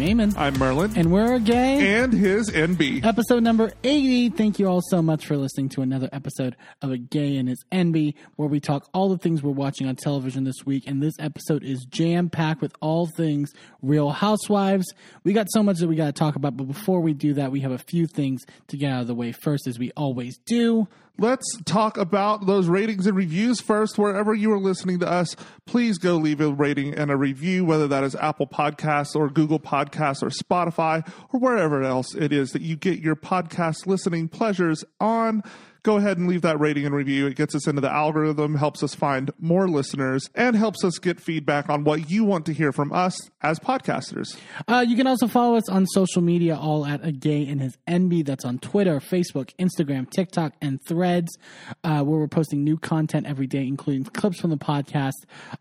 I'm Eamon. I'm Merlin. and we're a gay. and his Enby. Episode number 80. Thank you all so much for listening to another episode of A Gay and His Enby, where we talk all the things we're watching on television this week. And this episode is jam packed with all things Real Housewives. We got so much that we got to talk about, but before we do that, we have a few things to get out of the way first, as we always do. Let's talk about those ratings and reviews first. Wherever you are listening to us, please go leave a rating and a review, whether that is Apple Podcasts or Google Podcasts or Spotify or wherever else it is that you get your podcast listening pleasures on. Go ahead and leave that rating and review. It gets us into the algorithm, helps us find more listeners, and helps us get feedback on what you want to hear from us as podcasters. Uh, you can also follow us on social media, all at a gay and his Enby. That's on Twitter, Facebook, Instagram, TikTok, and Threads, uh, where we're posting new content every day, including clips from the podcast,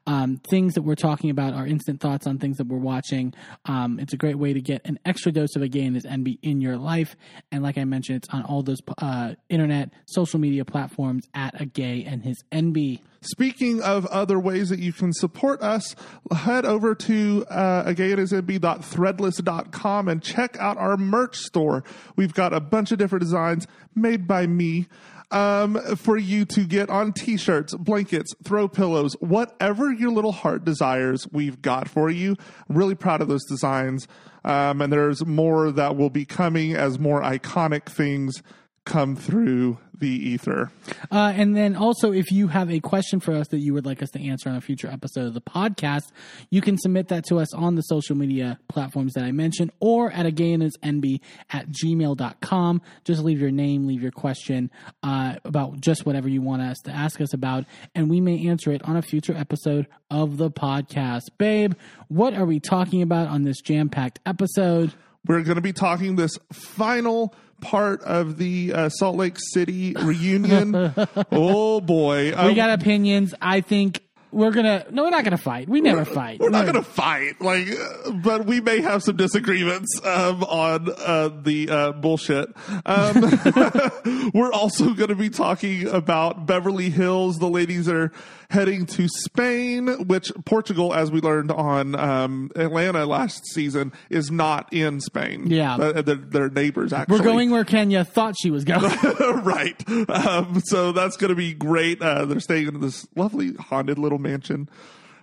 um, things that we're talking about, our instant thoughts on things that we're watching. Um, it's a great way to get an extra dose of a gay and his Enby in your life. And like I mentioned, it's on all those uh, internet, social media platforms at a gay and his Enby. Speaking of other ways that you can support us, head over to uh, agayandhisnb.threadless.com and His Enby. threadless.com and check out our merch store. We've got a bunch of different designs made by me um, for you to get on t-shirts, blankets, throw pillows, whatever your little heart desires, we've got for you. Really proud of those designs. Um, and there's more that will be coming as more iconic things come through the ether. Uh, and then also, if you have a question for us that you would like us to answer on a future episode of the podcast, you can submit that to us on the social media platforms that I mentioned or at a nb at gmail.com. Just leave your name, leave your question uh, about just whatever you want us to ask us about, and we may answer it on a future episode of the podcast. Babe, what are we talking about on this jam packed episode? We're going to be talking this final part of the uh, Salt Lake City reunion. oh boy, We Um, got opinions. I think we're gonna. No, we're not gonna fight. We never fight. we're not going to fight, like, uh, but we may have some disagreements um, on uh, the uh, bullshit. Um, we're also going to be talking about Beverly Hills. The ladies are heading to Spain, which Portugal, as we learned on um, Atlanta last season, is not in Spain. Yeah. Uh, they're, they're neighbors. Actually, We're going where Kenya thought she was going. right. Um, so that's going to be great. Uh, they're staying in this lovely haunted little mansion.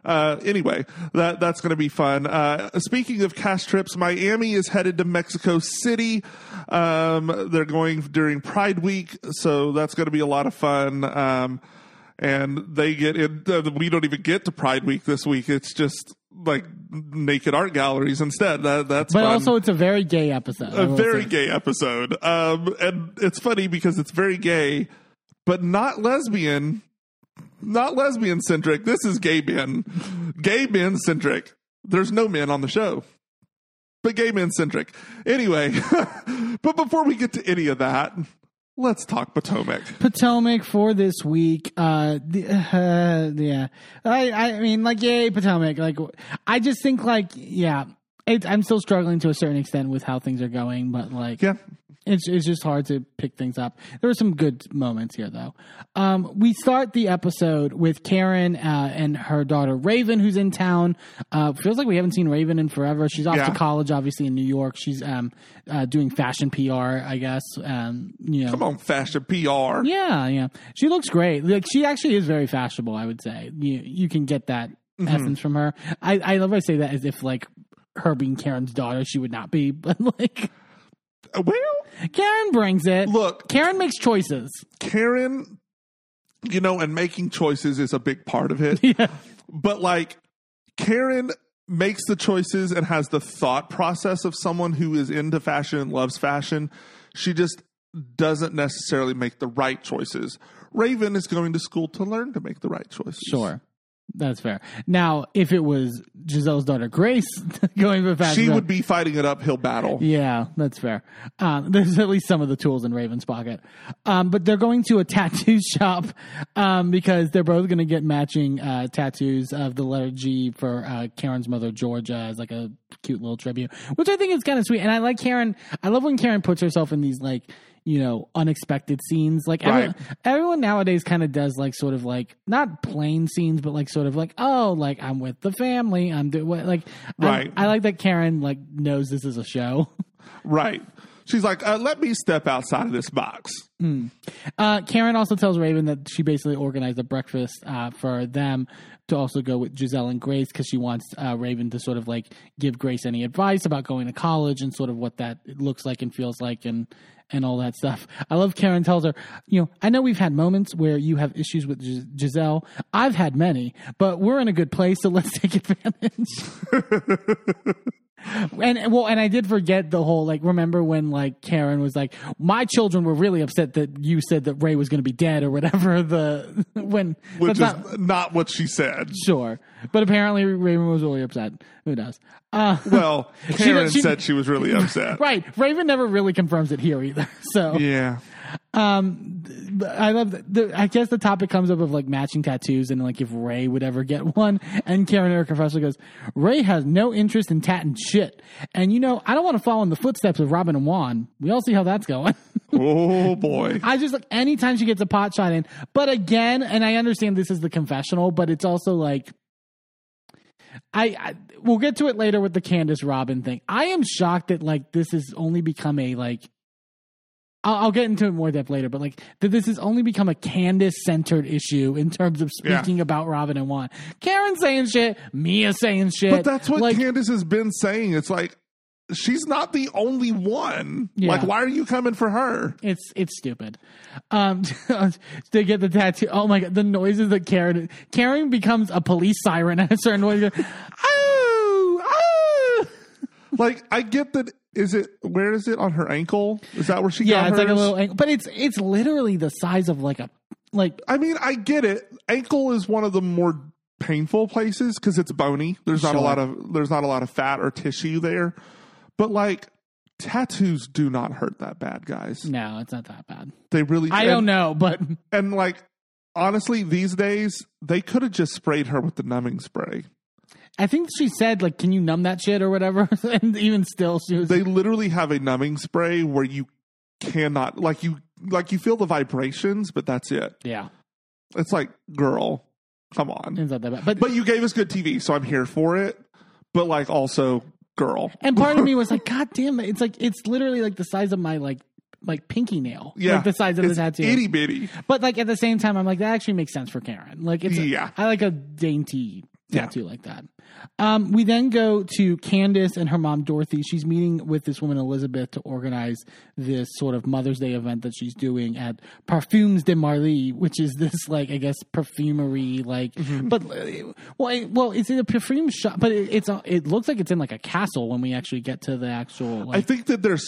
Uh, anyway, that that's going to be fun. Uh, speaking of cast trips, Miami is headed to Mexico City. Um, they're going during Pride Week, so that's going to be a lot of fun. Um, and they get in. Uh, we don't even get to Pride Week this week. It's just like naked art galleries instead. That that's But fun also, it's a very gay episode. A very say. gay episode. Um, and it's funny because it's very gay, but not lesbian, not lesbian centric. This is gay men, gay men centric. There's no men on the show, but gay men centric. Anyway, but before we get to any of that, let's talk Potomac. Potomac for this week. Uh, the, uh, yeah. I, I mean, like, yay, Potomac. Like, I just think, like, yeah. It, I'm still struggling to a certain extent with how things are going, but like, Yeah. It's it's just hard to pick things up. There were some good moments here, though. Um, we start the episode with Karen uh, and her daughter Raven, who's in town. Uh, feels like we haven't seen Raven in forever. She's off Yeah. to college, obviously in New York. She's um, uh, doing fashion PR, I guess. Um, you know, Come on, fashion PR. yeah, yeah. She looks great. Like she actually is very fashionable. I would say you you can get that Mm-hmm. essence from her. I I love I say that as if like her being Karen's daughter, she would not be, but like Uh, well, Karen brings it. look, Karen makes choices. Karen, you know, and making choices is a big part of it. Yeah. but like Karen makes the choices and has the thought process of someone who is into fashion and loves fashion. She just doesn't necessarily make the right choices. Raven is going to school to learn to make the right choices. Sure. That's fair. Now, if it was Gizelle's daughter Grace going for fashion, She would be fighting an uphill battle. Yeah, that's fair. Um, there's at least some of the tools in Raven's pocket. Um, but they're going to a tattoo shop um, because they're both going to get matching uh, tattoos of the letter G for uh, Karen's mother, Georgia, as like a cute little tribute, which I think is kind of sweet. And I like Karen. I love when Karen puts herself in these like you know unexpected scenes. Like everyone, Right. everyone nowadays kind of does like sort of like not plain scenes, but like sort of like oh like I'm with the family. I'm doing like I'm- Right. I like that Karen like knows this is a show. Right. She's like, uh, let me step outside of this box. Uh, Karen also tells Raven that she basically organized a breakfast uh, for them to also go with Gizelle and Grace because she wants uh, Raven to sort of like give Grace any advice about going to college and sort of what that looks like and feels like and and all that stuff. I love Karen tells her, you know, I know we've had moments where you have issues with Gis- Gizelle. I've had many, but we're in a good place, so let's take advantage. And well, and I did forget the whole like. Remember when like Karen was like, "My children were really upset that you said that Ray was going to be dead or whatever." The when Which is not not, what she said. sure, but apparently Raven was really upset. Who knows? Uh, Well, Karen she- said she was really upset. right, Raven never really confirms it here either. So Yeah. Um, I love. The, I guess the topic comes up of like matching tattoos and like if Ray would ever get one. And Karen Eric Professor goes, Ray has no interest in tatting shit. And you know, I don't want to follow in the footsteps of Robyn and Juan. We all see how that's going. Oh boy. I just like anytime she gets a pot shot in. But again, and I understand this is the confessional, but it's also like I, I we'll get to it later with the Candiace Robyn thing. I am shocked that like this has only become a like I'll, I'll get into it more depth later, but like that this has only become a Candiace centered issue in terms of Yeah. speaking about Robyn and Juan. Karen saying shit, Mia saying shit. But that's what like, Candiace has been saying. It's like she's not the only one. Yeah. Like, why are you coming for her? It's it's stupid. Um, they get the tattoo. Oh my god, the noises that Karen Karen becomes a police siren at a certain point. Oh, oh. Like, I get that. Is it where is it on her ankle? Is that where she Yeah, got it's like a little, ankle, but it's it's literally the size of like a like I mean, I get it. Ankle is one of the more painful places because it's bony. There's not a lot of there's not a lot of fat or tissue there. But like tattoos do not hurt that bad, guys. no, it's not that bad. They really I and, don't know, but And like honestly, these days they could have just sprayed her with the numbing spray. I think she said like, "Can you numb that shit or whatever?" and even still, she was They literally have a numbing spray where you cannot like you like you feel the vibrations, but that's it. yeah, It's like, girl, come on. it's not that bad. But But you gave us good TV, so I'm here for it. But like also, girl. and part of me was like, "God damn it!" It's like it's literally like the size of my like like pinky nail. Yeah, like the size of the it's tattoo. itty bitty. But like at the same time, I'm like that actually makes sense for Karen. Like it's Yeah. I like a dainty Yeah. tattoo like that. Um, we then go to Candiace and her mom Dorothy. She's meeting with this woman Elizabeth to organize this sort of Mother's Day event that she's doing at Parfums de Marly, which is this like I guess perfumery like. Mm-hmm. But uh, well, it- well, it's in a perfume shop, but it, it's a, it looks like it's in like a castle when we actually get to the actual. Like, I think that they're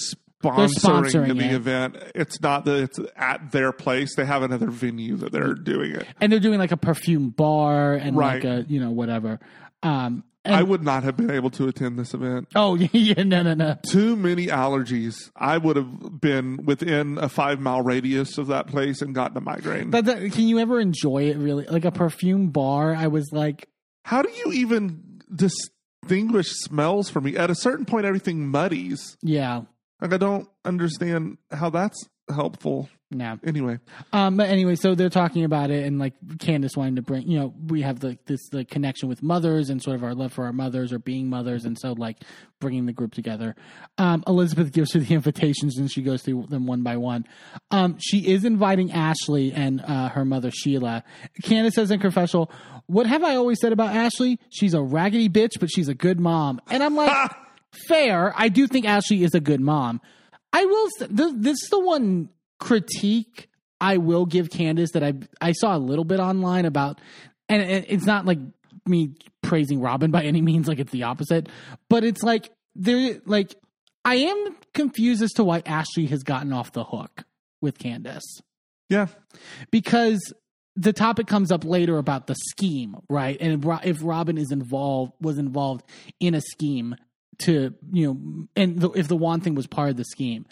sponsoring, sponsoring the it. event. It's not that it's at their place. They have another venue that they're doing it. and they're doing like a perfume bar and Right. like a you know whatever. Um, and I would not have been able to attend this event. Oh yeah, no, no, no. Too many allergies. I would have been within a five mile radius of that place and gotten a migraine. But that, can you ever enjoy it really? Like a perfume bar, I was like, How do you even distinguish smells for me? At a certain point, everything muddies. yeah, Like I don't understand how that's helpful. no. Anyway, Um, but anyway, so they're talking about it, and like Candiace wanting to bring, you know, we have the this the connection with mothers and sort of our love for our mothers or being mothers, and so like bringing the group together. Um, Elizabeth gives her the invitations, and she goes through them one by one. Um, she is inviting Ashley and uh, her mother Sheila. Candiace says in confessional, "What have I always said about Ashley? She's a raggedy bitch, but she's a good mom." And I'm like, fair. I do think Ashley is a good mom. I will. th- This is the one critique I will give Candiace that I I saw a little bit online about, and it's not like me praising Robyn by any means. Like it's the opposite, but it's like there. Like I am confused as to why Ashley has gotten off the hook with Candiace yeah, because the topic comes up later about the scheme, right? And if Robyn is involved, was involved in a scheme to, you know, and the, if the Juan thing was part of the scheme,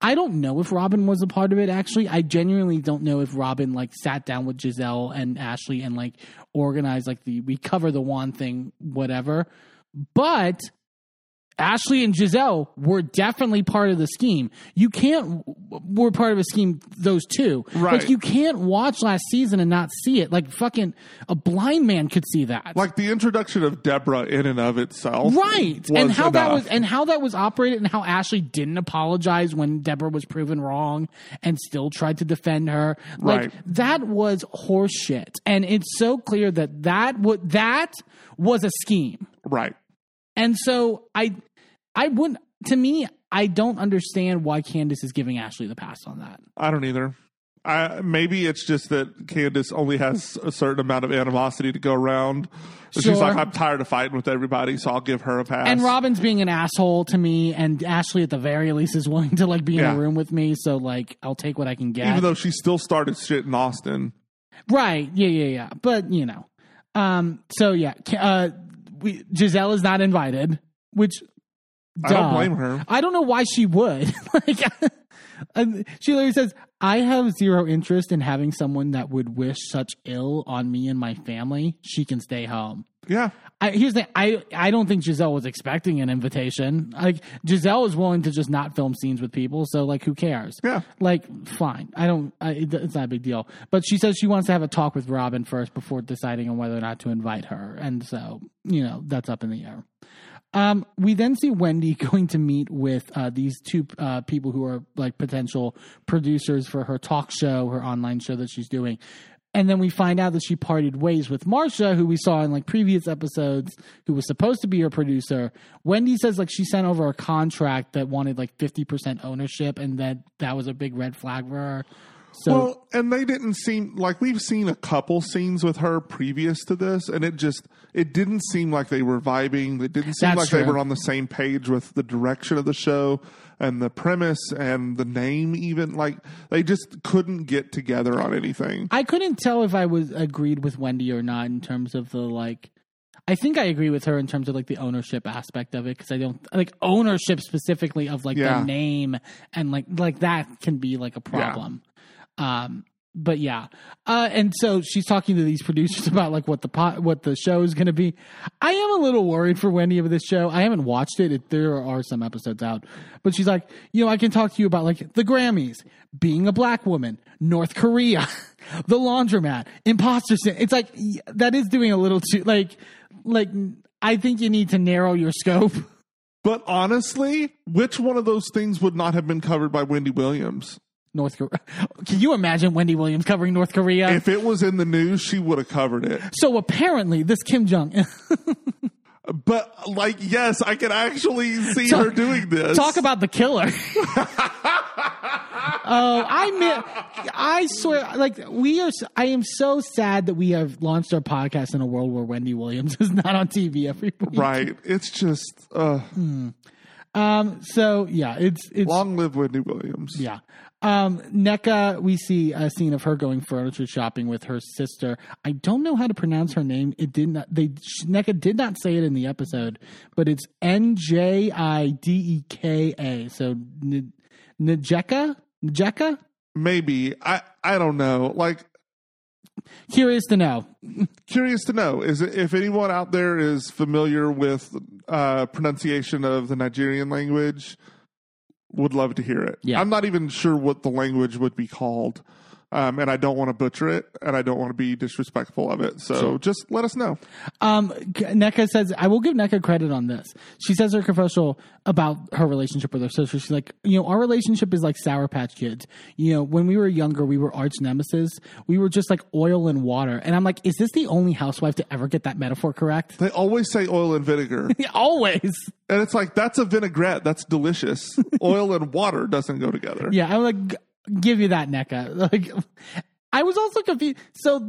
I don't know if Robyn was a part of it. Actually, I genuinely don't know if Robyn like sat down with Gizelle and Ashley and like organized like the we cover the Juan thing, whatever. But Ashley and Gizelle were definitely part of the scheme. You can't were part of a scheme. Those two, Right. Like you can't watch last season and not see it. Like fucking a blind man could see that, Like the introduction of Deborah in and of itself. right? And how that was and how that was operated, and how Ashley didn't apologize when Deborah was proven wrong and still tried to defend her. Like Right. that was horseshit, and it's so clear that that would that was a scheme. Right. And so I I wouldn't to me, I don't understand why Candiace is giving Ashley the pass on that. I don't either. I, maybe it's just that Candiace only has a certain amount of animosity to go around. Sure. She's like, I'm tired of fighting with everybody, so I'll give her a pass. And Robyn's being an asshole to me, and Ashley at the very least is willing to like be in Yeah. a room with me. So like, I'll take what I can get. even though she still started shit in Austin. right? Yeah, yeah, yeah. But you know, um. So yeah, uh, we Gizelle is not invited, which I don't blame her. I don't know why she would. like, she literally says, "I have zero interest in having someone that would wish such ill on me and my family. She can stay home." Yeah. I, here's the I I don't think Gizelle was expecting an invitation. Like Gizelle is willing to just not film scenes with people, so like who cares? Yeah. Like fine, I don't. I, it's not a big deal. But she says she wants to have a talk with Robyn first before deciding on whether or not to invite her, and so you know that's up in the air. Um, we then see Wendy going to meet with uh, these two uh, people who are like potential producers for her talk show, her online show that she's doing. And then we find out that she parted ways with Marsha, who we saw in like previous episodes, who was supposed to be her producer. Wendy says like she sent over a contract that wanted like 50% ownership and that that was a big red flag for her. So well, and they didn't seem like we've seen a couple scenes with her previous to this, and it just it didn't seem like they were vibing. It didn't seem like they were on the same page with the direction of the show and the premise and the name. Even like they just couldn't get together on anything. I couldn't tell if I was agreed with Wendy or not in terms of the like. I think I agree with her in terms of like the ownership aspect of it because I don't like ownership specifically of like Yeah. the name and like like that can be like a problem. Um, but yeah, uh, and so she's talking to these producers about like what the pot, what the show is going to be. I am a little worried for Wendy of this show. I haven't watched it. it. There are some episodes out, but she's like, you know, I can talk to you about like the Grammys, being a black woman, North Korea, the laundromat, imposter syndrome. It's like that is doing a little too like like. I think you need to narrow your scope. But honestly, which one of those things would not have been covered by Wendy Williams? North Korea. Can you imagine Wendy Williams covering North Korea? If it was in the news, she would have covered it. so apparently, this Kim Jong But like, yes, I can actually see her doing this. Talk about the killer. oh, I mean, I swear, like we are. I am so sad that we have launched our podcast in a world where Wendy Williams is not on TV every week. right. It's just uh, Um. So yeah, it's it's long live Wendy Williams. yeah. Um. Nneka, we see a scene of her going furniture shopping with her sister. I don't know how to pronounce her name. It did not. They Nneka did not say it in the episode, but it's N J I D E K A. So N-. Njeka. Maybe I I don't know. Like Curious to know. curious to know is it, if anyone out there is familiar with uh, pronunciation of the Nigerian language, would love to hear it. Yeah. I'm not even sure what the language would be called. Um, and I don't want to butcher it, and I don't want to be disrespectful of it. So just let us know. Um, Nneka says, I will give Nneka credit on this. She says her commercial about her relationship with her sister. She's like, you know, our relationship is like Sour Patch Kids. You know, when we were younger, we were arch nemesis. We were just like oil and water. And I'm like, is this the only housewife to ever get that metaphor correct? They always say oil and vinegar, Always. and it's like that's a vinaigrette. That's delicious. oil and water doesn't go together. Yeah, I'm like, give you that, Nneka. Like, I was also confused. So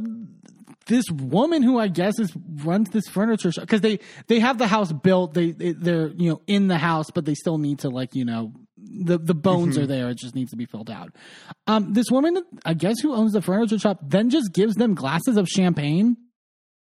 this woman who I guess is runs this furniture shop because they they have the house built. They, they they're you know in the house, but they still need to like you know the the bones are there. It just needs to be filled out. Um, this woman, I guess, who owns the furniture shop, then just gives them glasses of champagne.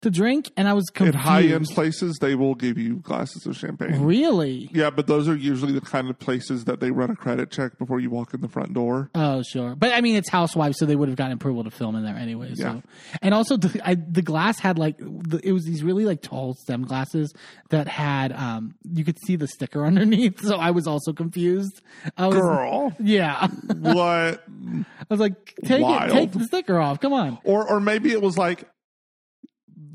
To drink, and I was In confused. high end places, they will give you glasses of champagne. Really? Yeah, but those are usually the kind of places that they run a credit check before you walk in the front door. Oh, sure. But I mean, it's Housewives, so they would have gotten approval to film in there anyway. So, Yeah. and also the, I, the glass had like the, it was these really like tall stem glasses that had um you could see the sticker underneath. So I was also confused. I was, Girl, yeah. what? I was like, take Wild. it, take the sticker off. Come on. Or or maybe it was like,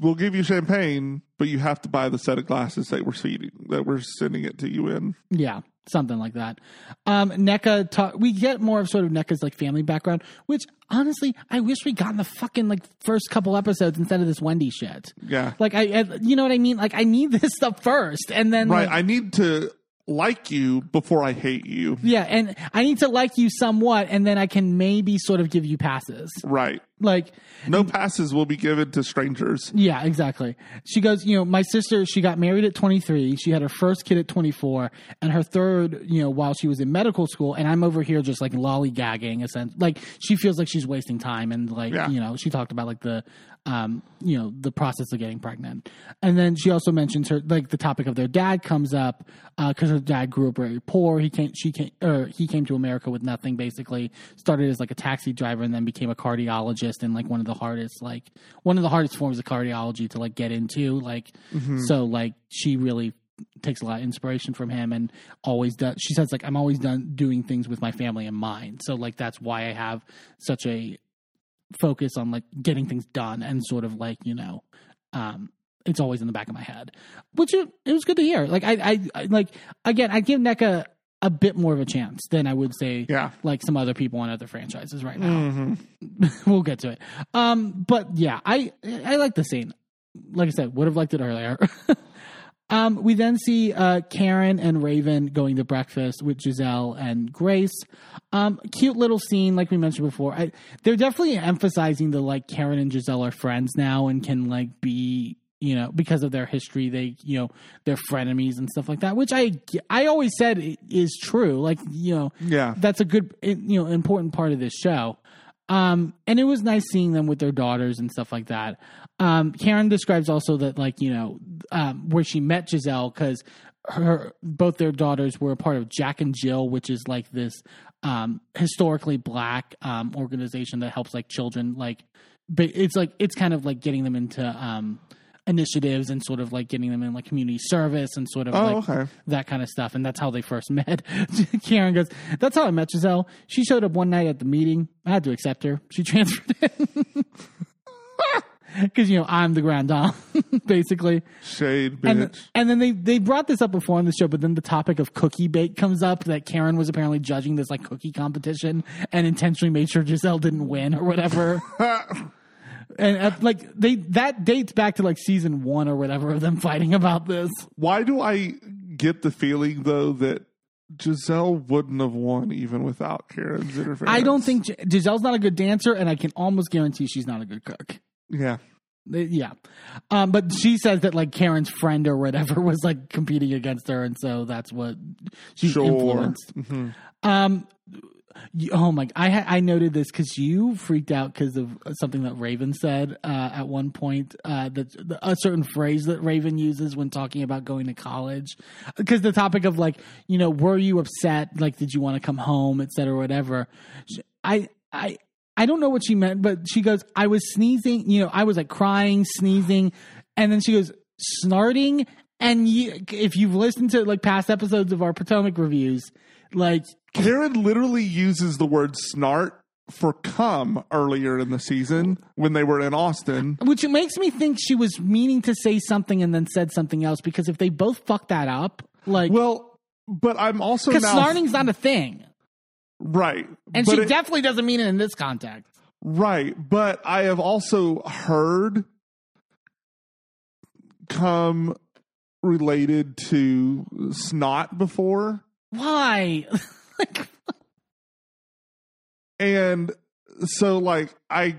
we'll give you champagne, but you have to buy the set of glasses that we're feeding that we're sending it to you in. Yeah, something like that. Um, Nneka talk. We get more of sort of Nneka's like family background, which honestly, I wish we got in the fucking like first couple episodes instead of this Wendy shit. Yeah, Like I, I you know what I mean? Like I need this stuff first, and then right. like, I need to like you before I hate you. yeah, and I need to like you somewhat, and then I can maybe sort of give you passes. Right. Like No passes will be given to strangers. Yeah, exactly. She goes, you know, my sister, she got married at 23. She had her first kid at 24 and her third, you know, while she was in medical school. And I'm over here just like lollygagging, essentially. Like she feels like she's wasting time. And like, Yeah. you know, she talked about like the, um, you know, the process of getting pregnant. And then she also mentions her, like the topic of their dad comes up, uh, cause her dad grew up very poor. He came, she came, or he came to America with nothing basically, started as like a taxi driver and then became a cardiologist and like one of the hardest, like one of the hardest forms of cardiology to like get into. Like, so like she really takes a lot of inspiration from him and always does. She says like, I'm always done doing things with my family in mind. So like, that's why I have such a focus on like getting things done and sort of like, you know, um, it's always in the back of my head, which it, it was good to hear. Like I, I, I like again, I give Nneka a bit more of a chance than I would say Yeah. like some other people on other franchises right now. hmm we'll get to it. Um, but yeah, I I like the scene. Like I said, would have liked it earlier. um, we then see uh, Karen and Raven going to breakfast with Gizelle and Grace. Um, cute little scene, like we mentioned before. I, they're definitely emphasizing the like Karen and Gizelle are friends now and can like be you know because of their history they you know they're frenemies and stuff like that which i i always said is true like you know Yeah. that's a good you know important part of this show um and it was nice seeing them with their daughters and stuff like that um karen describes also that like you know um where she met gizelle because her both their daughters were a part of jack and jill which is like this um historically black um organization that helps like children like but it's like it's kind of like getting them into um initiatives and sort of like getting them in like community service and sort of Oh, like okay. that kind of stuff. And that's how they first met. Karen goes, That's how I met Gizelle. She showed up one night at the meeting. I had to accept her. She transferred in. Because, you know, I'm the grand dame, basically. Shade, And, bitch. and then they, they brought this up before on the show, but then the topic of cookie bake comes up that Karen was apparently judging this like cookie competition and intentionally made sure Gizelle didn't win or whatever. and uh, like they that dates back to like season one or whatever of them fighting about this. Why do I get the feeling though that Gizelle wouldn't have won even without Karen's interference? I don't think Gizelle's not a good dancer, and I can almost guarantee she's not a good cook. Yeah. Yeah, um, but she says that like Karen's friend or whatever was like competing against her, and so that's what she's Sure. influenced. hmm Um, you- oh my! I ha- I noted this because you freaked out because of something that Raven said uh, at one point. Uh, that the- a certain phrase that Raven uses when talking about going to college, because the topic of like you know, were you upset? Like, did you want to come home, et cetera, whatever. I I. I don't know what she meant, but she goes, I was sneezing, you know, I was like crying, sneezing, and then she goes, snarting. And you, if you've listened to like past episodes of our Potomac reviews, like Karen literally uses the word snart for come earlier in the season when they were in Austin. which makes me think she was meaning to say something and then said something else because if they both fuck that up, like, Well, but I'm also because snarting's not a thing, right, and but she it- definitely doesn't mean it in this context. right. But I have also heard come related to snot before. Why? like, and so like i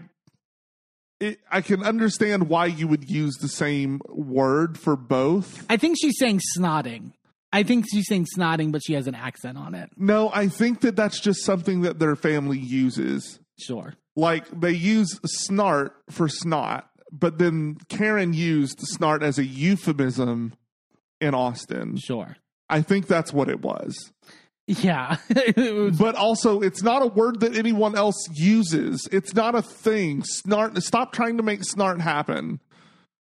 it, i can understand why you would use the same word for both I think she's saying snotting. I think she's saying snotting, but she has an accent on it. no i think that that's just something that their family uses Sure. like they use snart for snot but then Karen used snart as a euphemism in Austin. Sure. I think that's what it was. Yeah. But also, it's not a word that anyone else uses. It's not a thing. Snart. Stop trying to make snart happen.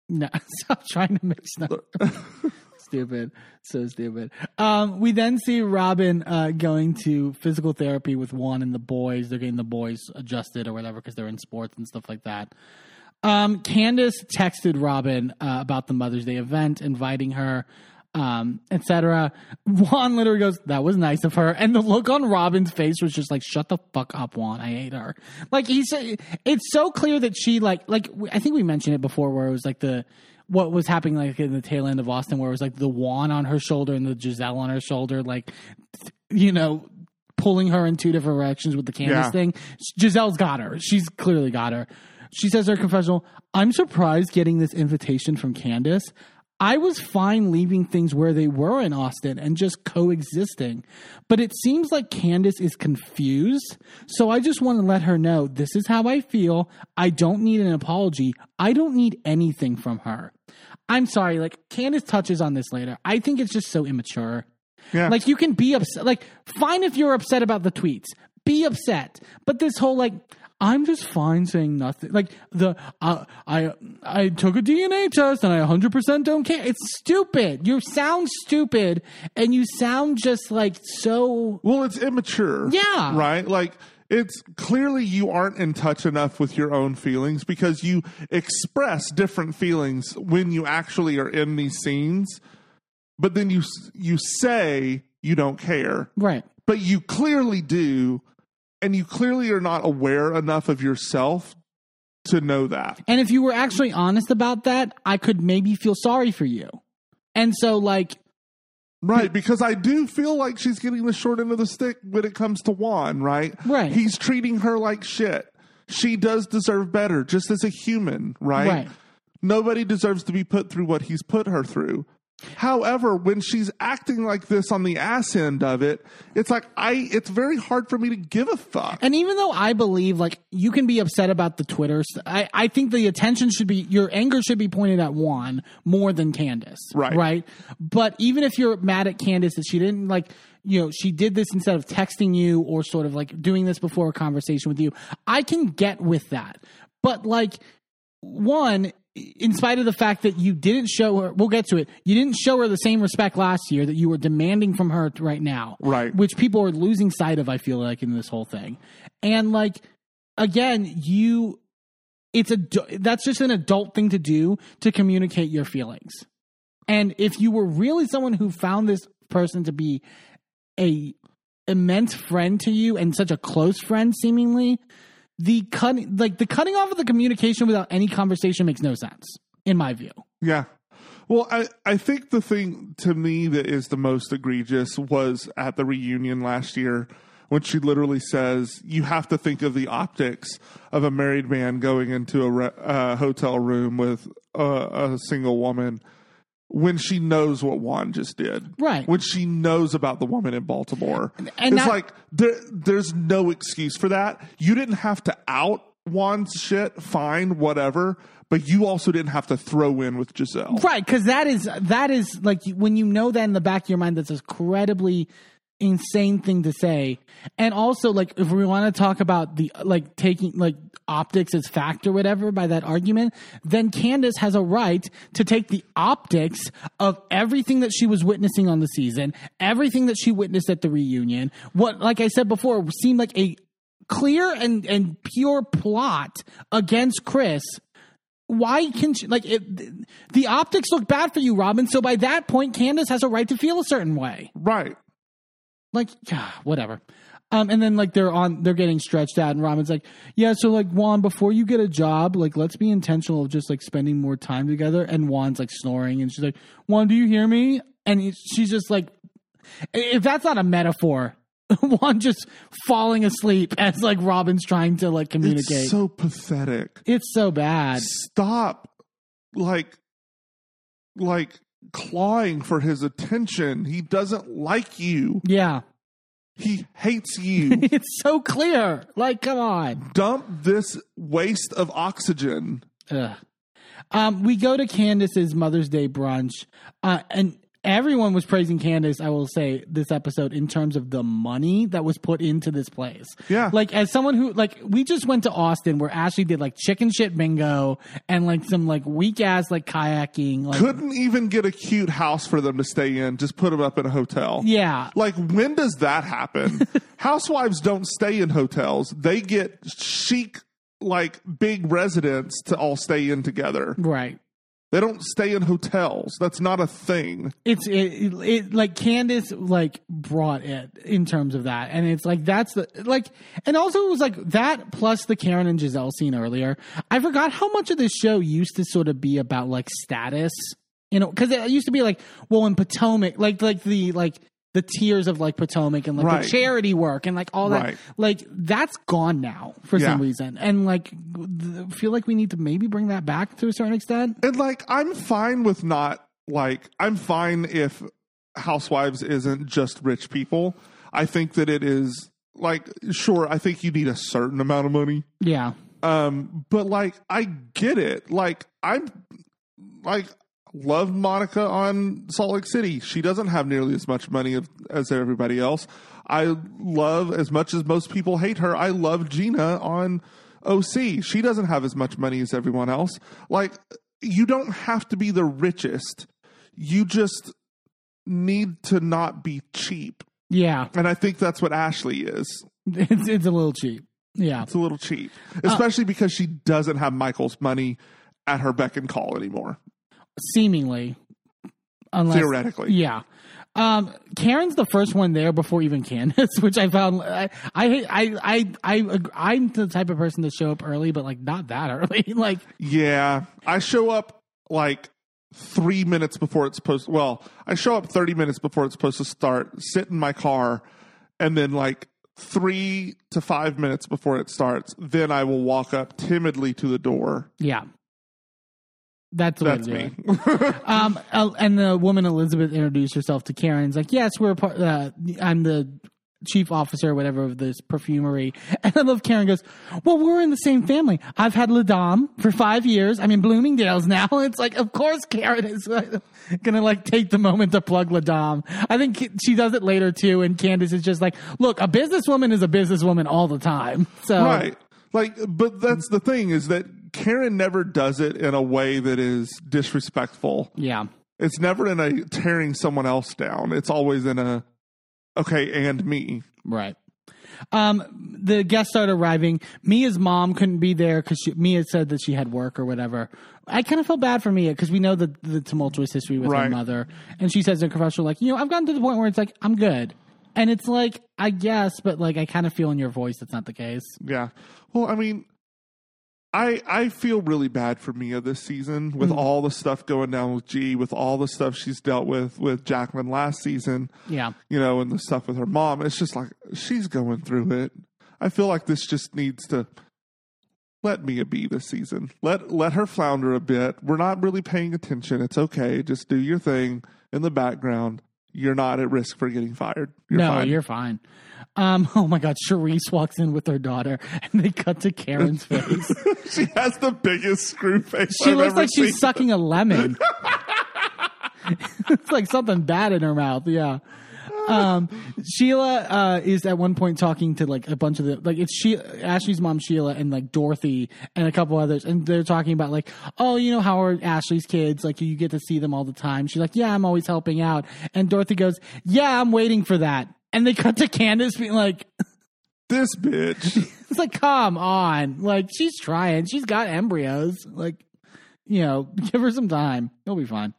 no, stop trying to make stuff. stupid. So stupid. Um, we then see Robyn uh, going to physical therapy with Juan and the boys. They're getting the boys adjusted or whatever because they're in sports and stuff like that. Um, Candiace texted Robyn uh, about the Mother's Day event, inviting her, um, etc. Juan literally goes, "That was nice of her," and the look on Robyn's face was just like, "Shut the fuck up, Juan. I hate her." Like he said, it's so clear that she like like I think we mentioned it before, where it was like the what was happening like in the tail end of Austin, where it was like the Juan on her shoulder and the Gizelle on her shoulder, like you know. Pulling her in two different directions with the Candiace Yeah. thing. Gizelle's got her. She's clearly got her. She says her confessional, I'm surprised getting this invitation from Candiace. I was fine leaving things where they were in Austin and just coexisting. But it seems like Candiace is confused. So I just want to let her know this is how I feel. I don't need an apology. I don't need anything from her. I'm sorry, like Candiace touches on this later. I think it's just so immature. Yeah. Like you can be upset. Like fine if you're upset about the tweets, be upset. But this whole like I'm just fine saying nothing. Like the uh, I I took a DNA test and I 100% don't care. It's stupid. You sound stupid and you sound just like so Well, it's immature. Yeah. Right? Like, it's clearly you aren't in touch enough with your own feelings because you express different feelings when you actually are in these scenes, but then you you say you don't care, right. but you clearly do, and you clearly are not aware enough of yourself to know that. And if you were actually honest about that, I could maybe feel sorry for you. And so like Right, because I do feel like she's getting the short end of the stick when it comes to Juan, right? Right. He's treating her like shit. She does deserve better, just as a human, right? Right. Nobody deserves to be put through what he's put her through. However, when she's acting like this on the ass end of it, it's like I it's very hard for me to give a fuck. And even though I believe like you can be upset about the Twitter, I, I think the attention should be your anger should be pointed at Juan more than Candiace. Right. Right. But even if you're mad at Candiace that she didn't like you know, she did this instead of texting you or sort of like doing this before a conversation with you. I can get with that. But like one, in spite of the fact that you didn't show her, we'll get to it, you didn't show her the same respect last year that you were demanding from her right now. Right. Which people are losing sight of, I feel like, in this whole thing. And like, again, you, it's a, that's just an adult thing to do to communicate your feelings. And if you were really someone who found this person to be a immense friend to you and such a close friend, seemingly, the cutting like the cutting off of the communication without any conversation makes no sense in my view. Yeah. Well, I, I think the thing to me that is the most egregious was at the reunion last year when she literally says, You have to think of the optics of a married man going into a re- uh, hotel room with a, a single woman when she knows what Juan just did. Right. When she knows about the woman in Baltimore. and it's that- like, there, there's no excuse for that. You didn't have to out Juan's shit, fine, whatever, but you also didn't have to throw in with Gizelle. Right, because that is that is like when you know that in the back of your mind, that's incredibly insane thing to say. And also, like if we want to talk about the like taking like optics as fact or whatever by that argument, then Candiace has a right to take the optics of everything that she was witnessing on the season, everything that she witnessed at the reunion. What, like I said before, seemed like a clear and and pure plot against Chris why can she like it, the optics look bad for you robyn so by that point candiace has a right to feel a certain way Right. Like yeah, whatever um and then like they're on they're getting stretched out and robyn's like yeah so like juan before you get a job like let's be intentional of just like spending more time together and juan's like snoring and she's like juan do you hear me and he- she's just like if that's not a metaphor Juan just falling asleep as like Robyn's trying to like communicate. It's so pathetic. it's so bad. Stop like like clawing for his attention. He doesn't like you. Yeah. He hates you. it's so clear. Like, come on. Dump this waste of oxygen Ugh. Um, we go to Candiace's Mother's Day brunch, uh, and everyone was praising Candiace, I will say, this episode in terms of the money that was put into this place. Yeah. Like, as someone who, like, we just went to Austin where Ashley did, like, chicken shit bingo and, like, some, like, weak ass, like, kayaking. Like, Couldn't even get a cute house for them to stay in. Just put them up in a hotel. yeah. Like, when does that happen? Housewives don't stay in hotels. They get chic, like, big residents to all stay in together. Right. They don't stay in hotels. That's not a thing. it's it, it, like Candiace like brought it in terms of that, and it's like that's the like, and also it was like that plus the Karen and Gizelle scene earlier. I forgot how much of this show used to sort of be about like status, you know, because it used to be like, well, in Potomac, like like the like the tiers of like Potomac and like Right. the charity work and like all that, Right. like that's gone now for some reason, and like th- feel like we need to maybe bring that back to a certain extent. And like, I'm fine with not like, I'm fine if Housewives isn't just rich people. I think that it is like, sure, I think you need a certain amount of money. Yeah, Um, but like, I get it. Like, I'm like, love Monica on Salt Lake City. She doesn't have nearly as much money as everybody else. I love, as much as most people hate her, I love Gina on OC. She doesn't have as much money as everyone else. Like, you don't have to be the richest. You just need to not be cheap. yeah, And I think that's what Ashley is. it's it's a little cheap. Yeah. It's a little cheap, uh, especially because she doesn't have Michael's money at her beck and call anymore. Seemingly unless Theoretically. yeah um karen's the first one there before even candiace which i found i i i i, I i'm the type of person to show up early but like not that early like Yeah, I show up like three minutes before it's supposed. Well, I show up thirty minutes before it's supposed to start. Sit in my car, and then like three to five minutes before it starts, then I will walk up timidly to the door. yeah that's the That's me. Um, and the woman Elizabeth introduced herself to Karen's like, yes, we're a part. Uh, I'm the chief officer, or whatever, of this perfumery. And I love Karen goes, well, we're in the same family. I've had La Dame for five years. I'm in Bloomingdale's now. It's like, of course, Karen is gonna like take the moment to plug La Dame. I think she does it later too. And Candiace is just like, look, a businesswoman is a businesswoman all the time. So right. Like, but that's the thing is that Karen never does it in a way that is disrespectful. yeah. It's never in a tearing someone else down. It's always in a okay and me. Right. Um, the guests started arriving. Mia's mom couldn't be there because Mia said that she had work or whatever. I kind of felt bad for Mia because we know the the tumultuous history with her mother, and she says in a confessional, like, you know, I've gotten to the point where it's like I'm good, and it's like I guess, but like I kind of feel in your voice that's not the case. Yeah. Well, I mean, I I feel really bad for Mia this season with mm. all the stuff going down with G, with all the stuff she's dealt with with Jacqueline last season, Yeah, you know, and the stuff with her mom. It's just like she's going through it. I feel like this just needs to let Mia be this season. Let let her flounder a bit. We're not really paying attention. It's okay. Just do your thing in the background. You're not at risk for getting fired. You're no, fine. you're fine. Um, oh my God, Charrisse walks in with her daughter, and they cut to Karen's face. she has the biggest screw face. She I've looks like she's sucking a lemon. it's like something bad in her mouth. Yeah. Um, Sheila uh, is at one point talking to like a bunch of the like it's she Ashley's mom Sheila and like Dorothy and a couple others and they're talking about like oh you know how are Ashley's kids like you get to see them all the time she's like yeah I'm always helping out and Dorothy goes yeah I'm waiting for that and they cut to Candiace being like this bitch. it's like, come on. Like, she's trying. She's got embryos. Like, you know, give her some time. It'll be fine.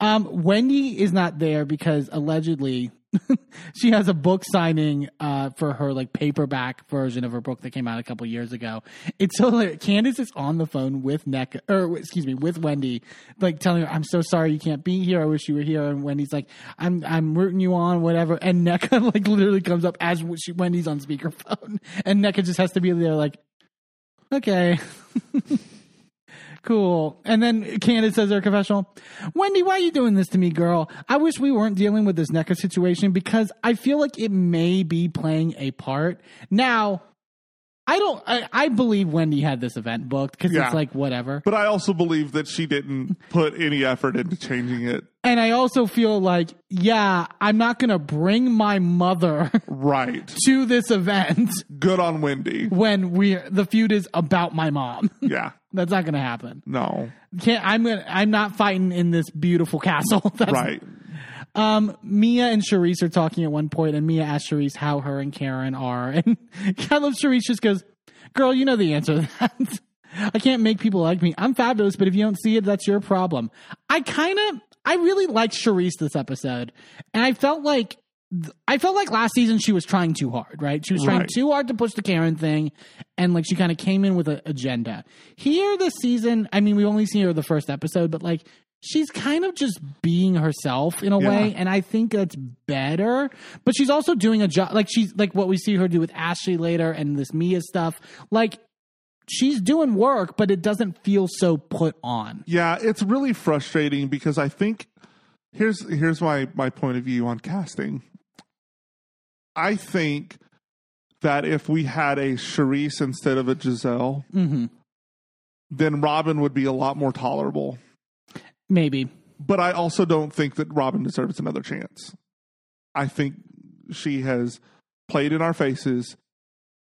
Um, Wendy is not there because allegedly she has a book signing uh, for her like paperback version of her book that came out a couple years ago. It's so hilarious. Candiace is on the phone with Neck or excuse me with Wendy, like telling her, "I'm so sorry you can't be here. I wish you were here." And Wendy's like, "I'm I'm rooting you on, whatever." And Nneka like literally comes up as she, Wendy's on speakerphone, and Nneka just has to be there like, "Okay." Cool. And then Candiace says her confessional, Wendy, why are you doing this to me, girl? I wish we weren't dealing with this Nneka situation because I feel like it may be playing a part. Now, I don't. I, I believe Wendy had this event booked because Yeah. it's like whatever. But I also believe that she didn't put any effort into changing it. And I also feel like, yeah, I'm not gonna bring my mother Right. to this event Good on Wendy. when we the feud is about my mom. Yeah. That's not gonna happen. No. Can't. I'm gonna. I'm not fighting in this beautiful castle. That's, Right. Um, Mia and Charrisse are talking at one point, and Mia asks Charrisse how her and Karen are, and I love Charrisse just goes, "Girl, you know the answer to that. I can't make people like me. I'm fabulous, but if you don't see it, that's your problem." I kind of, I really liked Charrisse this episode, and I felt like. I felt like last season she was trying too hard, right? She was trying Right. too hard to push the Karen thing, and like she kind of came in with an agenda. Here, this season, I mean, we only see her the first episode, but like she's kind of just being herself in a Yeah. way, and I think that's better. But she's also doing a job, like she's like what we see her do with Ashley later and this Mia stuff. Like she's doing work, but it doesn't feel so put on. Yeah, it's really frustrating because I think here's here's my my point of view on casting. I think that if we had a Charrisse instead of a Gizelle, hmm then Robyn would be a lot more tolerable. Maybe. But I also don't think that Robyn deserves another chance. I think she has played in our faces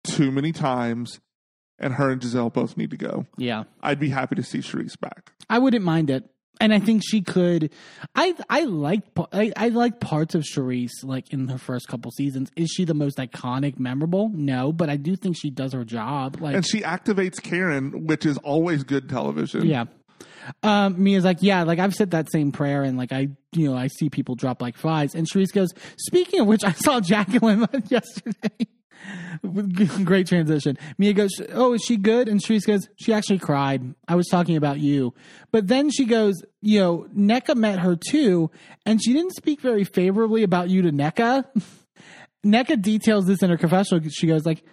too many times, and her and Gizelle both need to go. Yeah. I'd be happy to see Charrisse back. I wouldn't mind it. And I think she could. I I like I, I like parts of Charrisse like in her first couple seasons. Is she the most iconic, memorable? No, but I do think she does her job. Like And she activates Karen, which is always good television. yeah. Um, Mia's like, yeah, like I've said that same prayer, and like I, you know, I see people drop like flies. And Charrisse goes, speaking of which, I saw Jacqueline yesterday. Great transition. Mia goes, oh, is she good? And Charrisse goes, she actually cried. I was talking about you. But then she goes, you know, Nneka met her too, and she didn't speak very favorably about you to Nneka. Nneka details this in her confessional. She goes like,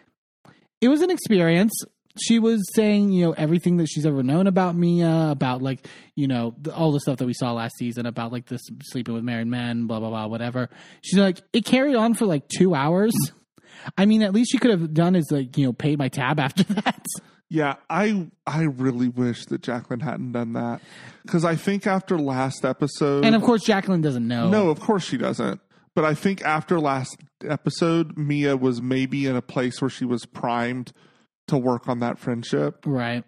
it was an experience. She was saying, you know, everything that she's ever known about Mia, about like, you know, the, all the stuff that we saw last season about like this sleeping with married men, blah blah blah, whatever. She's like, it carried on for like two hours. I mean, at least she could have done is like, you know, paid my tab after that. Yeah, I I really wish that Jacqueline hadn't done that because I think after last episode, And of course, Jacqueline doesn't know. no, of course she doesn't. But I think after last episode, Mia was maybe in a place where she was primed to work on that friendship, right?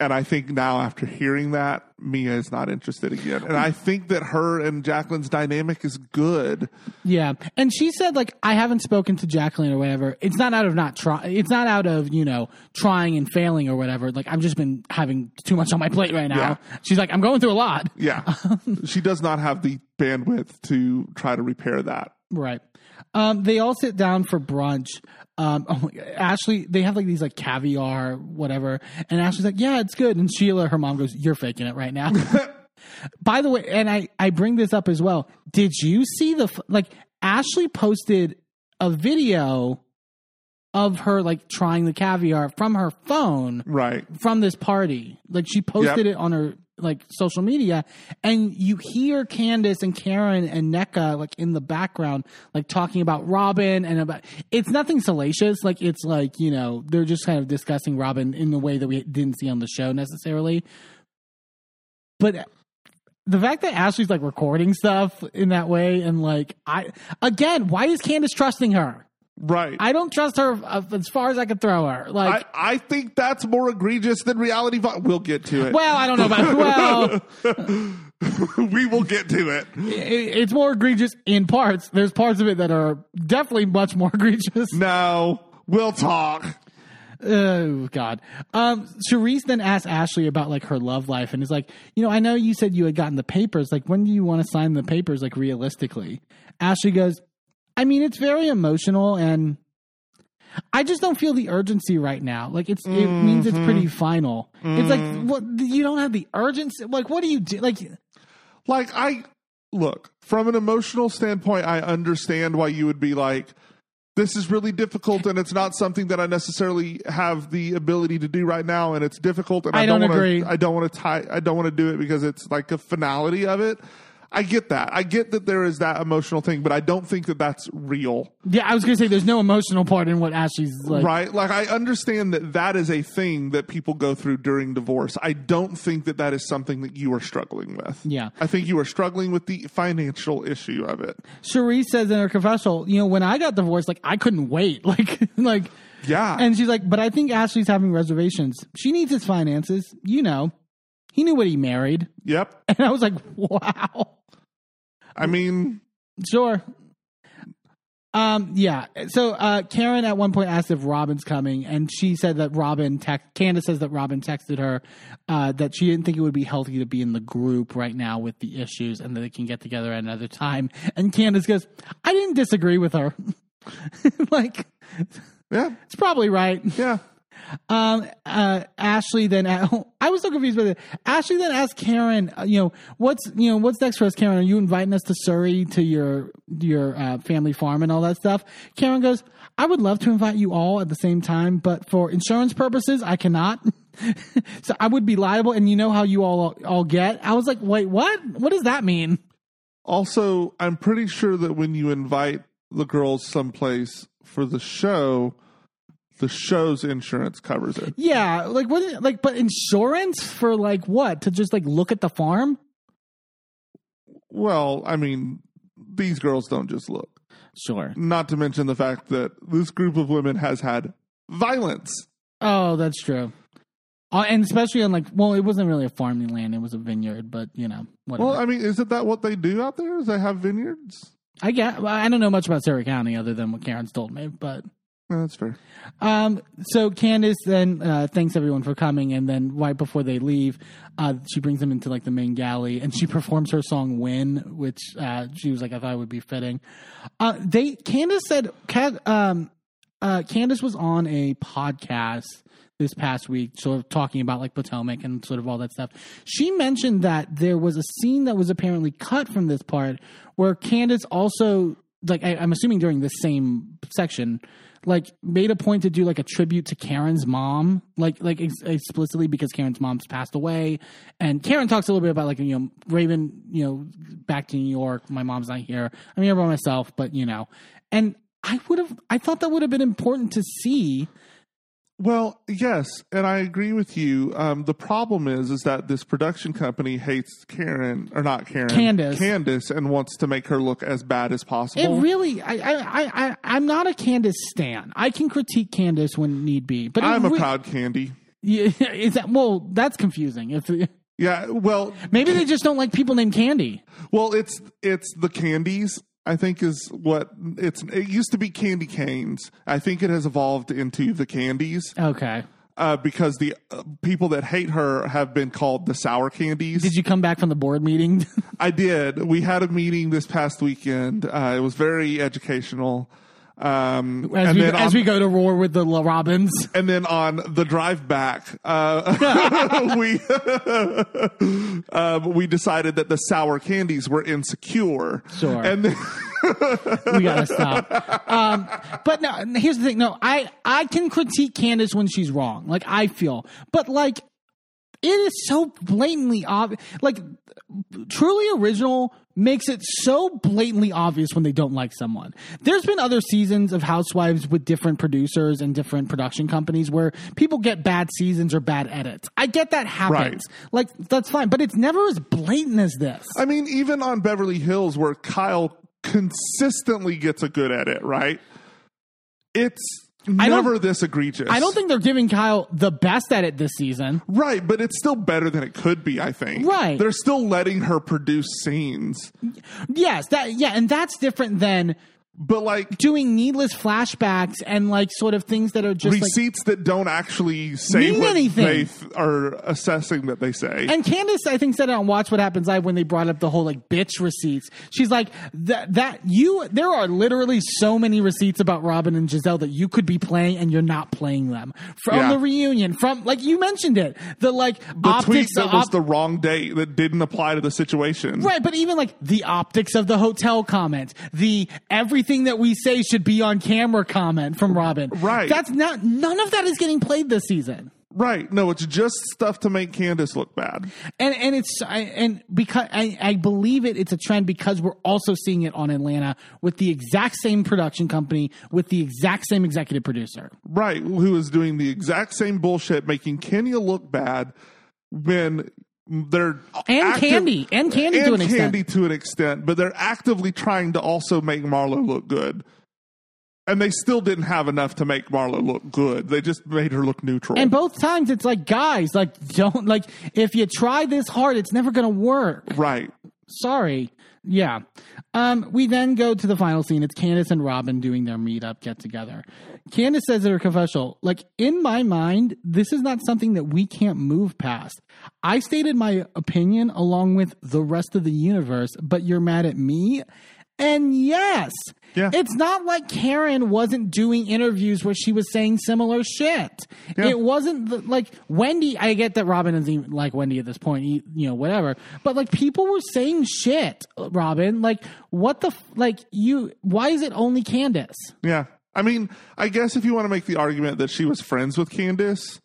and I think now after hearing that, Mia is not interested again. And I think that her and Jacqueline's dynamic is good. Yeah, and she said like I haven't spoken to Jacqueline or whatever. It's not out of not trying. It's not out of you know trying and failing or whatever. Like I've just been having too much on my plate right now. Yeah. She's like I'm going through a lot. Yeah, she does not have the bandwidth to try to repair that. Right. Um, they all sit down for brunch. Um, oh. Ashley, they have like these like caviar, whatever, and Ashley's like, "Yeah, it's good." And Sheila, her mom, goes, "You're faking it right now." By the way, and I I bring this up as well. Did you see the like Ashley posted a video of her like trying the caviar from her phone Right. from this party. Like she posted Yep. it on her like social media, and you hear Candiace and Karen and Nneka like in the background, like talking about Robyn and about. It's nothing salacious. Like it's like you know they're just kind of discussing Robyn in the way that we didn't see on the show necessarily. But the fact that Ashley's like recording stuff in that way and like I again, why is Candiace trusting her? Right. I don't trust her uh, as far as I could throw her. Like I, I think that's more egregious than reality. Vi- we'll get to it. Well, I don't know about well. we will get to it. it- it's more egregious in parts. There's parts of it that are definitely much more egregious. No, we'll talk. Oh God. Um, Charrisse then asked Ashley about like her love life, and is like, you know, I know you said you had gotten the papers. Like, when do you want to sign the papers? Like, realistically, Ashley goes, I mean, it's very emotional, and I just don't feel the urgency right now. Like, it's it means it's pretty mm-hmm. final. It's like, mm-hmm. what you don't have the urgency. Like, what do you do? Like, Like I look from an emotional standpoint, I understand why you would be like, this is really difficult, and it's not something that I necessarily have the ability to do right now, and it's difficult. And I I, don't, don't wanna, agree. I don't want to tie. I don't want to do it because it's like a finality of it. I get that. I get that there is that emotional thing, but I don't think that that's real. Yeah, I was gonna say there's no emotional part in what Ashley's like. right? Like I understand that that is a thing that people go through during divorce. I don't think that that is something that you are struggling with. Yeah. I think you are struggling with the financial issue of it. Cherie says in her confessional, you know, when I got divorced, like I couldn't wait, like like. Yeah. And she's like, but I think Ashley's having reservations. She needs his finances. You know, he knew what he married. yep. And I was like, wow. I mean, Sure. Um, yeah. So uh, Karen at one point asked if Robyn's coming, and she said that Robyn text Candiace says that Robyn texted her uh, that she didn't think it would be healthy to be in the group right now with the issues, and that they can get together at another time. And Candiace goes, "I didn't disagree with her. like, yeah. it's probably right." Yeah. Um, uh, Ashley then, I was so confused by it. Ashley then asked Karen, uh, you know, what's, you know, what's next for us, Karen? Are you inviting us to Surry to your, your, uh, family farm and all that stuff? Karen goes, I would love to invite you all at the same time, but for insurance purposes, I cannot. so I would be liable. And you know how you all, all get. I was like, wait, what? What does that mean? Also, I'm pretty sure that when you invite the girls someplace for the show, the show's insurance covers it. Yeah. Like, what, like, but insurance for like what? To just like look at the farm? Well, I mean, these girls don't just look. Sure. Not to mention the fact that this group of women has had violence. Oh, that's true. Uh, and especially on like, well, it wasn't really a farming land; it was a vineyard. But you know, whatever. Well, I mean, isn't that what they do out there? Is they have vineyards? I get. well, I don't know much about Surry County other than what Karen's told me. But Yeah, that's fair. um, so Candiace then uh, thanks everyone for coming, and then right before they leave, uh, she brings them into like the main galley, and she performs her song "Win," which uh, she was like, I thought would be fitting. Uh, they Candiace said, Cat, um, uh, Candiace was on a podcast this past week, sort of talking about like Potomac and sort of all that stuff. She mentioned that there was a scene that was apparently cut from this part where Candiace also, like, I, I'm assuming during this same section, like made a point to do like a tribute to Karen's mom, like like ex- explicitly because Karen's mom's passed away, and Karen talks a little bit about like you know Raven, you know, back to New York. My mom's not here. I'm here by myself, but you know, and I would have, I thought that would have been important to see. Well, yes, and I agree with you. Um, the problem is, is that this production company hates Karen or not Karen, Candiace. Candiace, and wants to make her look as bad as possible. It really, I, I, I, I'm not a Candiace stan. I can critique Candiace when need be, but I'm a re- proud Candy. Yeah, is that well? That's confusing. If Yeah, well, maybe they just don't like people named Candy. well, it's it's the candies. I think is what it's. It used to be candy canes. I think it has evolved into the candies Okay. uh, because the uh, people that hate her have been called the sour candies. Did you come back from the board meeting? I did. We had a meeting this past weekend. Uh, it was very educational. Um, As, we, as on, we go to war with the La Robins. and then on the drive back, uh, we um, we decided that the sour candies were insecure. Sure. And then, We gotta stop. Um, but no, here's the thing. No, I I can critique Candiace when she's wrong. Like I feel, but like it is so blatantly obvious. Like truly original makes it so blatantly obvious when they don't like someone. There's been other seasons of Housewives with different producers and different production companies where people get bad seasons or bad edits. I get that happens. Like that's fine, but it's never as blatant as this. I mean, even on Beverly Hills, where Kyle consistently gets a good edit, right? It's never this egregious. I don't think they're giving Kyle the best at it this season. Right, but it's still better than it could be, I think. Right. They're still letting her produce scenes. Yes, that yeah, and that's different than But like doing needless flashbacks and like sort of things that are just like receipts that don't actually say what anything. they th- are assessing that they say. and Candiace, I think, said it on Watch What Happens Live when they brought up the whole like bitch receipts. She's like that that you there are literally so many receipts about Robyn and Gizelle that you could be playing and you're not playing them from Yeah. the reunion. From like you mentioned it, the like the tweet optics. that the was the wrong date that didn't apply to the situation. Right, but even like the optics of the hotel comment, the everything that we say should be on camera comment from Robyn. Right. That's not none of that is getting played this season. Right. No, it's just stuff to make Candiace look bad. And and it's I, and because I, I believe it, it's a trend because we're also seeing it on Atlanta with the exact same production company with the exact same executive producer. Right. Who is doing the exact same bullshit, making Kenya look bad when they're And active- Candy. And Candy and to an extent. Candy to an extent, but they're actively trying to also make Marlo look good. And they still didn't have enough to make Marlo look good. They just made her look neutral. And both times it's like, guys, like don't like if you try this hard, it's never gonna work. right. Sorry. Yeah. Um, we then go to the final scene. It's Candiace and Robyn doing their meetup get together. Candiace says in her confessional, like, in my mind, this is not something that we can't move past. I stated my opinion along with the rest of the universe, but you're mad at me? And yes, Yeah. it's not like Karen wasn't doing interviews where she was saying similar shit. Yeah. It wasn't the, like Wendy. I get that Robyn isn't even like Wendy at this point, you you know, whatever. But like people were saying shit, Robyn. Like what the like you? Why is it only Candiace? Yeah. I mean, I guess if you want to make the argument that she was friends with Candiace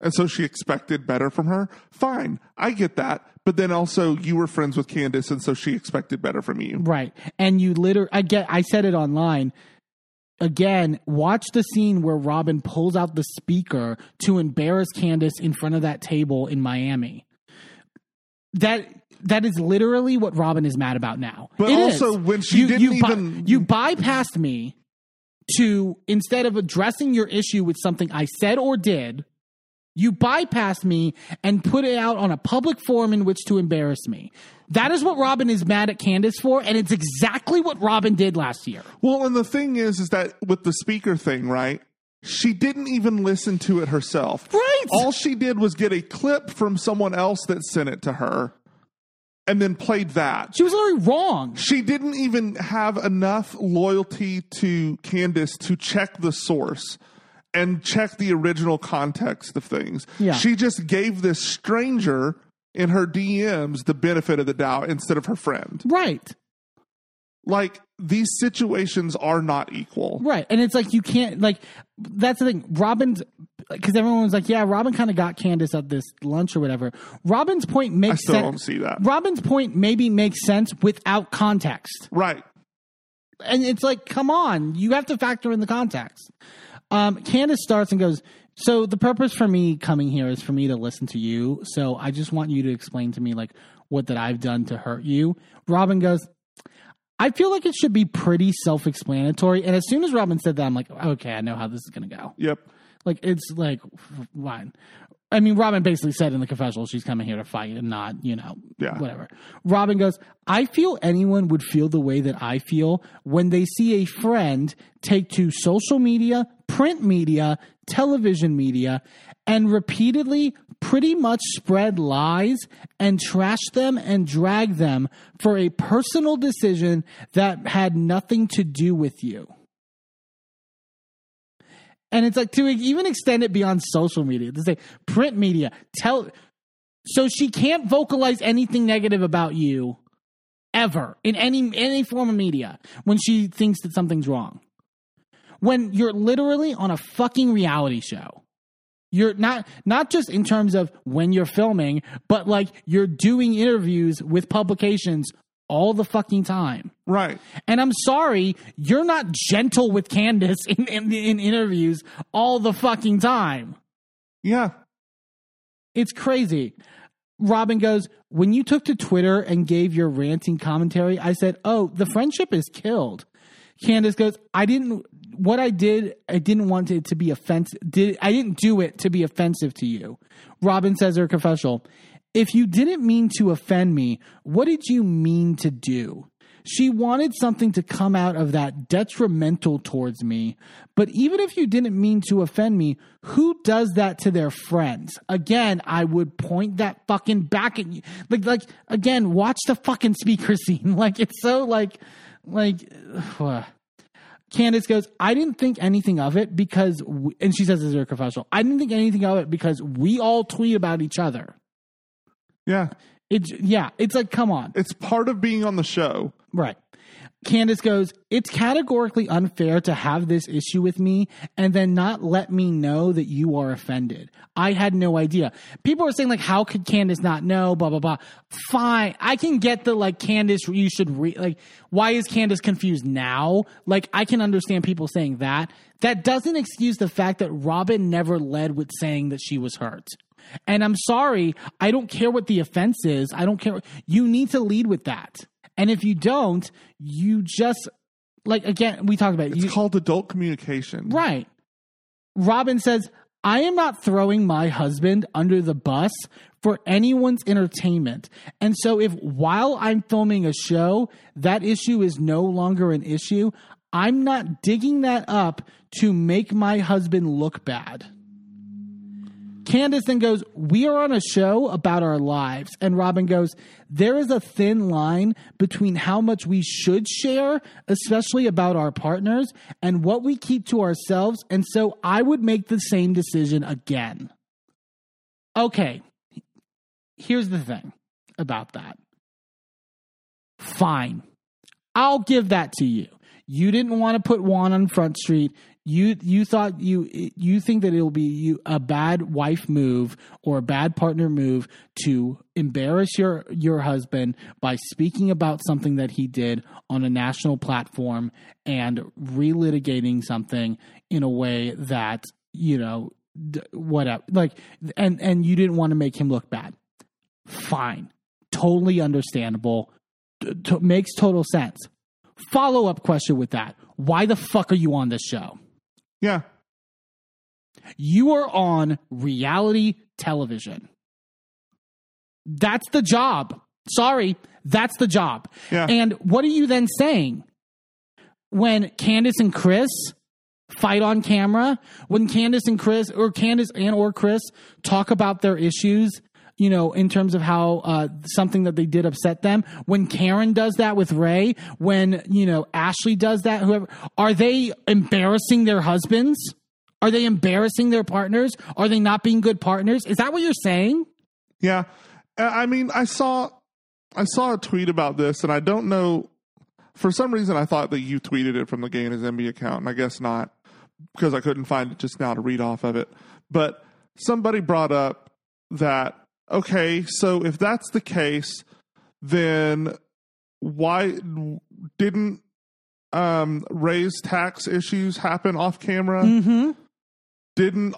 and so she expected better from her, fine. I get that. But then also you were friends with Candiace and so she expected better from you. Right. And you literally, I get, I said it online. Again, watch the scene where Robyn pulls out the speaker to embarrass Candiace in front of that table in Miami. That that is literally what Robyn is mad about now. But It also, is. when she you, didn't you even- you bypassed me to instead of addressing your issue with something I said or did, you bypassed me and put it out on a public forum in which to embarrass me. That is what Robyn is mad at Candiace for, and it's exactly what Robyn did last year. Well, and the thing is, is that with the speaker thing, right? She didn't even listen to it herself. Right. All she did was get a clip from someone else that sent it to her and then played that. She was literally wrong. She didn't even have enough loyalty to Candiace to check the source and check the original context of things. Yeah. She just gave this stranger in her DMs the benefit of the doubt instead of her friend. Right. Like these situations are not equal. Right. And it's like you can't like that's the thing. Robyn's because everyone was like, yeah, Robyn kind of got Candiace at this lunch or whatever. Robyn's point makes sense. I still sense. don't see that. Robyn's point maybe makes sense without context. Right. And it's like, come on, you have to factor in the context. Um, Candiace starts and goes, So the purpose for me coming here is for me to listen to you. So I just want you to explain to me like what that I've done to hurt you. Robyn goes, I feel like it should be pretty self explanatory. And as soon as Robyn said that, I'm like, okay, I know how this is gonna go. Yep. Like it's like fine. I mean, Robyn basically said in the confessional she's coming here to fight and not, you know, Yeah. whatever. Robyn goes, I feel anyone would feel the way that I feel when they see a friend take to social media, print media, television media, and repeatedly pretty much spread lies and trash them and drag them for a personal decision that had nothing to do with you. And it's like to even extend it beyond social media, to say print media, tell so she can't vocalize anything negative about you ever in any any form of media when she thinks that something's wrong. When you're literally on a fucking reality show. You're not not just in terms of when you're filming, but like you're doing interviews with publications all the fucking time. Right. And I'm sorry, you're not gentle with Candiace in, in, in interviews all the fucking time. Yeah. It's crazy. Robyn goes, When you took to Twitter and gave your ranting commentary, I said, Oh, the friendship is killed. Candiace goes, I didn't, what I did, I didn't want it to be offensive. Did, I didn't do it to be offensive to you. Robyn says her confessional, If you didn't mean to offend me, what did you mean to do? She wanted something to come out of that detrimental towards me. But even if you didn't mean to offend me, who does that to their friends? Again, I would point that fucking back at you. Like, like again, watch the fucking speaker scene. Like, it's so like, like, ugh. Candiace goes, I didn't think anything of it because, and she says this is her confessional. I didn't think anything of it because we all tweet about each other. Yeah. It's yeah, it's like, come on. It's part of being on the show. Right. Candiace goes, It's categorically unfair to have this issue with me and then not let me know that you are offended. I had no idea. People are saying, like, how could Candiace not know? Blah, blah, blah. Fine. I can get the, like, Candiace, you should re, like, why is Candiace confused now? Like, I can understand people saying that. That doesn't excuse the fact that Robyn never led with saying that she was hurt. And I'm sorry, I don't care what the offense is. I don't care. You need to lead with that. And if you don't, you just like again, we talked about it. It's You- called adult communication. right. Robyn says, "I am not throwing my husband under the bus for anyone's entertainment." And so if while I'm filming a show, that issue is no longer an issue, I'm not digging that up to make my husband look bad. Candiace then goes, We are on a show about our lives. And Robyn goes, There is a thin line between how much we should share, especially about our partners, and what we keep to ourselves. And so I would make the same decision again. Okay, here's the thing about that. Fine. I'll give that to you. You didn't want to put Juan on Front Street. You you thought you you think that it'll be you a bad wife move or a bad partner move to embarrass your your husband by speaking about something that he did on a national platform and relitigating something in a way that you know whatever like and and you didn't want to make him look bad. Fine, totally understandable. T- t- makes total sense. Follow up question with that. Why the fuck are you on this show? Yeah. You are on reality television. That's the job. Sorry, that's the job. Yeah. And what are you then saying? When Candiace and Chris fight on camera, when Candiace and Chris or Candiace and or Chris talk about their issues, you know, in terms of how uh, something that they did upset them, when Karen does that with Ray, when, you know, Ashley does that, whoever, are they embarrassing their husbands? Are they embarrassing their partners? Are they not being good partners? Is that what you're saying? Yeah. Uh, I mean, I saw I saw a tweet about this and I don't know for some reason I thought that you tweeted it from the Gay in his Enby account and I guess not because I couldn't find it just now to read off of it. But somebody brought up that okay, so if that's the case, then why didn't um Ray's tax issues happen off camera? Mm-hmm. didn't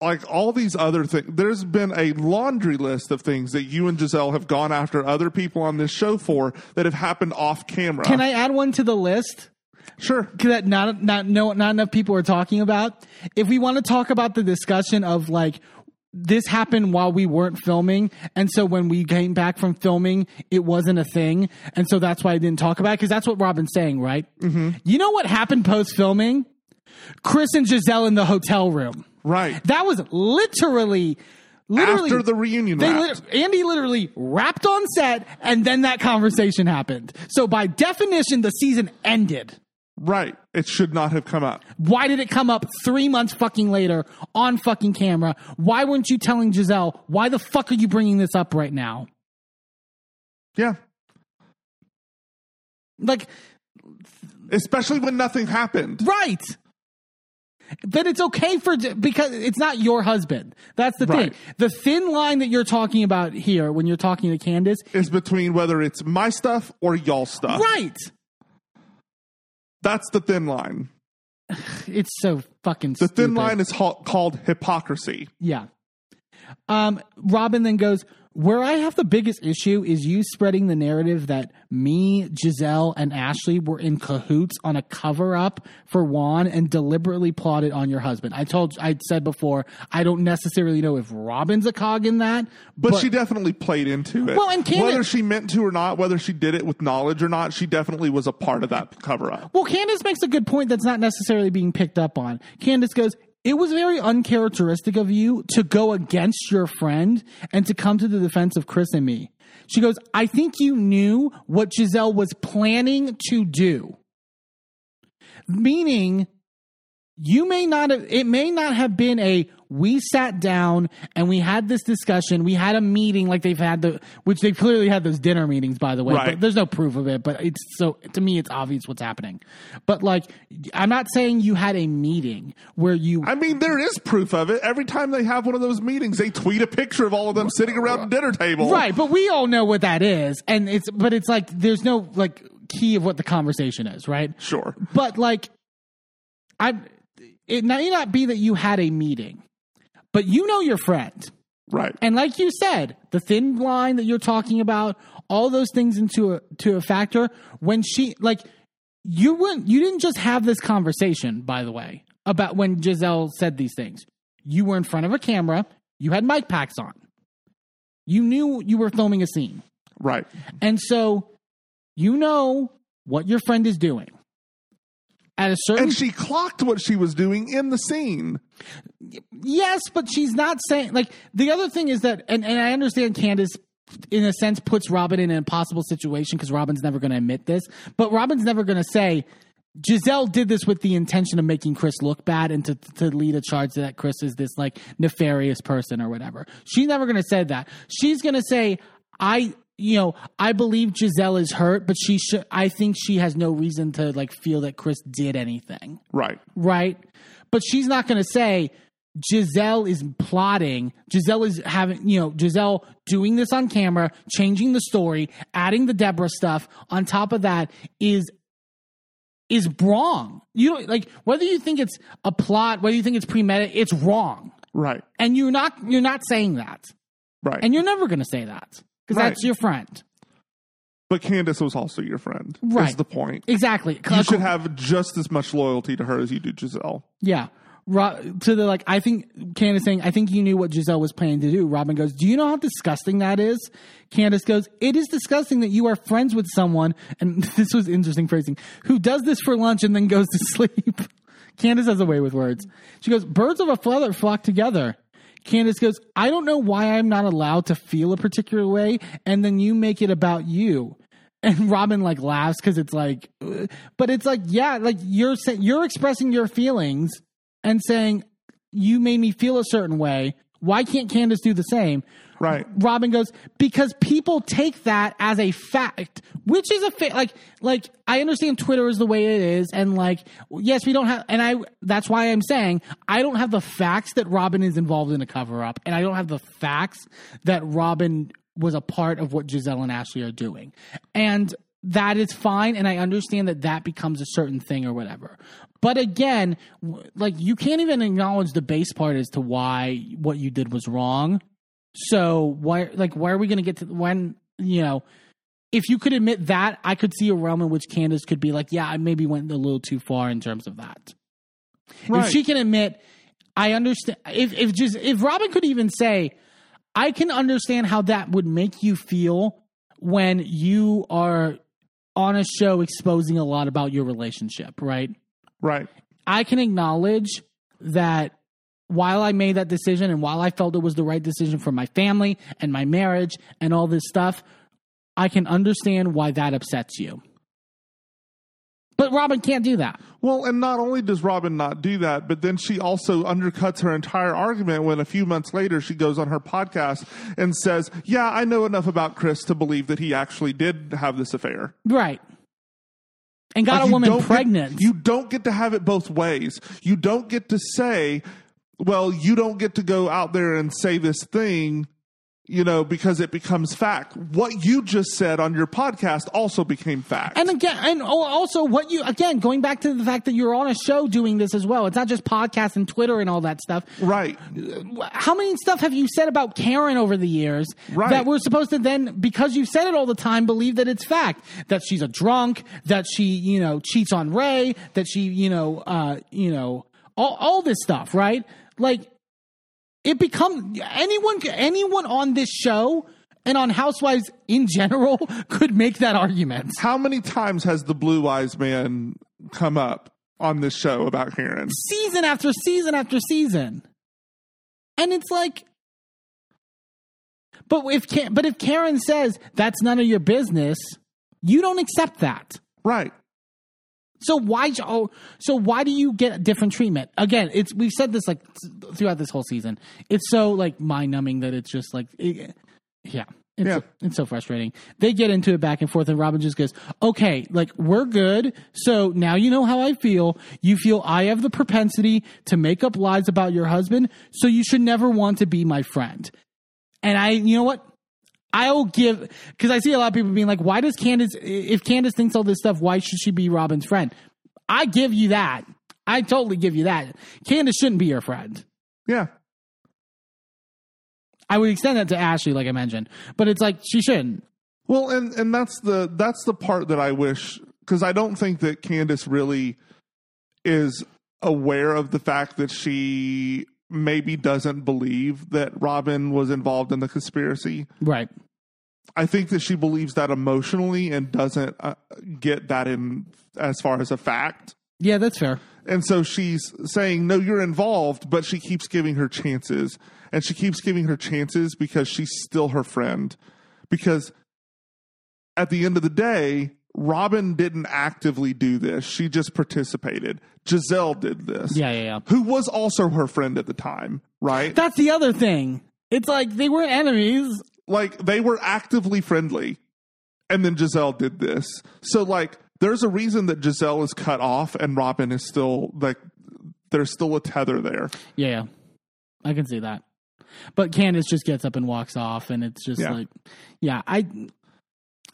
like all these other things. There's been a laundry list of things that you and Gizelle have gone after other people on this show for that have happened off camera. Can I add one to the list? Sure. that not not no not enough people are talking about. If we want to talk about the discussion of like this happened while we weren't filming, and so when we came back from filming, it wasn't a thing, and so that's why I didn't talk about it because that's what Robyn's saying, right? Mm-hmm. You know what happened post filming? Chris and Gizelle in the hotel room. Right. That was literally, literally After the reunion They wrapped. lit- Andy literally wrapped on set, and then that conversation happened. So by definition, the season ended. Right. It should not have come up. Why did it come up three months fucking later on fucking camera? Why weren't you telling Gizelle? Why the fuck are you bringing this up right now? Yeah. Like, Especially when nothing happened. right. But it's okay for because it's not your husband. That's the Right. thing. The thin line that you're talking about here when you're talking to Candiace, Is between whether it's my stuff or y'all stuff. right? That's the thin line. It's so fucking. The thin stupid. line is ha- called hypocrisy. Yeah. Um, Robyn then goes, Where I have the biggest issue is you spreading the narrative that me, Gizelle, and Ashley were in cahoots on a cover up for Juan and deliberately plotted on your husband. I told, I said before, I don't necessarily know if Robyn's a cog in that, But, but, she definitely played into it. Well, and Candiace- whether she meant to or not, whether she did it with knowledge or not, she definitely was a part of that cover up. Well, Candiace makes a good point that's not necessarily being picked up on. Candiace goes, It was very uncharacteristic of you to go against your friend and to come to the defense of Chris and me. She goes, I think you knew what Gizelle was planning to do. Meaning, you may not have, it may not have been a we sat down and we had this discussion. We had a meeting like they've had the, which they clearly had those dinner meetings, by the way. Right. But there's no proof of it. But it's so to me, it's obvious what's happening. But like, I'm not saying you had a meeting where you. I mean, there is proof of it. Every time they have one of those meetings, they tweet a picture of all of them sitting around the dinner table. Right, but we all know what that is, and it's but it's like there's no like key of what the conversation is, right? Sure. But like, I it may not be that you had a meeting, but you know your friend, Right. and like you said, the thin line that you're talking about, all those things into a to a factor when she like you wouldn't you didn't just have this conversation by the way about when Gizelle said these things. You were in front of a camera. You had mic packs on. You knew you were filming a scene. Right. And so you know what your friend is doing. At a certain And she clocked what she was doing in the scene. yes, but she's not saying like the other thing is that and, and I understand Candiace in a sense puts Robyn in an impossible situation because Robyn's never going to admit this, but Robyn's never going to say Gizelle did this with the intention of making Chris look bad and to, to lead a charge that Chris is this like nefarious person or whatever. She's never going to say that. She's going to say, I, you know, I believe Gizelle is hurt, but she should, I think she has no reason to like feel that Chris did anything Right. right? But she's not going to say Gizelle is plotting. Gizelle is having, you know, Gizelle doing this on camera, changing the story, adding the Deborah stuff. On top of that is is wrong. You don't like whether you think it's a plot, whether you think it's premeditated, it's wrong. Right. And you're not you're not saying that. Right. And you're never going to say that because Right. that's your friend. but Candiace was also your friend. Right. Is the point. Exactly. You should have just as much loyalty to her as you do Gizelle. Yeah. Ro- to the like, I think Candiace saying, I think you knew what Gizelle was planning to do. Robyn goes, Do you know how disgusting that is? Candiace goes, It is disgusting that you are friends with someone, and this was interesting phrasing, who does this for lunch and then goes to sleep. Candiace has a way with words. She goes, Birds of a feather flock together. Candiace goes, I don't know why I'm not allowed to feel a particular way, and then you make it about you. And Robyn like laughs because it's like, "Ugh." but it's like, yeah, like you're saying you're expressing your feelings and saying you made me feel a certain way. Why can't Candiace do the same? Right. Robyn goes because people take that as a fact, which is a fa- like like I understand Twitter is the way it is, and like yes, we don't have, and I that's why I'm saying I don't have the facts that Robyn is involved in a cover up, and I don't have the facts that Robyn was a part of what Gizelle and Ashley are doing, and that is fine, and I understand that that becomes a certain thing or whatever. But again, like you can't even acknowledge the base part as to why what you did was wrong. So why, like, why are we going to get to when you know? If you could admit that, I could see a realm in which Candiace could be like, "Yeah, I maybe went a little too far in terms of that." Right. If she can admit, I understand. If if just if Robyn could even say, I can understand how that would make you feel when you are on a show exposing a lot about your relationship, right? right. I can acknowledge that while I made that decision and while I felt it was the right decision for my family and my marriage and all this stuff, I can understand why that upsets you. But Robyn can't do that. Well, and not only does Robyn not do that, but then she also undercuts her entire argument when a few months later she goes on her podcast and says, Yeah, I know enough about Chris to believe that he actually did have this affair. Right. And got Like, a woman don't get- pregnant. you don't get to have it both ways. You don't get to say, well, you don't get to go out there and say this thing, you know, because it becomes fact. What you just said on your podcast also became fact. And again, and also what you again going back to the fact that you're on a show doing this as well. It's not just podcast and Twitter and all that stuff. right. How many stuff have you said about Karen over the years Right. that we're supposed to then, because you've said it all the time, believe that it's fact that she's a drunk, that she you know cheats on Ray, that she you know uh you know all all this stuff, right? Like it become anyone anyone on this show and on Housewives in general could make that argument. How many times has the Blue Eyes Man come up on this show about Karen? season after season after season. And it's like but if but if Karen says that's none of your business, you don't accept that. Right. So why? Oh, so why do you get different treatment? Again, it's we've said this like throughout this whole season. It's so like mind numbing that it's just like, it, yeah. It's, Yeah. it's so frustrating. They get into it back and forth, and Robyn just goes, "Okay, like we're good. So now you know how I feel. You feel I have the propensity to make up lies about your husband, so you should never want to be my friend." And I, you know what? I'll give because I see a lot of people being like, "Why does Candiace? If Candiace thinks all this stuff, why should she be Robyn's friend?" I give you that. I totally give you that. Candiace shouldn't be your friend. Yeah. I would extend that to Ashley, like I mentioned, but it's like she shouldn't. Well, and and that's the that's the part that I wish because I don't think that Candiace really is aware of the fact that she maybe doesn't believe that Robyn was involved in the conspiracy. Right. I think that she believes that emotionally and doesn't uh, get that in as far as a fact. Yeah, that's fair. And so she's saying, no, you're involved, but she keeps giving her chances. And she keeps giving her chances because she's still her friend. Because at the end of the day, Robyn didn't actively do this. She just participated. Gizelle did this. Yeah, yeah, yeah. Who was also her friend at the time, right? That's the other thing. It's like they weren't enemies. Like they were actively friendly and then Gizelle did this. So like there's a reason that Gizelle is cut off and Robyn is still like there's still a tether there. Yeah, yeah. I can see that. But Candiace just gets up and walks off, and it's just Yeah. like, yeah, I,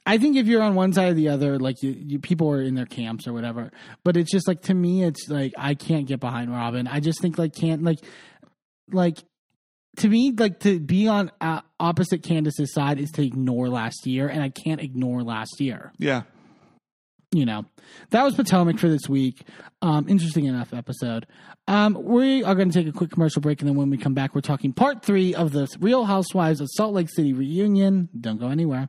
I think if you're on one side or the other, like you, you, people are in their camps or whatever. But it's just like to me, it's like I can't get behind Robyn. I just think like can't like, like to me, like to be on uh, opposite Candiace's side is to ignore last year, and I can't ignore last year. Yeah. you know, that was Potomac for this week. Um, interesting enough episode. Um, we are going to take a quick commercial break, and then when we come back, we're talking part three of the Real Housewives of Salt Lake City reunion. Don't go anywhere.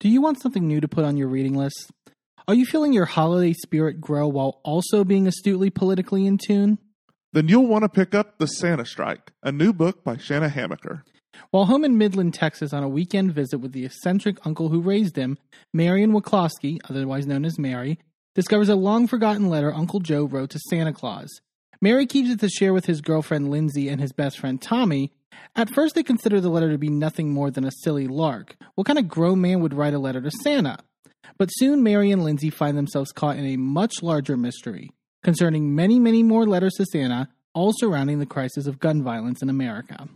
Do you want something new to put on your reading list? Are you feeling your holiday spirit grow while also being astutely politically in tune? Then you'll want to pick up The Santa Strike, a new book by Shanna Hamaker. While home in Midland, Texas, on a weekend visit with the eccentric uncle who raised him, Marion Waclowski, otherwise known as Mary, discovers a long forgotten letter Uncle Joe wrote to Santa Claus. Mary keeps it to share with his girlfriend Lindsay and his best friend Tommy. At first, they consider the letter to be nothing more than a silly lark. What kind of grown man would write a letter to Santa? But soon, Mary and Lindsay find themselves caught in a much larger mystery concerning many, many more letters to Santa, all surrounding the crisis of gun violence in America.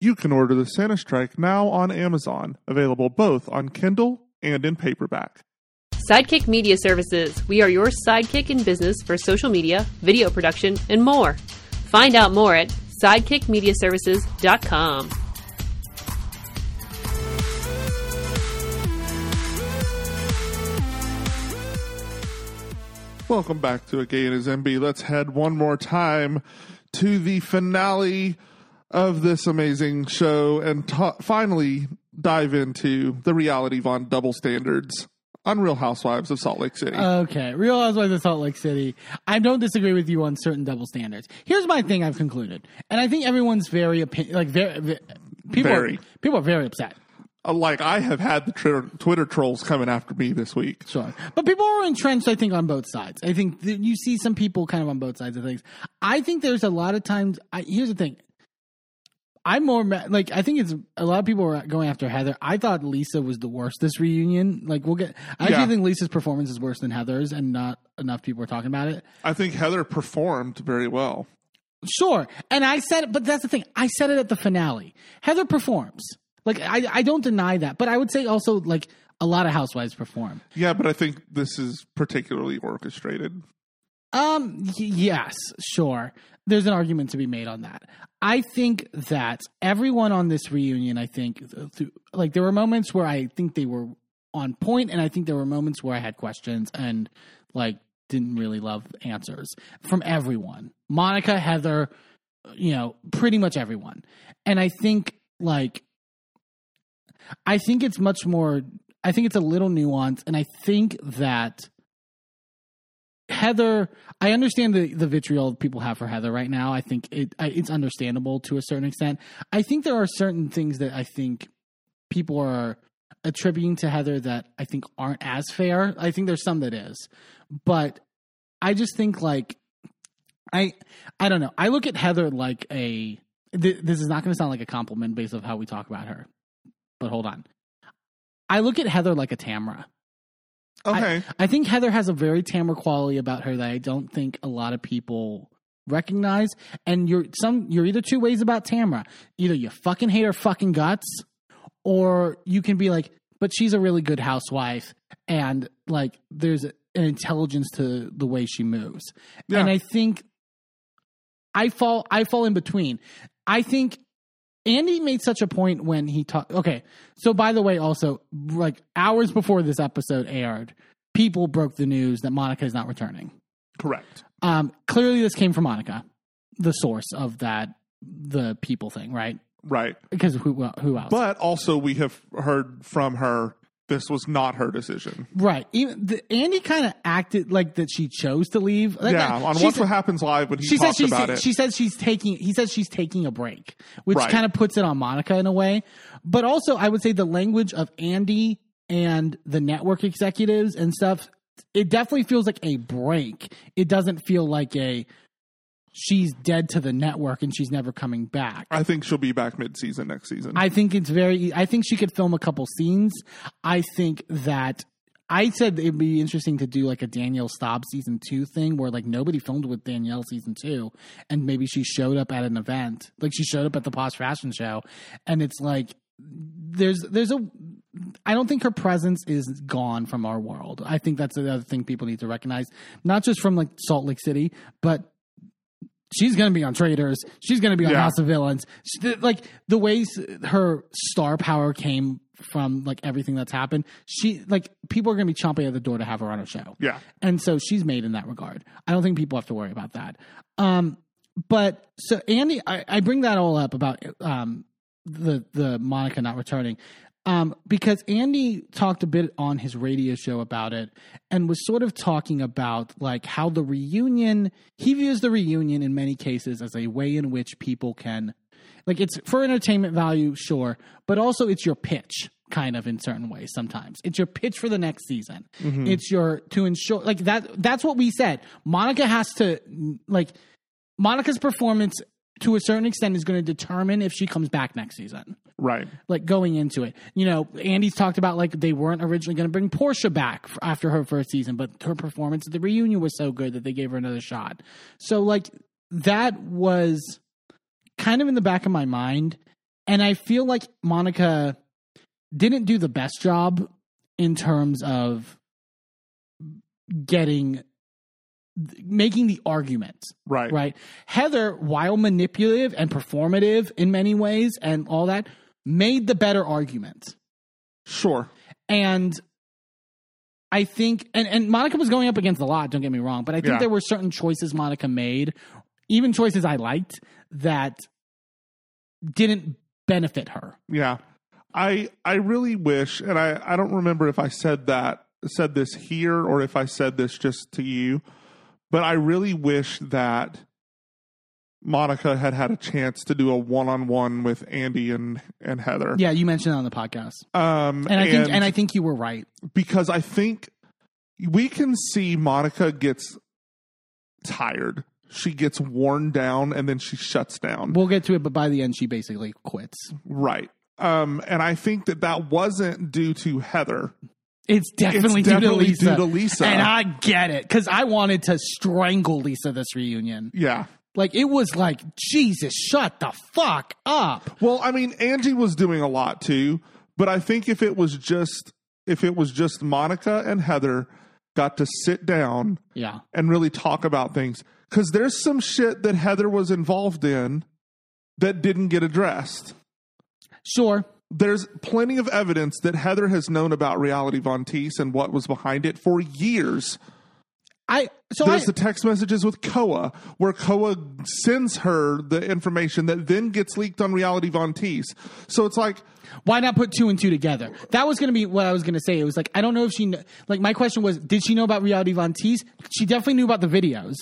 You can order The Santa Strike now on Amazon, available both on Kindle and in paperback. Sidekick Media Services. We are your sidekick in business for social media, video production, and more. Find out more at sidekickmediaservices.com. Welcome back to A Gay and His Enby. Let's head one more time to the finale of this amazing show and ta finally dive into the reality Von double standards on Real Housewives of Salt Lake City. Okay, Real Housewives of Salt Lake City. I don't disagree with you on certain double standards. Here's my thing. I've concluded, and I think everyone's very opi- like very, ve- people Very. Are, people are very upset. Uh, like I have had the Twitter, Twitter trolls coming after me this week. Sure, but people are entrenched. I think on both sides. I think that you see some people kind of on both sides of things. I think there's a lot of times. I, here's the thing. I'm more like I think it's a lot of people are going after Heather. I thought Lisa was the worst this reunion. Like we'll get. I Yeah. actually think Lisa's performance is worse than Heather's, and not enough people are talking about it. I think Heather performed very well. Sure. And I said, but that's the thing. I said it at the finale. Heather performs. Like, I, I don't deny that. But I would say also, like, a lot of housewives perform. Yeah, but I think this is particularly orchestrated. Um, y- yes, sure. There's an argument to be made on that. I think that everyone on this reunion, I think, th- like there were moments where I think they were on point, and I think there were moments where I had questions and like didn't really love answers from everyone. Monica, Heather, you know, pretty much everyone. And I think like I think it's much more I think it's a little nuanced and I think that Heather, I understand the, the vitriol people have for Heather right now. I think it it's understandable to a certain extent. I think there are certain things that I think people are attributing to Heather that I think aren't as fair. I think there's some that is, but I just think like I I don't know. I look at Heather like a. Th- this is not going to sound like a compliment based on how we talk about her, but hold on. I look at Heather like a Tamra. Okay. I think Heather has a very Tamra quality about her that I don't think a lot of people recognize. And you're some you're either two ways about Tamra. Either you fucking hate her fucking guts, or you can be like, but she's a really good housewife, and like there's an intelligence to the way she moves. Yeah. And I think I fall I fall in between. I think Andy made such a point when he talked. Okay, so by the way, also like hours before this episode aired, people broke the news that Monica is not returning. Correct. Um, clearly, this came from Monica, the source of that the people thing, right? Right. Because who who else? But also, we have heard from her this was not her decision. right. Even the, Andy kind of acted like that she chose to leave. Like, yeah. Uh, on she What's What Happens Live when he she talked about it. she says she's taking he says she's taking a break, which Right. kind of puts it on Monica in a way. But also, I would say the language of Andy and the network executives and stuff, it definitely feels like a break. It doesn't feel like a she's dead to the network and she's never coming back. I think she'll be back mid season next season. I think it's very. I think she could film a couple scenes. I think that I said it'd be interesting to do like a Danielle Staub season two thing where like nobody filmed with Danielle season two, and maybe she showed up at an event, like she showed up at the Posh Fashion Show, and it's like there's there's a. I don't think her presence is gone from our world. I think that's the other thing people need to recognize, not just from like Salt Lake City, but she's going to be on Traitors. She's going to be on Yeah. House of Villains. She- like the ways her star power came from like everything that's happened. She like people are going to be chomping at the door to have her on a show. yeah. And so she's made in that regard. I don't think people have to worry about that. Um, but so Andy, I, I bring that all up about um, the the Monica not returning. Um, because Andy talked a bit on his radio show about it and was sort of talking about like how the reunion he views the reunion in many cases as a way in which people can like it's for entertainment value, sure, but also it's your pitch kind of in certain ways sometimes. It's your pitch for the next season. It's your to ensure like that that's what we said. Monica has to like Monica's performance to a certain extent is going to determine if she comes back next season. Right. Like going into it, you know, Andy's talked about like they weren't originally going to bring Porsha back after her first season, but her performance at the reunion was so good that they gave her another shot. So like that was kind of in the back of my mind, and I feel like Monica didn't do the best job in terms of getting making the argument Right. right? Heather, while manipulative and performative in many ways and all that, made the better argument. Sure. And I think, and, and Monica was going up against a lot, don't get me wrong, but I think Yeah. there were certain choices Monica made, even choices I liked, that didn't benefit her. Yeah. I I really wish and I I don't remember if I said that said this here or if I said this just to you, but I really wish that Monica had had a chance to do a one-on-one with Andy and and Heather. Yeah, you mentioned it on the podcast. Um And I think and I think you were right. because I think we can see Monica gets tired. She gets worn down and then she shuts down. We'll get to it, but by the end she basically quits. Right. Um, and I think that that wasn't due to Heather. It's definitely, It's definitely due, to due to Lisa. And I get it because I wanted to strangle Lisa this reunion. Yeah. Like it was like, Jesus, shut the fuck up. Well, I mean, Angie was doing a lot too, but I think if it was just if it was just Monica and Heather got to sit down Yeah. and really talk about things, because there's some shit that Heather was involved in that didn't get addressed. Sure. There's plenty of evidence that Heather has known about Reality Von Tease and what was behind it for years. I so I, There's the text messages with Koa, where Koa sends her the information that then gets leaked on Reality Von Tease. So it's like, why not put two and two together? That was going to be what I was going to say. It was like I don't know if she kn- like my question was did she know about Reality Von Tease? She definitely knew about the videos,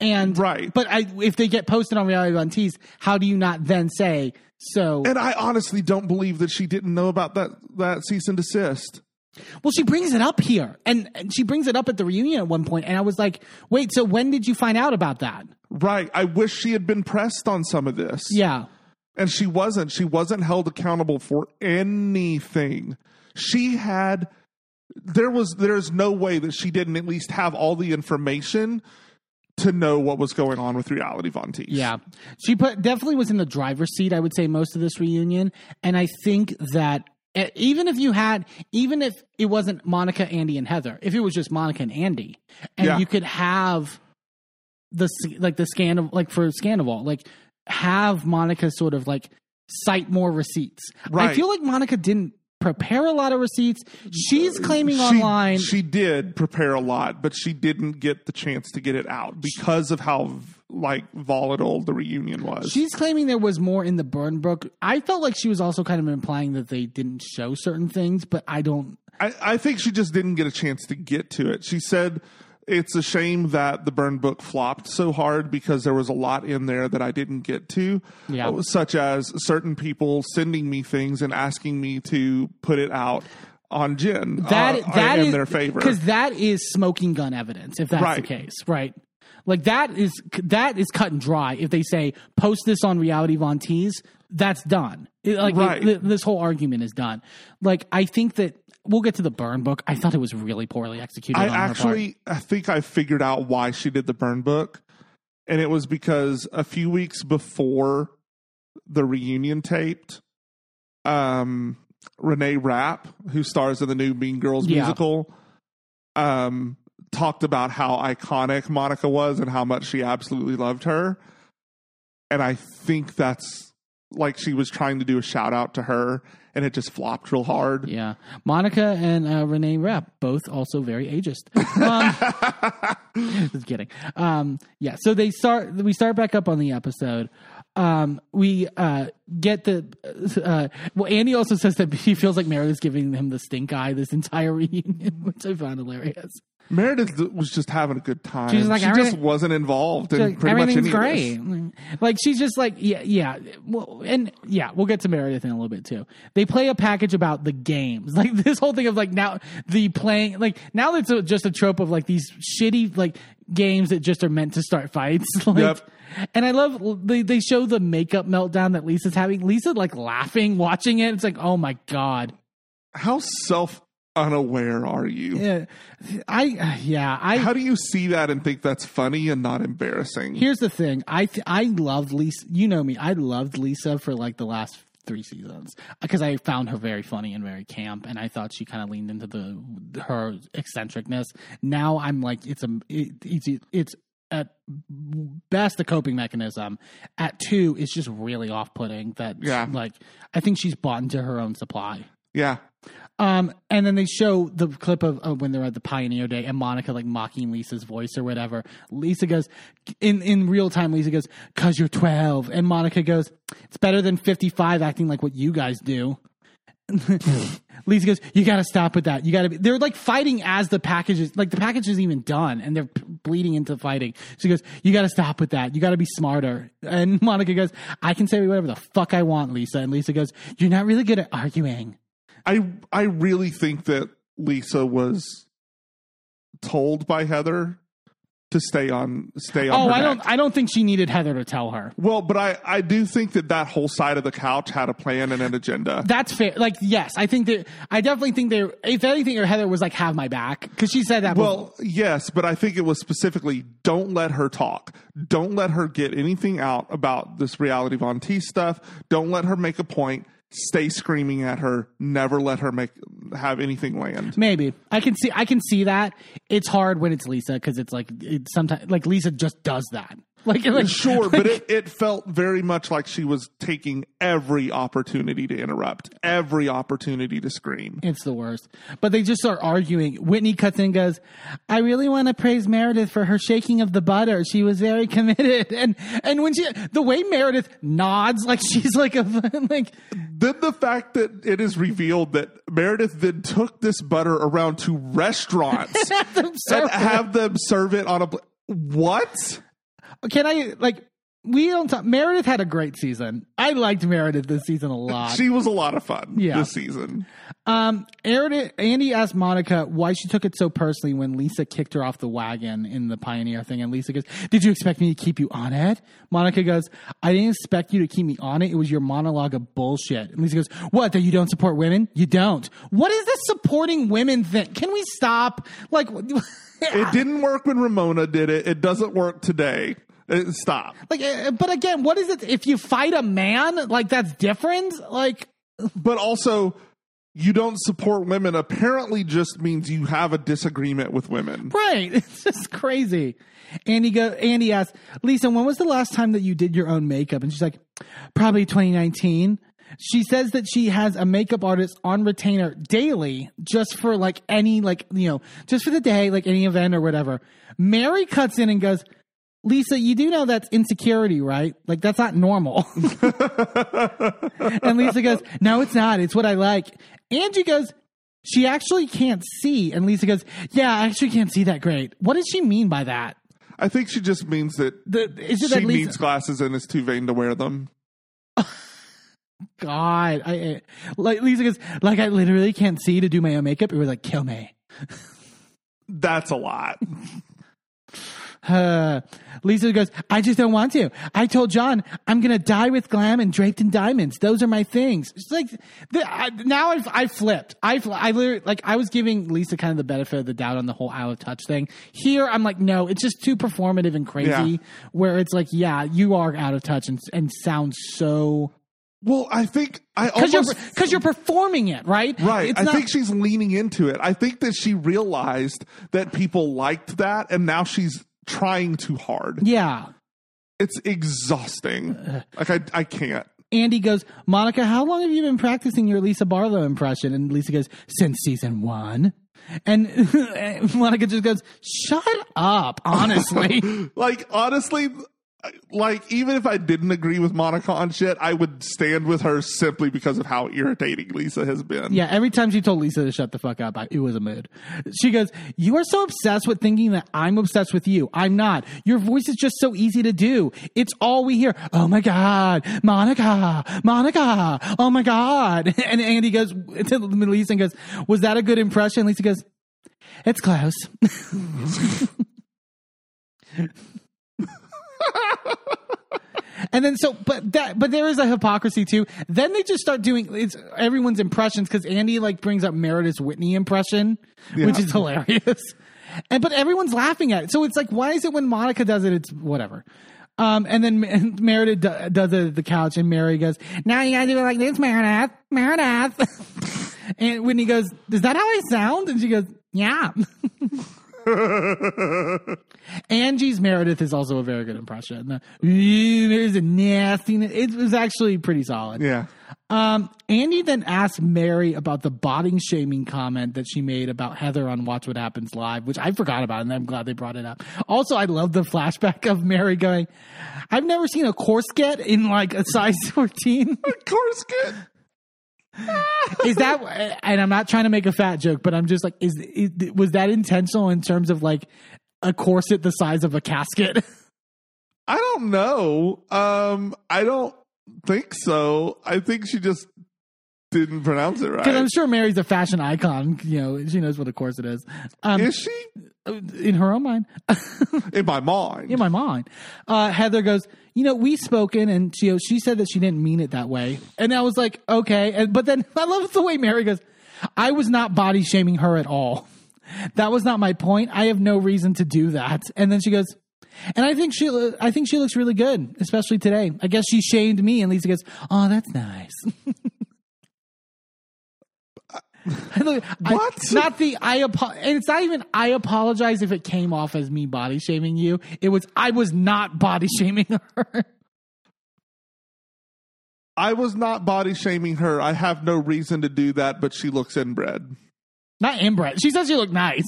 and Right. But I, if they get posted on Reality Von Tease, how do you not then say so? and I honestly don't believe that she didn't know about that that cease and desist. Well, she brings it up here, and, and she brings it up at the reunion at one point, and I was like, wait, so when did you find out about that? Right. I wish she had been pressed on some of this. Yeah. And she wasn't. She wasn't held accountable for anything. She had there was there's no way that she didn't at least have all the information to know what was going on with reality Von Tease. Yeah, she put definitely was in the driver's seat. I would say most of this reunion, and I think that even if you had, even if it wasn't Monica, Andy, and Heather, if it was just Monica and Andy, and Yeah. you could have the like the scan of like for Scandoval, like have Monica sort of like cite more receipts. Right. I feel like Monica didn't prepare a lot of receipts. She's claiming She, online. she did prepare a lot, but she didn't get the chance to get it out because of how like volatile the reunion was. She's claiming there was more in the burn book. I felt like she was also kind of implying that they didn't show certain things, but I don't. I, I think she just didn't get a chance to get to it. She said it's a shame that the burn book flopped so hard because there was a lot in there that I didn't get to, Yeah. uh, such as certain people sending me things and asking me to put it out on Jen That uh, that in is their favor. because that is smoking gun evidence. If that's the case, right? Like that is that is cut and dry. If they say post this on Reality Von Tease, that's done. It- like Right. th- this whole argument is done. Like I think that we'll get to the burn book. I thought it was really poorly executed. I on her part. actually I think I figured out why she did the burn book, and it was because a few weeks before the reunion taped, um, Renee Rapp, who stars in the new Mean Girls Yeah. musical, um, talked about how iconic Monica was and how much she absolutely loved her, and I think that's like she was trying to do a shout out to her, and it just flopped real hard. Yeah, Monica and uh, Renee Rapp both also very ageist. Um, just kidding. Um, yeah, so they start. We start back up on the episode. Um, we uh, get the. Uh, well, Andy also says that he feels like Meredith's giving him the stink eye this entire reunion, which I found hilarious. Meredith was just having a good time. She's like, she just wasn't involved in Like, pretty much everything's any of great. this. Like she's just like yeah, yeah. Well, and yeah, we'll get to Meredith in a little bit too. They play a package about the games, like this whole thing of like now the playing, like now it's a, just a trope of like these shitty like games that just are meant to start fights. like, Yep. And I love they they show the makeup meltdown that Lisa's having. Lisa like laughing watching it. It's like oh my god. How self unaware are you? Yeah, I yeah I How do you see that and think that's funny and not embarrassing? Here's the thing. I th- I loved Lisa. You know me. I loved Lisa for like the last three seasons because I found her very funny and very camp, and I thought she kind of leaned into the her eccentricness. Now I'm like, it's a it, it's it's at best a coping mechanism. At two, it's just really off putting. That Yeah. like I think she's bought into her own supply. yeah. Um, and then they show the clip of, when they're at the Pioneer Day and Monica like mocking Lisa's voice or whatever. Lisa goes in in real time. Lisa goes, "Cause you're 12," and Monica goes, "It's better than 55 acting like what you guys do." Lisa goes, "You got to stop with that. You got to." be They're like fighting as the package is like the package is even done, and they're p- bleeding into fighting. She goes, "You got to stop with that. You got to be smarter." And Monica goes, "I can say whatever the fuck I want, Lisa." And Lisa goes, "You're not really good at arguing." I I really think that Lisa was told by Heather to stay on stay on Oh, I neck. don't. I don't think she needed Heather to tell her. Well, but I, I do think that that whole side of the couch had a plan and an agenda. That's fair. Like, yes, I think that. I definitely think they. If anything, or Heather was like, "Have my back," because she said that. Well, yes, but I think it was specifically don't let her talk. Don't let her get anything out about this reality Von T stuff. Don't let her make a point. Stay screaming at her. Never let her make have anything land. maybe I can see. I can see that. It's hard when it's Lisa because it's like sometimes like Lisa just does that. Like, like Sure, but it, it felt very much like she was taking every opportunity to interrupt, every opportunity to scream. It's the worst. But they just start arguing. Whitney cuts in and goes, I really want to praise Meredith for her shaking of the butter. She was very committed. And and when she the way Meredith nods like she's like a like Then the fact that it is revealed that Meredith then took this butter around to restaurants and have them serve it on a what? Can I like we don't talk Meredith had a great season. I liked Meredith this season a lot. She was a lot of fun Yeah. this season. Um, Andy asked Monica why she took it so personally when Lisa kicked her off the wagon in the Pioneer thing. And Lisa goes, Did you expect me to keep you on it? Monica goes, I didn't expect you to keep me on it. It was your monologue of bullshit. And Lisa goes, What, that you don't support women? You don't. What is this supporting women thing? Can we stop? Like, It didn't work when Ramona did it. It doesn't work today. Uh, Stop. like, uh, but again, what is it? If you fight a man, like, that's different? Like, But also, you don't support women apparently just means you have a disagreement with women. Right. It's just crazy. Andy go Andy asks, Lisa, when was the last time that you did your own makeup? And she's like, probably 2019. She says that she has a makeup artist on retainer daily just for like any like, you know, just for the day, like any event or whatever. Mary cuts in and goes, Lisa, you do know that's insecurity, right? Like that's not normal. and Lisa goes, No, it's not. It's what I like. Angie goes, She actually can't see. And Lisa goes, Yeah, I actually can't see that great. What does she mean by that? I think she just means that The, is it she that Lisa? needs glasses and is too vain to wear them. God, I, I like Lisa goes, like I literally can't see to do my own makeup. It was like kill me. That's a lot. Uh, Lisa goes, I just don't want to. I told John I'm gonna die with glam and draped in diamonds. Those are my things. It's like the, I, now I've I flipped. I I literally like I was giving Lisa kind of the benefit of the doubt on the whole out of touch thing. Here I'm like, no, it's just too performative and crazy. Yeah. Where it's like, yeah, you are out of touch and and sound so Well, I think I because you're because you're performing it right. Right. It's I not- think she's leaning into it. I think that she realized that people liked that and now she's trying too hard. yeah. It's exhausting. Uh, like I I can't. Andy goes, Monica, how long have you been practicing your Lisa Barlow impression? And Lisa goes, since season one. And Monica just goes, shut up, honestly. Like honestly, like even if I didn't agree with Monica on shit, I would stand with her simply because of how irritating Lisa has been. yeah, every time she told Lisa to shut the fuck up, I, it was a mood. She goes, You are so obsessed with thinking that I'm obsessed with you. I'm not. Your voice is just so easy to do. It's all we hear. Oh my God, Monica, Monica, oh my God. And Andy goes to Lisa and goes, Was that a good impression? Lisa goes, It's close. And then so, but that, but there is a hypocrisy too. Then they just start doing it's everyone's impressions because Andy like brings up Meredith's Whitney impression, which is hilarious. And but everyone's laughing at it. So it's like, why is it when Monica does it, it's whatever. Um, and then and Meredith do, does it at the couch, and Mary goes, "Now you gotta do it like this, Meredith, Meredith." and Whitney goes, "Is that how I sound?" And she goes, "Yeah." Angie's Meredith is also a very good impression. The, "Ooh, There's a nastiness. It was actually pretty solid. Yeah. Um, Andy then asked Mary about the body shaming comment that she made about Heather on Watch What Happens Live, which I forgot about, and I'm glad they brought it up. Also, I love the flashback of Mary going, I've never seen a corset in like a size 14. Corset. Is that, and I'm not trying to make a fat joke, but I'm just like, is, is was that intentional in terms of like a corset the size of a casket? I don't know. Um, I don't think so. I think she just didn't pronounce it right. Because I'm sure Mary's a fashion icon. You know, she knows what a corset is. Um, Is she? in her own mind. In my mind. in my mind. Uh, Heather goes, you know, we spoken, and she she said that she didn't mean it that way, and I was like, okay, and, but then I love the way Mary goes, I was not body shaming her at all. That was not my point. I have no reason to do that. And then she goes, and I think she, I think she looks really good, especially today. I guess she shamed me, and Lisa goes, oh, that's nice. Look, I- What? not the I apo- and it's not even I apologize if it came off as me body shaming you. It was I was not body shaming her. I was not body shaming her. I have no reason to do that, but she looks inbred. not inbred. She says you look nice.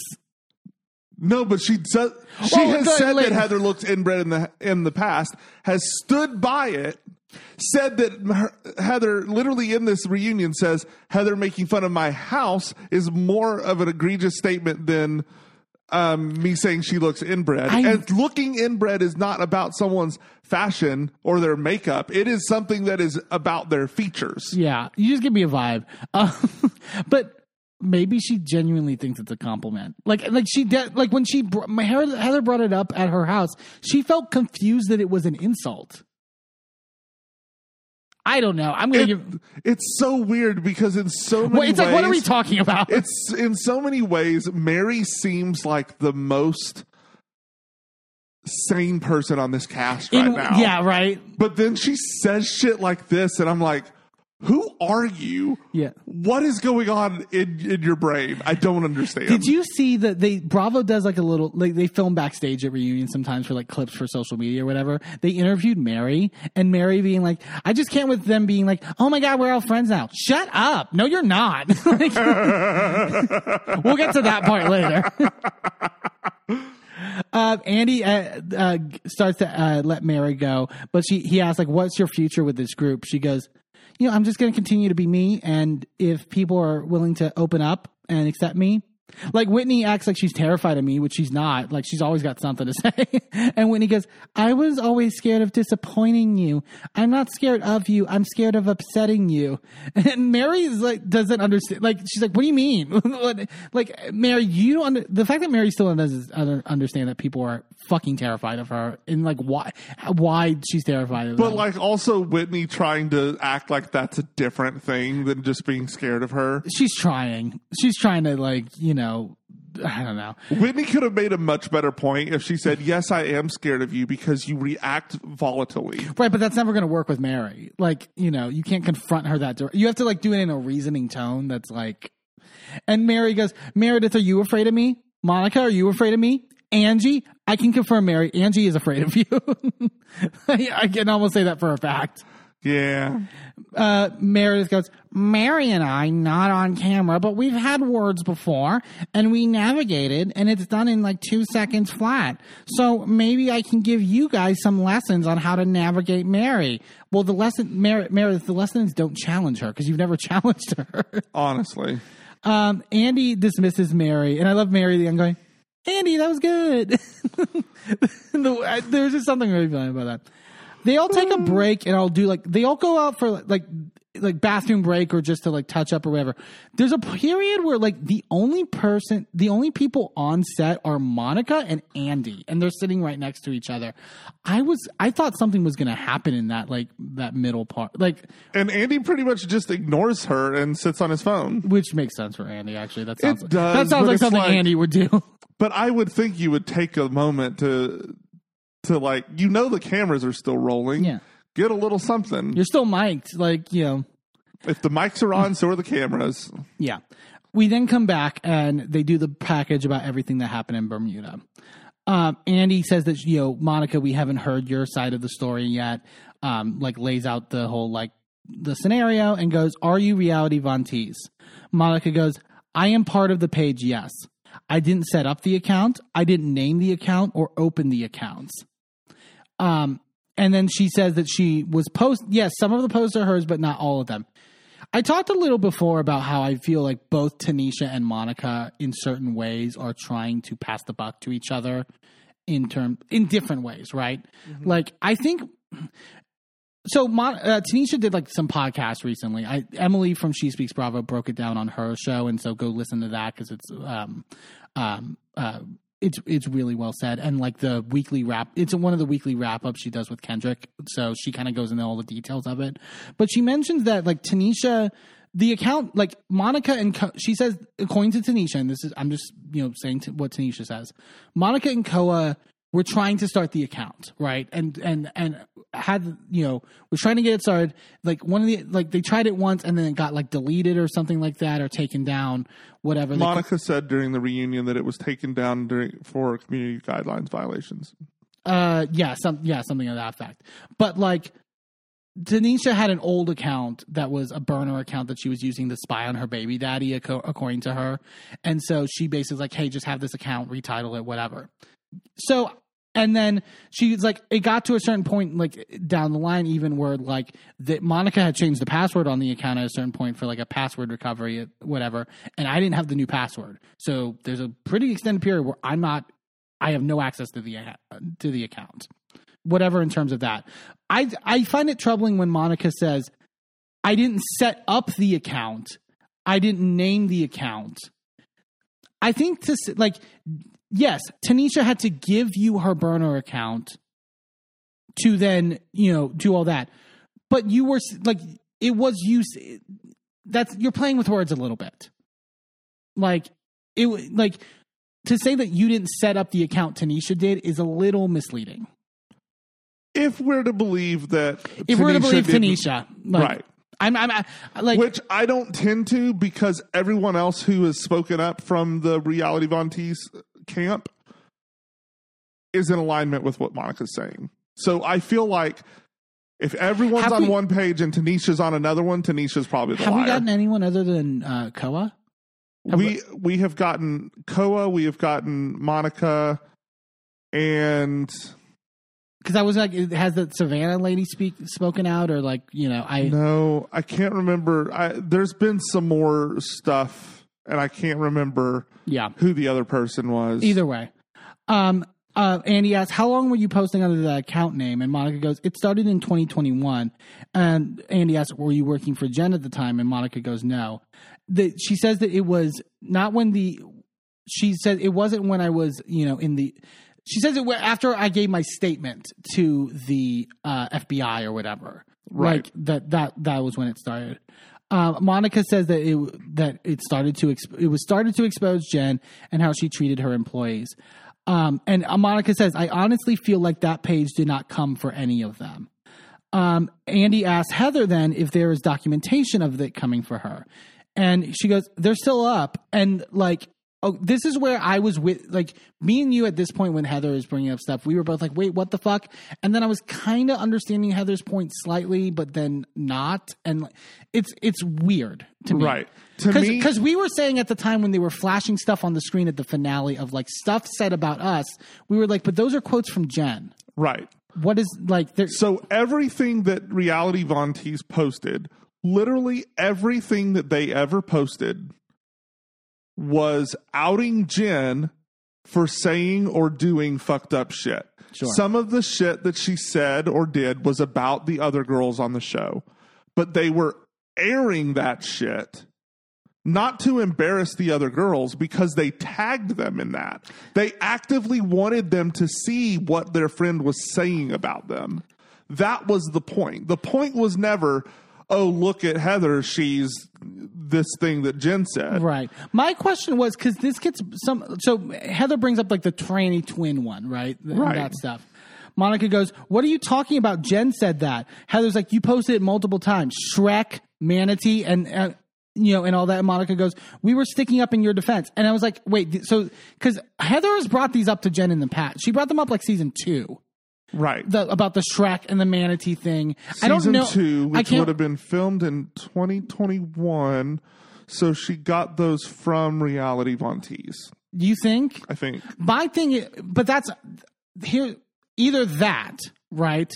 No, but she said she Well, has said that Heather looks inbred in the in the past. Has stood by it. Said that Heather, literally in this reunion, says Heather making fun of my house is more of an egregious statement than um, me saying she looks inbred. I- and looking inbred is not about someone's fashion or their makeup. It is something that is about their features. Yeah, you just give me a vibe. Um, but maybe she genuinely thinks it's a compliment. Like, like she de- like when she br- my Heather brought it up at her house. She felt confused that it was an insult. I don't know. I'm gonna It- give. it's so weird because in so many it's like, what are we talking about? it's in so many ways mary seems like the most sane person on this cast right In- now Yeah, right. but then she says shit like this and i'm like who are you Yeah. what is going on in, in your brain i don't understand Did you see that they Bravo does like a little like they film backstage at reunions sometimes for like clips for social media or whatever. They interviewed Mary and Mary being like, I just can't with them being like, oh my god, we're all friends now. Shut up. No, you're not. Like- we'll get to that part later. Uh, Andy uh, uh, starts to uh, let Mary go, but she he asks like, "What's your future with this group?" She goes, "You know, I'm just going to continue to be me, and if people are willing to open up and accept me." Like Whitney acts like she's terrified of me, which she's not. Like she's always got something to say. and Whitney goes, "I was always scared of disappointing you. I'm not scared of you. I'm scared of upsetting you." And Mary's like doesn't understand. Like she's like, "What do you mean?" Like Mary, you don't under- the fact that Mary still doesn't understand that people are fucking terrified of her and like why why she's terrified of her." but them. like also whitney trying to act like that's a different thing than just being scared of her she's trying. She's trying to like you know. I don't know. Whitney could have made a much better point if she said, Yes, I am scared of you because you react volatilely. Right, but that's never going to work with Mary. Like, you know, you can't confront her that. dir- You have to like do it in a reasoning tone that's like. And Mary goes, Meredith, are you afraid of me? Monica, are you afraid of me? Angie, I can confirm, Mary. Angie is afraid of you. I can almost say that for a fact. Yeah. Uh, Meredith goes, Mary and I, not on camera, but we've had words before and we navigated and it's done in like two seconds flat. So maybe I can give you guys some lessons on how to navigate Mary. Well, the lesson, Mer- Meredith, the lessons don't challenge her because you've never challenged her. Honestly. Um, Andy dismisses Mary, and I love Mary. I'm going, Andy, that was good. there's just something really funny about that. They all take a mm. break, and I'll do like they all go out for like like bathroom break or just to like touch up or whatever. There's a period where like the only person, the only people on set are Monica and Andy, and they're sitting right next to each other. I was, I thought something was going to happen in that like that middle part, like And Andy pretty much just ignores her and sits on his phone. which makes sense for Andy. Actually, that sounds does, that sounds like something like- Andy would do. But I would think you would take a moment to to like you know the cameras are still rolling. Yeah. Get a little something. You're still mic'd, like you know. if the mics are on, so are the cameras. Yeah. We then come back and they do the package about everything that happened in Bermuda. Um, Andy says that you know Monica, we haven't heard your side of the story yet. Um, like lays out the whole like the scenario and goes, "Are you reality Von Tease?" Monica goes, "I am part of the page. Yes, I didn't set up the account. I didn't name the account or open the accounts." Um, and then she says that she was post. Yes, some of the posts are hers, but not all of them. I talked a little before about how I feel like both Tanisha and Monica, in certain ways, are trying to pass the buck to each other in term in different ways, right? Like I think. So Mon- uh, Tanisha did like some podcasts recently. I Emily from She Speaks Bravo broke it down on her show, and so go listen to that because it's um um uh it's it's really well said. And like the weekly wrap it's one of the weekly wrap ups she does with Kendrick so she kind of goes into all the details of it. But she mentions that like Tanisha the account like Monica and Ko- she says according to Tanisha and this is I'm just you know saying t- what Tanisha says Monica and Koa we're trying to start the account, right? And and and had you know we're trying to get it started. Like one of the like they tried it once and then it got like deleted or something like that or taken down, whatever. Monica said during the reunion that it was taken down during for community guidelines violations. Uh, yeah, some yeah, something of that effect. But like, Tanisha had an old account that was a burner account that she was using to spy on her baby daddy, according to her. And so she basically was like, "Hey, just have this account, retitle it, whatever." So, and then she's like, it got to a certain point, like down the line, even where like that Monica had changed the password on the account at a certain point for like a password recovery, whatever, and I didn't have the new password. So there's a pretty extended period where I'm not I have no access to the to the account. Whatever in terms of that. I I find it troubling when Monica says, I didn't set up the account. I didn't name the account. I think to like yes, Tanisha had to give you her burner account to then, you know, do all that. But you were like it was you that's you're playing with words a little bit. Like it like to say that you didn't set up the account Tanisha did is a little misleading. If we're to believe that, If we're to believe Tanisha, like, right? I'm, I'm, I, like, Which I don't tend to because everyone else who has spoken up from the reality Von Tease camp is in alignment with what Monica's saying. So I feel like if everyone's Have on we- one page and Tanisha's on another one, Tanisha's probably the have we gotten anyone other than uh, Koa? have we we have gotten Koa, we have gotten Monica, and Because I was like, has the Savannah lady speak spoken out or like, you know, I no, I can't remember. I, there's been some more stuff, and I can't remember yeah. who the other person was. Either way, um, uh, Andy asks, "How long were you posting under the account name?" And Monica goes, "It started in 2021." And Andy asks, "Were you working for Jen at the time?" And Monica goes, "No." The, she says that it was not when the. She said it wasn't when I was, you know, in the. She says it after I gave my statement to the uh, FBI or whatever. Right. Like that. That that was when it started. Uh, Monica says that it that it started to exp- it was started to expose Jen and how she treated her employees. Um, and uh, Monica says, I honestly feel like that page did not come for any of them. Um, Andy asks Heather then if there is documentation of it coming for her. And she goes, they're still up. And like, oh, this is where I was with, like, me and you at this point when Heather is bringing up stuff, we were both like, wait, what the fuck? And then I was kind of understanding Heather's point slightly, but then not. And like, it's, it's weird to me. Right. To me- because we were saying at the time when they were flashing stuff on the screen at the finale of like stuff said about us, we were like, but those are quotes from Jen. right. What is like there? So everything that Reality Von Tease posted, literally everything that they ever posted, was outing Jen for saying or doing fucked up shit. Sure. Some of the shit that she said or did was about the other girls on the show, but they were airing that shit not to embarrass the other girls because they tagged them in that. They actively wanted them to see what their friend was saying about them. That was the point. The point was never, oh, look at Heather. She's this thing that Jen said. Right. My question was because this gets some. So Heather brings up like the tranny twin one, right? Right. That stuff. Monica goes, "What are you talking about?" Jen said that. Heather's like, "You posted it multiple times. Shrek, Manatee, and." Uh, you know, and all that. And Monica goes, "We were sticking up in your defense," and I was like, "Wait, so because Heather has brought these up to Jen in the past. She brought them up like season two, Right. the, about the Shrek and the Manatee thing. I Season don't know. two, I which would have been filmed in 2021. So she got those from Reality Von Tease, you think? I think. my thing but that's here either that right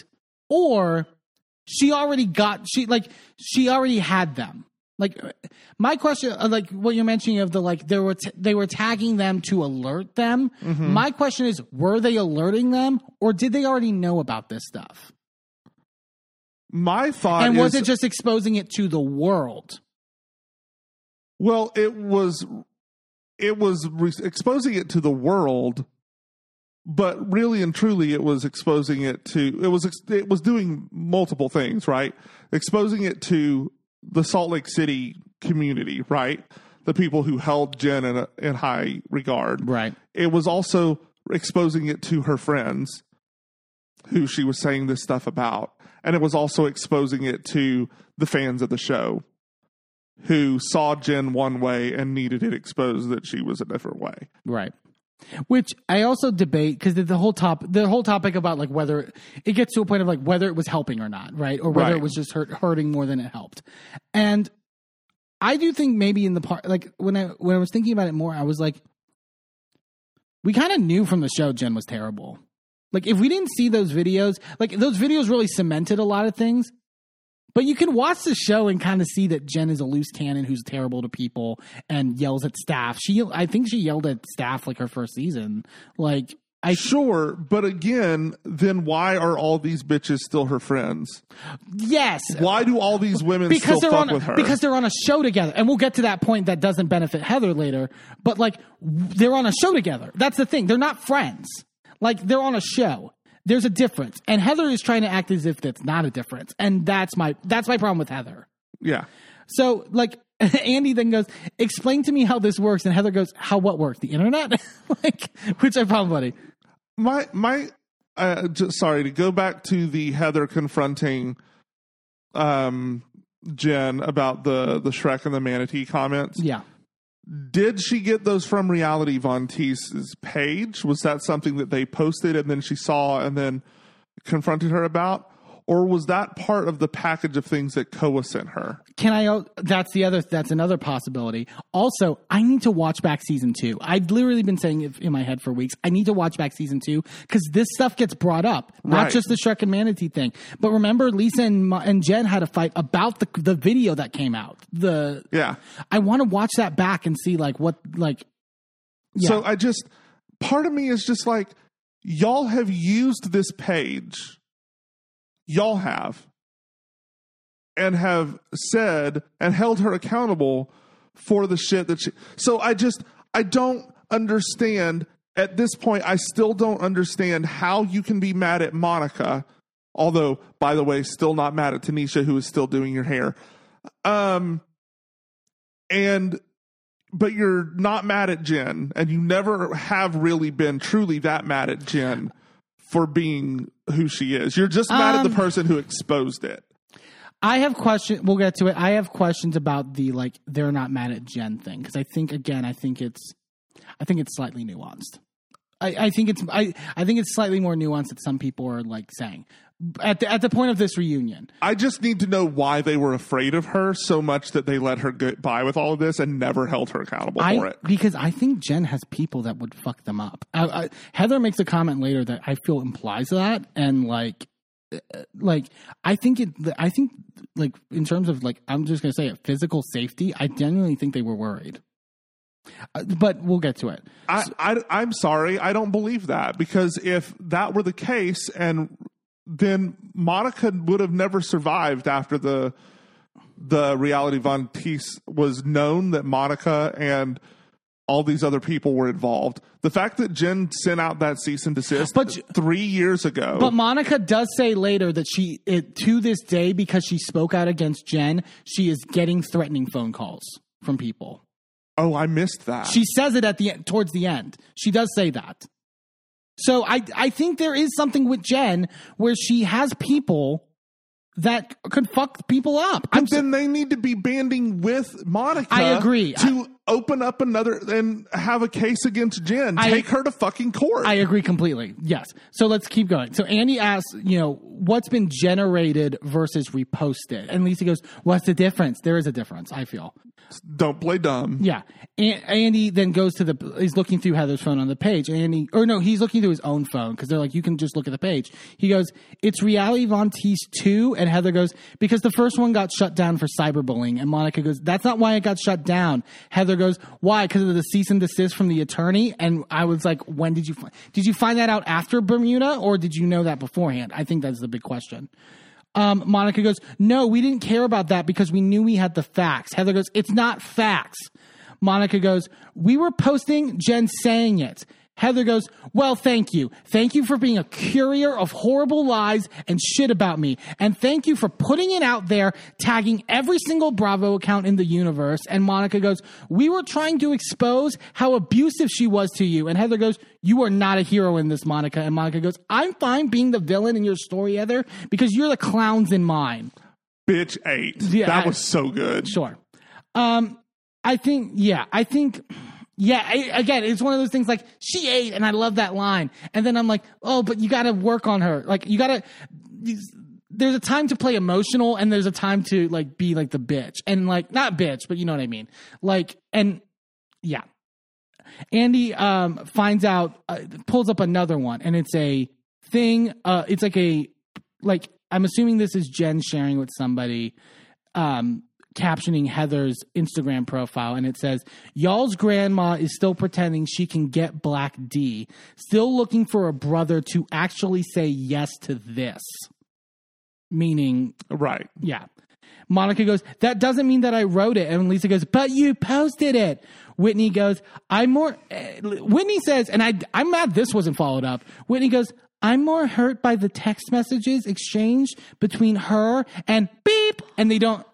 or she already got she like she already had them like my question uh, like what you're mentioning of the like they were t- they were tagging them to alert them. My question is were they alerting them or did they already know about this stuff? My thought and is, was it just exposing it to the world? Well, it was, it was re- exposing it to the world, but really and truly, it was exposing it to it was it was doing multiple things, right? Exposing it to the Salt Lake City community, right? The people who held Jen in, a, in high regard, right it was also exposing it to her friends who she was saying this stuff about. And it was also exposing it to the fans of the show who saw Jen one way and needed it exposed that she was a different way. Right. Which I also debate because the whole top the whole topic about like whether it gets to a point of like whether it was helping or not, right, or whether Right. it was just hurt, hurting more than it helped. And I do think maybe in the part like when I when I was thinking about it more, I was like, we kind of knew from the show Jen was terrible. Like if we didn't see those videos, like those videos really cemented a lot of things. But you can watch the show and kind of see that Jen is a loose cannon who's terrible to people and yells at staff. She, I think she yelled at staff like her first season. Like I, Sure, but again, then why are all these bitches still her friends? yes, Why do all these women because still they're on with her? because they're on a show together, and we'll get to that point that doesn't benefit Heather later. But like they're on a show together. That's the thing. They're not friends. Like they're on a show. There's a difference, and Heather is trying to act as if that's not a difference, and that's my that's my problem with Heather. yeah. So like Andy then goes, explain to me how this works, and Heather goes, how what works? The internet, like which I found funny. my my uh, just, sorry to go back to the Heather confronting um Jen about the the Shrek and the manatee comments. Yeah. Did she get those from Reality Von Tease's page? Was that something that they posted and then she saw and then confronted her about? Or was that part of the package of things that Koa sent her? Can I? That's the other. That's another possibility. Also, I need to watch back season two. I've literally been saying it in my head for weeks. I need to watch back season two because this stuff gets brought up, not Right. just the Shrek and Manatee thing. But remember, Lisa and, and Jen had a fight about the the video that came out. The Yeah. I want to watch that back and see like what like. Yeah. So I just part of me is just like y'all have used this page. Y'all have and have said and held her accountable for the shit that she So I just I don't understand at this point I still don't understand how you can be mad at Monica although by the way still not mad at Tanisha who is still doing your hair. Um and but you're not mad at Jen, and you never have really been truly that mad at Jen for being who she is. You're just mad at the Um, person who exposed it. I have questions. We'll get to it. I have questions about the like they're not mad at Jen thing because I think again I think it's I think it's slightly nuanced. I, I think it's I, I think it's slightly more nuanced that some people are like saying at the at the point of this reunion. I just need to know why they were afraid of her so much that they let her get by with all of this and never held her accountable for it. because I think Jen has people that would fuck them up. I, I, Heather makes a comment later that I feel implies that, and like, uh, like I think it. I think like in terms of like I'm just gonna say it, physical safety. I genuinely think they were worried. Uh, but we'll get to it. I, I, I'm sorry, I don't believe that because if that were the case, and then Monica would have never survived after the the reality Von Tease was known that Monica and all these other people were involved. The fact that Jen sent out that cease and desist But- three years ago, But Monica does say later that she, it, to this day, because she spoke out against Jen, she is getting threatening phone calls from people. oh, I missed that. She says it at the end, towards the end. She does say that. So I I think there is something with Jen where she has people that could fuck people up. I'm but then they need to be banding with Monica. I agree. to open up another and have a case against Jen. I- Take her to fucking court. I agree completely. Yes. So let's keep going. So Andy asks, you know, what's been generated versus reposted? And Lisa goes, what's the difference? There is a difference, I feel. don't play dumb. Yeah. And Andy then goes to the, he's looking through Heather's phone on the page. Andy, or no, he's looking through his own phone because they're like, you can just look at the page. He goes, it's Reality Von Tease 2. And Heather goes, because the first one got shut down for cyberbullying. And Monica goes, that's not why it got shut down. Heather goes, why? Because of the cease and desist from the attorney. And I was like, when did you, fi- did you find that out after Bermuda or did you know that beforehand? I think that's the big question. Um, Monica goes, No, we didn't care about that because we knew we had the facts. Heather goes, It's not facts. Monica goes, We were posting Jen saying it. Heather goes, Well, thank you. Thank you for being a courier of horrible lies and shit about me. And thank you for putting it out there, tagging every single Bravo account in the universe. And Monica goes, We were trying to expose how abusive she was to you. And Heather goes, You are not a hero in this, Monica. And Monica goes, I'm fine being the villain in your story, Heather, because you're the clowns in mine. Bitch ate. Yeah, that I- was so good. Sure. Um, I think, yeah, I think, yeah, I, again, it's one of those things like she ate, and I love that line. And then I'm like, oh, but you got to work on her. Like, you got to, there's a time to play emotional, and there's a time to like be like the bitch. And like, not bitch, but you know what I mean? Like, and yeah. Andy um, finds out, uh, pulls up another one, and it's a thing. Uh, it's like a, like, I'm assuming this is Jen sharing with somebody um, captioning Heather's Instagram profile, and it says, Y'all's grandma is still pretending she can get Black D, still looking for a brother to actually say yes to this. Meaning, Right. yeah. Monica goes, That doesn't mean that I wrote it. And Lisa goes, But you posted it. Whitney goes, I'm more. eh, Whitney says, and I, I'm mad this wasn't followed up. Whitney goes, I'm more hurt by the text messages exchanged between her and beep. And they don't.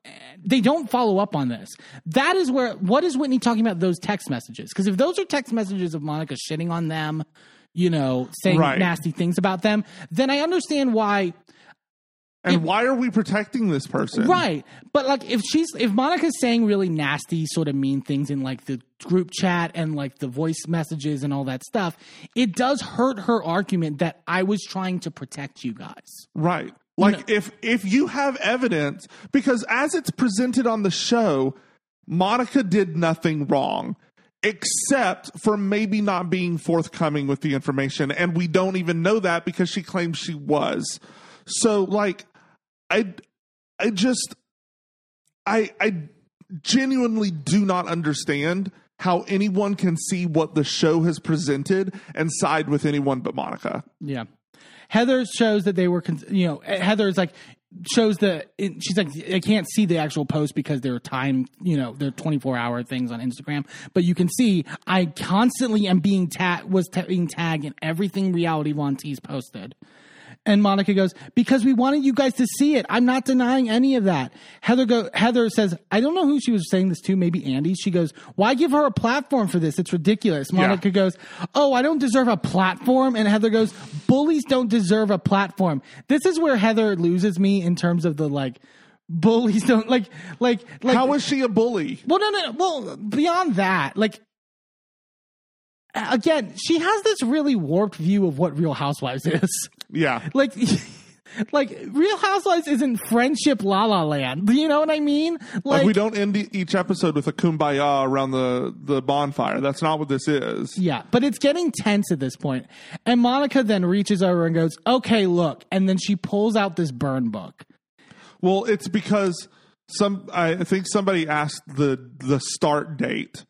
They don't follow up on this. That is where. What is Whitney talking about? Those text messages? Because if those are text messages of Monica shitting on them, you know, saying Right. nasty things about them, then I understand why And why are we protecting this person? Right. But like if she's if Monica's saying really nasty sort of mean things in like the group chat and like the voice messages and all that stuff, it does hurt her argument that I was trying to protect you guys. Right. Like if if you have evidence because as it's presented on the show, Monica did nothing wrong except for maybe not being forthcoming with the information and we don't even know that because she claims she was. So like I I just I I genuinely do not understand how anyone can see what the show has presented and side with anyone but Monica. Yeah. Heather shows that they were, you know, Heather's like, shows the, she's like, I can't see the actual post because they're time, you know, they're 24 hour things on Instagram. But you can see I constantly am being tagged, was ta- being tagged in everything Reality Von Tease posted. And Monica goes, because we wanted you guys to see it. I'm not denying any of that. Heather go, Heather says, I don't know who she was saying this to, maybe Andy. She goes, why give her a platform for this? It's ridiculous. Monica goes, oh, I don't deserve a platform. And Heather goes, bullies don't deserve a platform. This is where Heather loses me in terms of the like, bullies don't like, like, like. How is she a bully? Well, no, no, no. Well, beyond that, like, again, she has this really warped view of what Real Housewives is. Yeah. like like real housewives isn't friendship la la land you know what i mean Like, we don't end each episode with a kumbaya around the, the bonfire. That's not what this is. yeah but it's getting tense at this point and monica then reaches over and goes okay look and then she pulls out this burn book Well, it's because some I think somebody asked the the start date.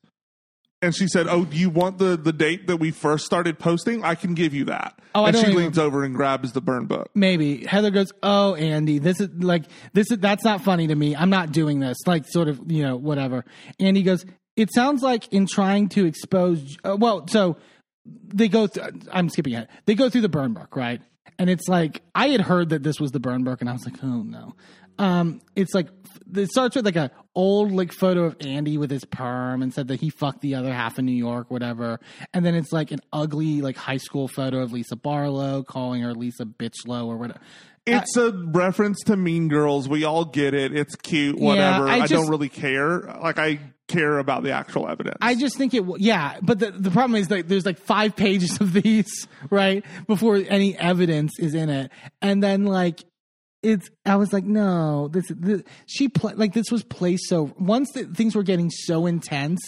And she said, "Oh, do you want the the date that we first started posting? I can give you that." Oh, I and she even- leans over and grabs the burn book. maybe. Heather goes oh andy this is like this is that's not funny to me. I'm not doing this. Like sort of you know whatever. Andy goes it sounds like in trying to expose uh, well so they go through i'm skipping ahead. They go through the burn book right? And it's like i had heard that this was the burn book and i was like oh no. Um it's like it starts with like a old like photo of andy with his perm and said that he fucked the other half of new york whatever and then it's like an ugly like high school photo of lisa barlow calling her lisa bitchlow or whatever It's a reference to Mean Girls. We all get it. It's cute. Whatever. I I, just- don't really care. Like I care about the actual evidence. I just think it, yeah, but the, the problem is that there's like five pages of these, right? Before any evidence is in it. And then like, it's, I was like, no, this, this she, pla like, this was placed so, once the, things were getting so intense,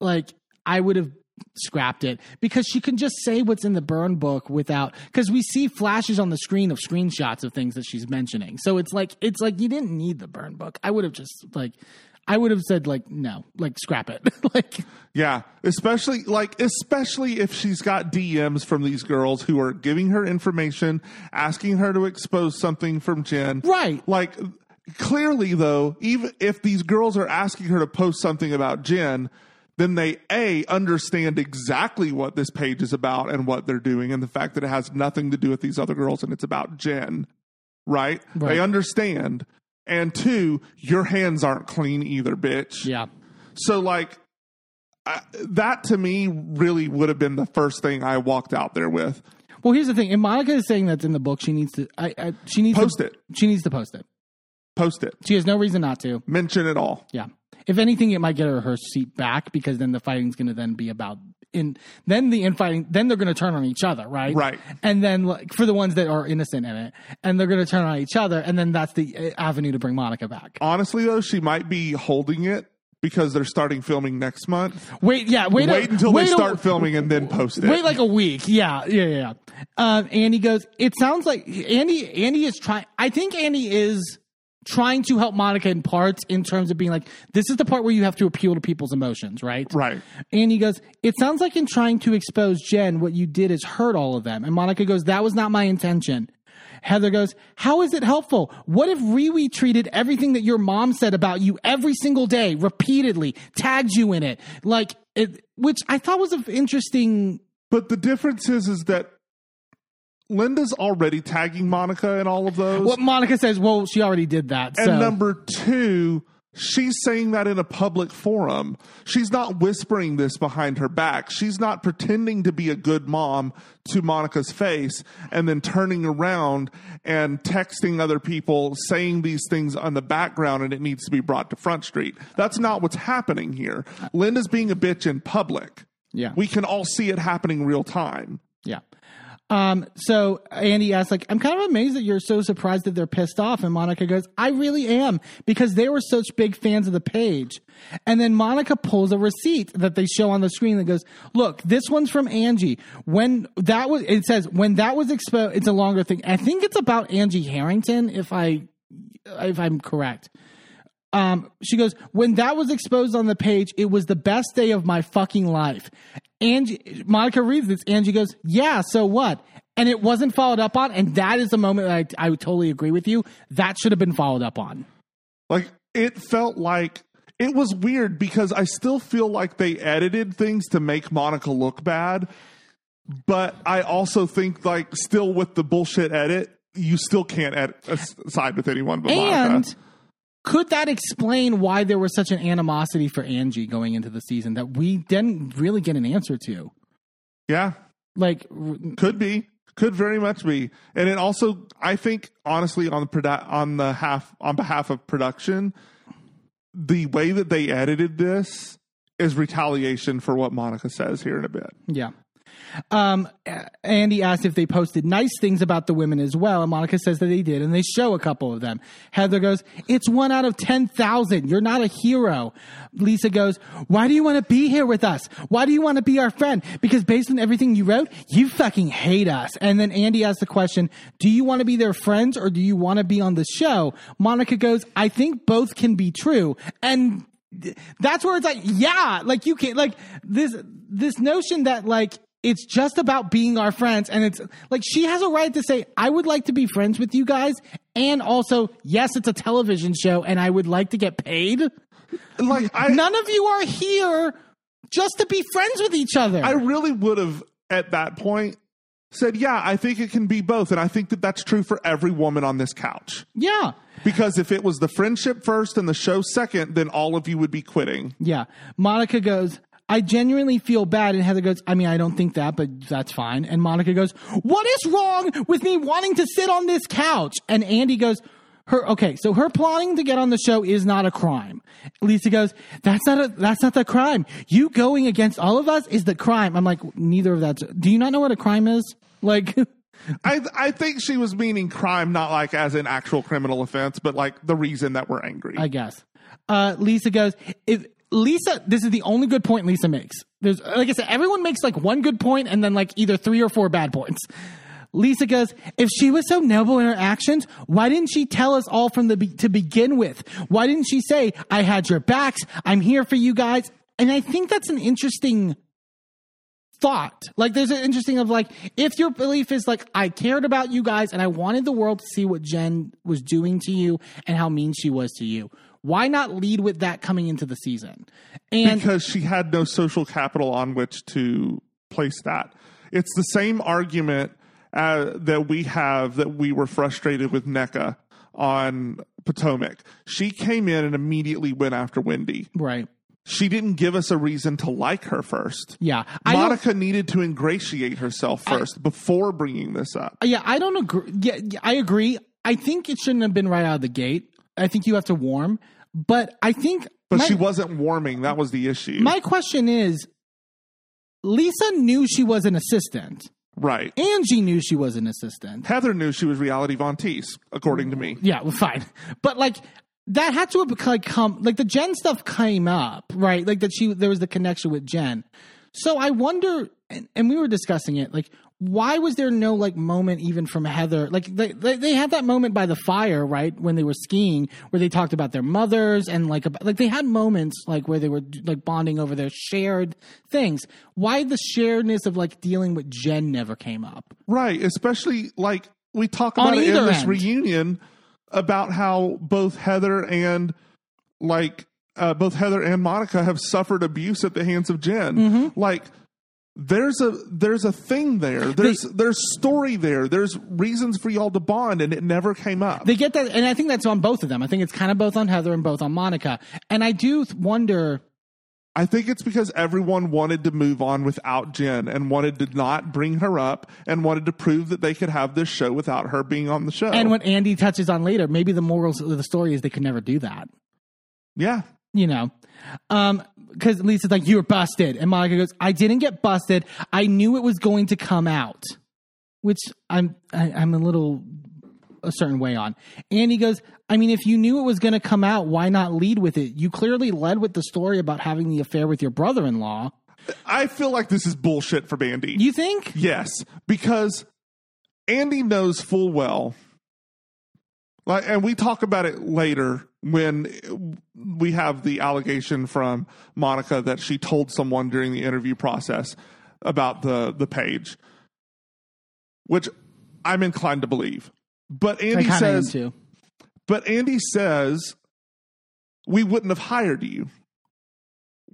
like, I would have scrapped it because she can just say what's in the burn book without, because we see flashes on the screen of screenshots of things that she's mentioning. So it's like, it's like, you didn't need the burn book. I would have just like, I would have said like, no, like, scrap it. like, Yeah, especially like especially if she's got DMs from these girls who are giving her information, asking her to expose something from Jen. Right. Like clearly though, even if these girls are asking her to post something about Jen, then they a understand exactly what this page is about and what they're doing and the fact that it has nothing to do with these other girls and it's about Jen, right? Right. They understand. And two, your hands aren't clean either, bitch. Yeah. So like I, that to me really would have been the first thing I walked out there with. Well, here's the thing. If Monica is saying that's in the book, she needs to. I, I she needs Post to, it. She needs to post it. Post it. She has no reason not to. Mention it all. Yeah. If anything, it might get her her seat back because then the fighting's going to then be about in then the infighting. Then they're going to turn on each other, right? Right. And then like for the ones that are innocent in it, and they're going to turn on each other, and then that's the uh, avenue to bring Monica back. Honestly though, she might be holding it because they're starting filming next month. Wait, yeah, wait, Wait a, until wait they a- start filming and then post it. Wait like a week. Yeah, yeah, yeah. yeah. Um, Andy goes. It sounds like Andy. Andy is trying. I think Andy is trying to help Monica in parts in terms of being like, this is the part where you have to appeal to people's emotions, right? Right. And he goes, it sounds like in trying to expose Jen, what you did is hurt all of them. And Monica goes, that was not my intention. Heather goes, how is it helpful? What if Riwi treated everything that your mom said about you every single day, repeatedly, tagged you in it? Like, it, which I thought was an interesting But the difference is is that Linda's already tagging Monica in all of those. What Monica says, well, she already did that. and so. number two, she's saying that in a public forum. She's not whispering this behind her back. She's not pretending to be a good mom to Monica's face and then turning around and texting other people saying these things on the background and it needs to be brought to Front Street. That's not what's happening here. Linda's being a bitch in public. Yeah. We can all see it happening real time. Um, so Andy asks, like, I'm kind of amazed that you're so surprised that they're pissed off. And Monica goes, I really am because they were such big fans of the page. And then Monica pulls a receipt that they show on the screen that goes, look, this one's from Angie. When that was, it says, when that was exposed, it's a longer thing. I think it's about Angie Harrington, if I, if I'm correct. Um, she goes, when that was exposed on the page, it was the best day of my fucking life. Angie, Monica reads this. Angie goes, yeah, so what? And it wasn't followed up on. And that is the moment that I, I would totally agree with you. That should have been followed up on. Like it felt like it was weird because I still feel like they edited things to make Monica look bad. But I also think like still with the bullshit edit, you still can't edit, side with anyone but And Monica. Could that explain why there was such an animosity for Angie going into the season that we didn't really get an answer to? Yeah, Like, could be, could very much be, and it also I think honestly on the produ- on the half on behalf of production, the way that they edited this is retaliation for what Monica says here in a bit. Yeah. Um, Andy asked if they posted nice things about the women as well, and Monica says that they did, and they show a couple of them. Heather goes, "It's one out of ten thousand. You're not a hero." Lisa goes, "Why do you want to be here with us? Why do you want to be our friend? Because based on everything you wrote, you fucking hate us." And then Andy asks the question, "Do you want to be their friends or do you want to be on the show?" Monica goes, "I think both can be true." And that's where it's like, yeah, like you can't like this this notion that like it's just about being our friends and it's like she has a right to say I would like to be friends with you guys and also yes it's a television show and I would like to get paid. Like I, None of you are here just to be friends with each other. I really would have at that point said, "Yeah, I think it can be both," and I think that that's true for every woman on this couch. yeah. Because if it was the friendship first and the show second, then all of you would be quitting. Yeah. Monica goes, I genuinely feel bad. And Heather goes, I mean, I don't think that, but that's fine. And Monica goes, What is wrong with me wanting to sit on this couch? And Andy goes, her okay, so her plotting to get on the show is not a crime. Lisa goes, That's not a that's not the crime. You going against all of us is the crime. I'm like, neither of that's do you not know what a crime is? Like I I think she was meaning crime, not like as an actual criminal offense, but like the reason that we're angry. I guess. Uh, Lisa goes, if Lisa, this is the only good point Lisa makes. There's, like I said, everyone makes like one good point and then like either three or four bad points. Lisa goes, if she was so noble in her actions, why didn't she tell us all from the be- to begin with? Why didn't she say, I had your backs, I'm here for you guys? And I think that's an interesting thought. Like there's an interesting of like if your belief is like I cared about you guys and I wanted the world to see what Jen was doing to you and how mean she was to you. Why not lead with that coming into the season? And because she had no social capital on which to place that. It's the same argument uh, that we have that we were frustrated with Nneka on Potomac. She came in and immediately went after Wendy. right, She didn't give us a reason to like her first. yeah, I Monica needed to ingratiate herself first before bringing this up. Yeah, I don't agree. Yeah, I agree. I think it shouldn't have been right out of the gate. I think you have to warm, but I think. But my, she wasn't warming. That was the issue. My question is, Lisa knew she was an assistant. right. Angie knew she was an assistant. Heather knew she was reality Von Tease, according to me. Yeah, well, fine. But like that had to have like come like the Jen stuff came up, right? Like that she there was the connection with Jen. So I wonder, and, and we were discussing it, like why was there no like moment even from Heather? Like they, they they had that moment by the fire, right, when they were skiing, where they talked about their mothers and like about, like they had moments like where they were like bonding over their shared things. Why the sharedness of like dealing with Jen never came up? Right. Especially like we talk about it in this end. reunion about how both Heather and like uh, both Heather and Monica have suffered abuse at the hands of Jen. Mm-hmm. Like there's a there's a thing there. There's there's story there. There's reasons for y'all to bond, and it never came up. They get that, and I think that's on both of them. I think it's kind of both on Heather and both on Monica. And I do wonder. I think it's because everyone wanted to move on without Jen and wanted to not bring her up and wanted to prove that they could have this show without her being on the show. And what Andy touches on later, maybe the morals of the story is they could never do that. yeah, You know, um, because Lisa's like, "You're busted," and Monica goes, "I didn't get busted. I knew it was going to come out," which I'm I, I'm a little a certain way on. Andy goes, "I mean, if you knew it was going to come out, why not lead with it? You clearly led with the story about having the affair with your brother-in-law. I feel like this is bullshit for Bandy. You think?" Yes, because Andy knows full well. Like, and we talk about it later when we have the allegation from Monica that she told someone during the interview process about the the page, which I'm inclined to believe. But Andy says, but Andy says, we wouldn't have hired you.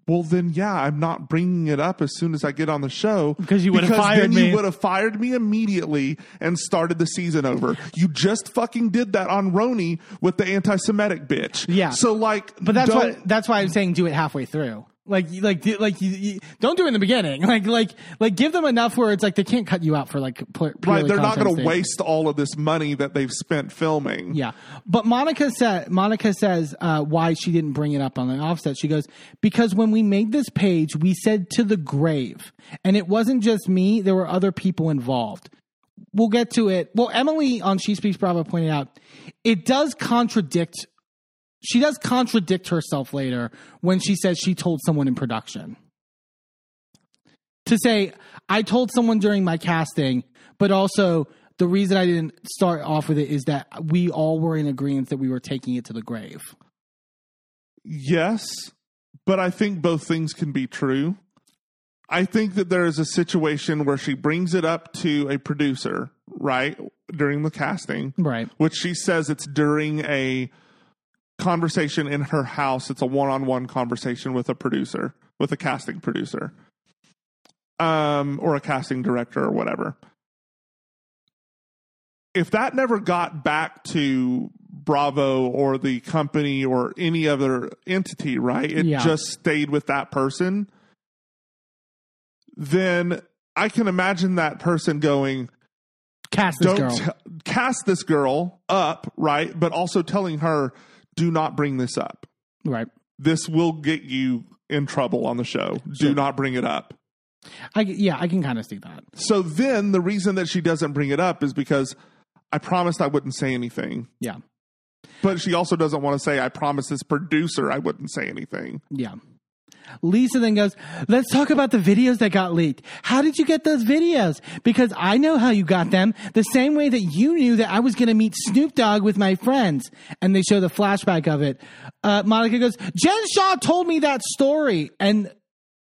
Well, then, yeah, I'm not bringing it up as soon as I get on the show Because you would have fired then me. You would have fired me immediately and started the season over. You just fucking did that on RHONY with the anti-Semitic bitch. Yeah. So, like, But that's why that's why I'm saying do it halfway through. Like like like you, you, don't do it in the beginning. Like like like give them enough where it's like they can't cut you out for like right. They're not going to waste all of this money that they've spent filming. Yeah, but Monica said Monica says uh, why she didn't bring it up on the offset. She goes because when we made this page, we said to the grave, and it wasn't just me. There were other people involved. We'll get to it. Well, Emily on She Speaks Bravo pointed out it does contradict. She does contradict herself later when she says she told someone in production. To say, I told someone during my casting, but also the reason I didn't start off with it is that we all were in agreement that we were taking it to the grave. Yes, but I think both things can be true. I think that there is a situation where she brings it up to a producer, right, during the casting, Right. which she says it's during a conversation in her house. It's a one on one conversation with a producer, with a casting producer, um, or a casting director or whatever. If that never got back to Bravo or the company or any other entity, right? It Yeah. just stayed with that person. Then I can imagine that person going, Cast this don't girl. t- cast this girl up, right? But also telling her, do not bring this up. right. This will get you in trouble on the show. Do not bring it up. I, yeah, I can kind of see that. So then the reason that she doesn't bring it up is because I promised I wouldn't say anything. Yeah. But she also doesn't want to say, I promised this producer I wouldn't say anything. Yeah. Lisa then goes, let's talk about the videos that got leaked. How did you get those videos? Because I know how you got them. The same way that you knew that I was going to meet Snoop Dogg with my friends. And they show the flashback of it. Uh, Monica goes, Jen Shaw told me that story. And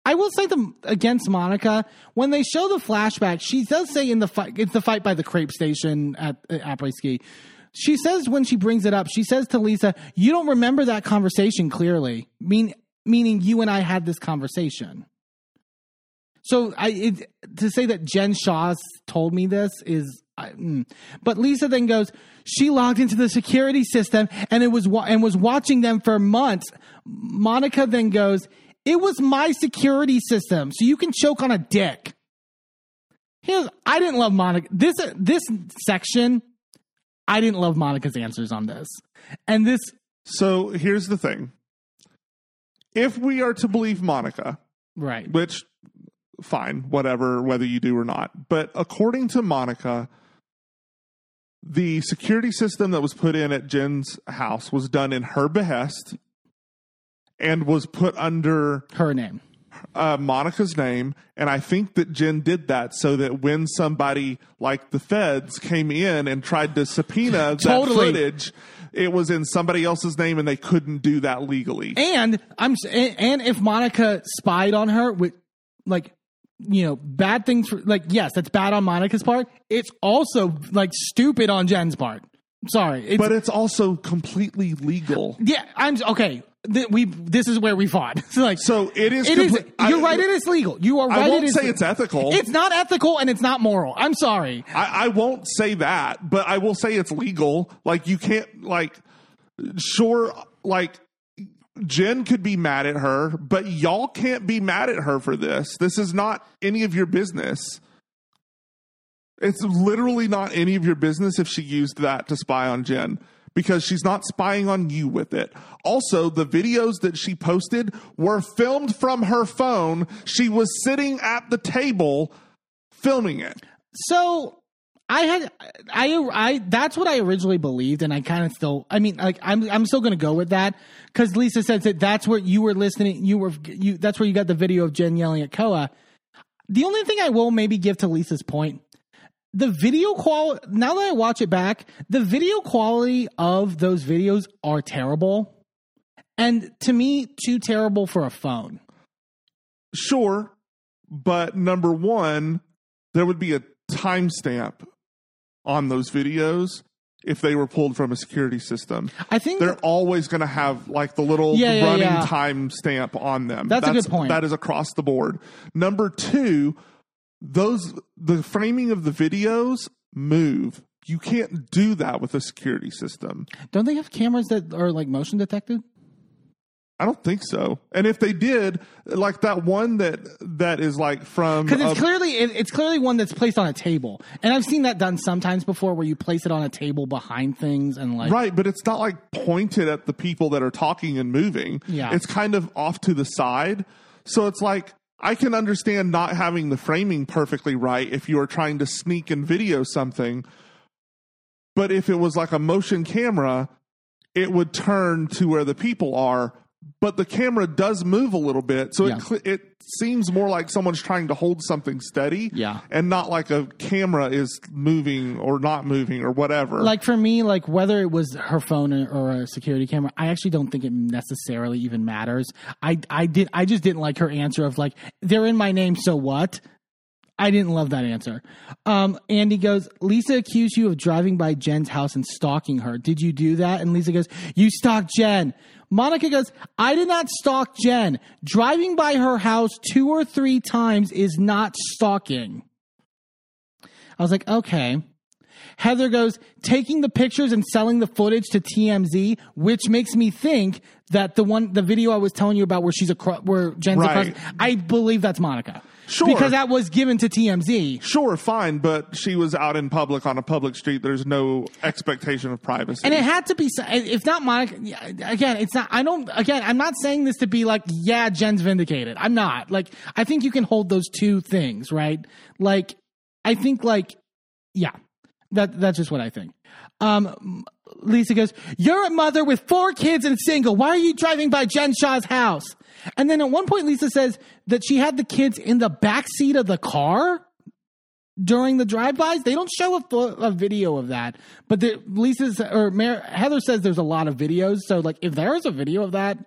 I will say them against Monica when they show the flashback. She does say in the fight, it's the fight by the crepe station at at Ski. she says when she brings it up, she says to Lisa, "You don't remember that conversation clearly." I Mean meaning you and I had this conversation. So I it, to say that Jen Shaw told me this is, I, mm. but Lisa then goes, she logged into the security system and it was wa- and was watching them for months. Monica then goes, it was my security system, so you can choke on a dick. Here's, I didn't love Monica. This this section, I didn't love Monica's answers on this, and this So here's the thing. If we are to believe Monica, right. which fine, whatever, whether you do or not. But according to Monica, the security system that was put in at Jen's house was done in her behest and was put under Her name. Uh, Monica's name. And I think that Jen did that so that when somebody like the feds came in and tried to subpoena that footage, it was in somebody else's name and they couldn't do that legally. And I'm and and if Monica spied on her with like you know bad things for like yes that's bad on Monica's part. It's also like stupid on Jen's part. Sorry, it's, but it's also completely legal. yeah, I'm okay. Th- we this is where we fought. so like So it is. it is. complete- I- You're right. It is legal. You are I right. won't it is, say it's ethical. It's not ethical and it's not moral. I'm sorry. I, I won't say that, but I will say it's legal. Like you can't like sure like Jen could be mad at her, but y'all can't be mad at her for this. This is not any of your business. It's literally not any of your business if she used that to spy on Jen because she's not spying on you with it. Also, the videos that she posted were filmed from her phone. She was sitting at the table filming it. So I had I I that's what I originally believed, and I kind of still. I mean, like I'm I'm still going to go with that because Lisa says that that's where you were listening. You were you. That's where you got the video of Jen yelling at Koa. The only thing I will maybe give to Lisa's point, the video quality. Now that I watch it back, the video quality of those videos are terrible, and to me, too terrible for a phone. Sure, but number one, there would be a timestamp on those videos if they were pulled from a security system. I think They're always going to have like the little Yeah, yeah, running yeah. time stamp on them. That's a good point. That is across the board. Number two, those the framing of the videos move. You can't do that with a security system. don't they have cameras that are like motion detected? I don't think so. And if they did, like that one that that is like from because it's a- clearly it, it's clearly one that's placed on a table, and I've seen that done sometimes before, where you place it on a table behind things and like Right, but it's not like pointed at the people that are talking and moving. Yeah. It's kind of off to the side. So it's like I can understand not having the framing perfectly right if you are trying to sneak and video something. But if it was like a motion camera, it would turn to where the people are. But the camera does move a little bit, so Yeah. it it seems more like someone's trying to hold something steady, Yeah. and not like a camera is moving or not moving or whatever. like for me, like whether it was her phone or, a security camera, I actually don't think it necessarily even matters. I I did I just didn't like her answer of like they're in my name, so what? I didn't love that answer. Um, Andy goes, Lisa accused you of driving by Jen's house and stalking her. Did you do that? And Lisa goes, You stalked Jen. Monica goes, I did not stalk Jen. Driving by her house two or three times is not stalking. I was like, okay. Heather goes, taking the pictures and selling the footage to TMZ, which makes me think that the one, the video I was telling you about where she's across, where Jen's Right. across, I believe that's Monica. Sure. Because that was given to TMZ. Sure, fine, but she was out in public on a public street. There's no expectation of privacy. And it had to be, if not Monica, again, it's not, I don't, again, I'm not saying this to be like, yeah, Jen's vindicated. I'm not. Like, I think you can hold those two things, right? Like, I think, like, yeah, that, that's just what I think. Um, Lisa goes, You're a mother with four kids and single. Why are you driving by Jen Shaw's house? And then at one point, Lisa says that she had the kids in the back seat of the car during the drive-bys. They don't show a, a video of that, but the, Lisa's or Mar- Heather says there's a lot of videos. So like, if there is a video of that,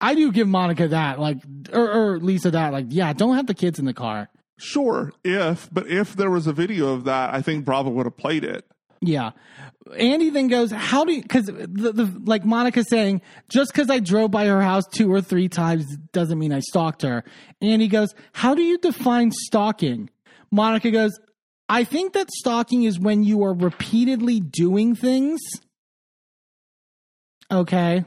I do give Monica that, like, or, or Lisa that, like, yeah, don't have the kids in the car. sure, if but if there was a video of that, I think Bravo would have played it. Yeah. Andy then goes, How do you, because the, the, like Monica saying, just because I drove by her house two or three times doesn't mean I stalked her. Andy goes, How do you define stalking? Monica goes, I think that stalking is when you are repeatedly doing things. Okay.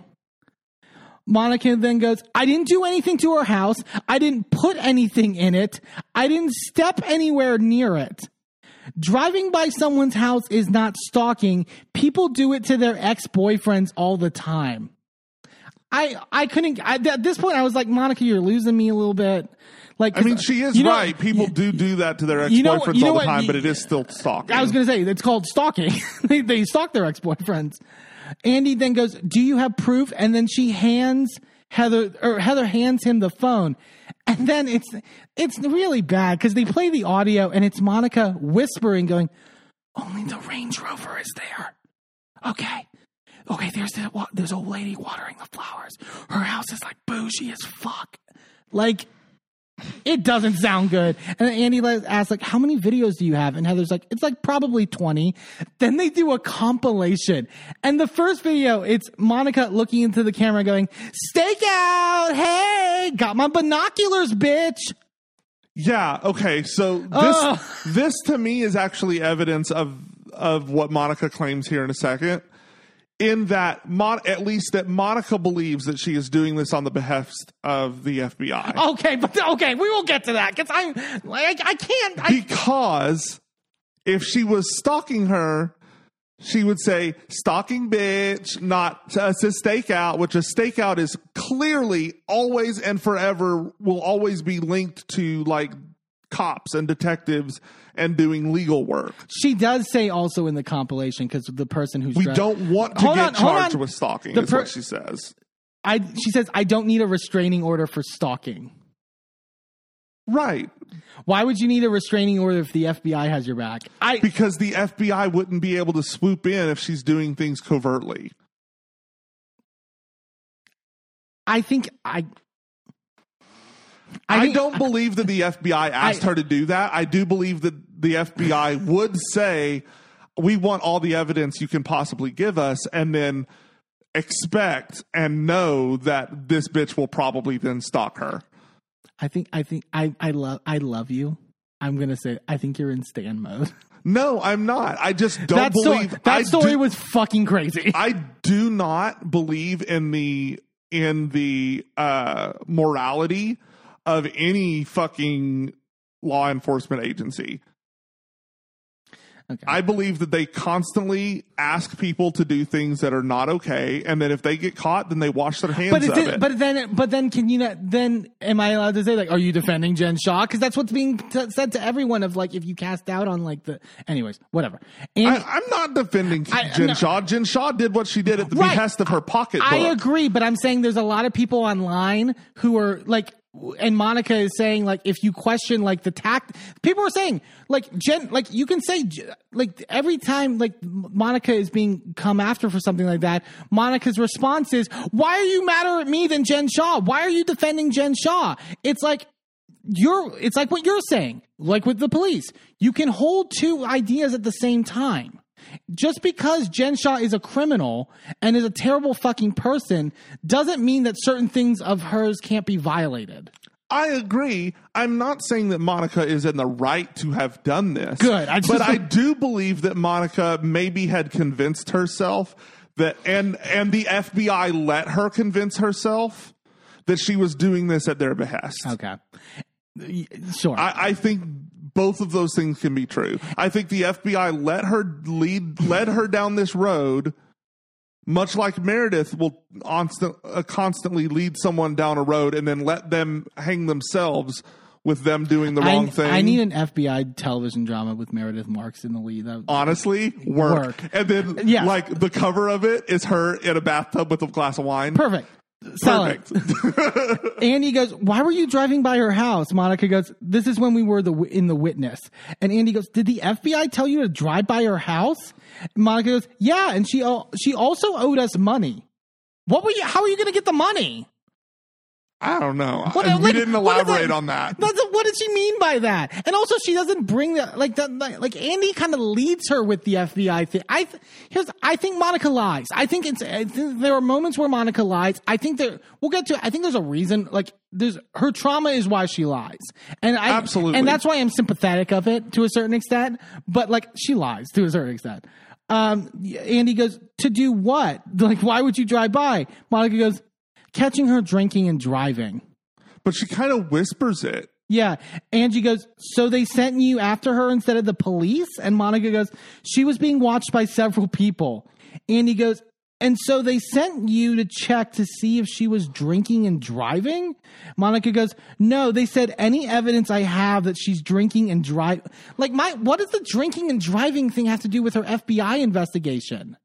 Monica then goes, I didn't do anything to her house. I didn't put anything in it. I didn't step anywhere near it. Driving by someone's house is not stalking. People do it to their ex boyfriends all the time. I I couldn't I, at this point I was like Monica, you're losing me a little bit. Like I mean, she is you know- right. People do do that to their ex You know- boyfriends you know all the what? time, but it is still stalking. I was going to say it's called stalking. they, they stalk their ex boyfriends. Andy then goes, "Do you have proof?" And then she hands Heather or Heather hands him the phone, and then it's it's really bad because they play the audio and it's Monica whispering, going, "Only the Range Rover is there." Okay. Okay, there's the, wa- there's old lady watering the flowers. Her house is like bougie as fuck. Like, it doesn't sound good. And then Andy asks, like, how many videos do you have? And Heather's like, it's like probably 20. Then they do a compilation. And the first video, it's Monica looking into the camera going, stake out. Hey, got my binoculars, bitch. Yeah. Okay. So this this to me is actually evidence of of what Monica claims here in a second. In that, Mon- at least that Monica believes that she is doing this on the behest of the FBI. Okay, but okay, we will get to that because I'm like, I can't. I, because if she was stalking her, she would say "stalking bitch," not uh, says "stakeout," which a stakeout is clearly always and forever will always be linked to like cops and detectives and doing legal work. she does say also in the compilation because the person who's We dri- don't want to get on, charged with stalking. The is per- what she says. I she says I don't need a restraining order for stalking. Right, Why would you need a restraining order if the FBI has your back? I because the FBI wouldn't be able to swoop in if she's doing things covertly. I think I I, think- don't believe that the FBI asked I- her to do that. I do believe that the FBI would say, "We want all the evidence you can possibly give us," and then expect and know that this bitch will probably then stalk her. I think I think I I love I love you. I'm gonna say I think you're in Stan mode. No, I'm not. I just don't that story, believe that I story do- was fucking crazy. I do not believe in the in the uh, morality of any fucking law enforcement agency. Okay. I believe that they constantly ask people to do things that are not okay, and then if they get caught, then they wash their hands but of it. it, but then but then can you not then am I allowed to say like are you defending Jen Shaw because that's what's being t- said to everyone of like if you cast doubt on like the anyways whatever and I, I'm not defending I- Jen no. Shaw. Jen Shaw did what she did at the Right. behest of her pocketbook. I agree, but I'm saying there's a lot of people online who are like, and Monica is saying like, if you question like the tact, people are saying like Jen, like you can say like every time like Monica is being come after for something like that, Monica's response is, "Why are you madder at me than Jen Shaw? Why are you defending Jen Shaw?" It's like you're it's like what you're saying like with the police you can hold two ideas at the same time just because Jen Shaw is a criminal and is a terrible fucking person doesn't mean that certain things of hers can't be violated I agree. I'm not saying that Monica is in the right to have done this. Good. I just- but I do believe that Monica maybe had convinced herself that, and and the FBI let her convince herself that she was doing this at their behest. okay sure I, I think both of those things can be true. I think the FBI let her lead, led her down this road, much like Meredith will constant, uh, constantly lead someone down a road and then let them hang themselves with them doing the wrong I, thing. I need an FBI television drama with Meredith Marks in the lead. That, honestly work. Work. and then Yeah. like the cover of it is her in a bathtub with a glass of wine. perfect. Sell it. Perfect. Andy goes, "Why were you driving by her house?" Monica goes, "This is when we were the in the witness." And Andy goes, "Did the FBI tell you to drive by her house?" Monica goes, "Yeah, and she al- she also owed us money. What were you? How are you going to get the money?" I don't know. What- we like, didn't elaborate that- on that. What did she mean by that? And also, she doesn't bring that like that. Like, Andy kind of leads her with the FBI thing. I th- here's I think Monica lies. I think it's I think there are moments where Monica lies. I think there we'll get to. I think there's a reason. Like there's her trauma is why she lies, and I Absolutely. and that's why I'm sympathetic of it to a certain extent. But like she lies to a certain extent. Um, Andy goes to do what? Like why would you drive by? Monica goes catching her drinking and driving. But she kind of whispers it. Yeah. Angie goes, So they sent you after her instead of the police? And Monica goes, She was being watched by several people. Andy goes, And so they sent you to check to see if she was drinking and driving? Monica goes, No, they said any evidence I have that she's drinking and drive. Like, my, what does the drinking and driving thing have to do with her FBI investigation?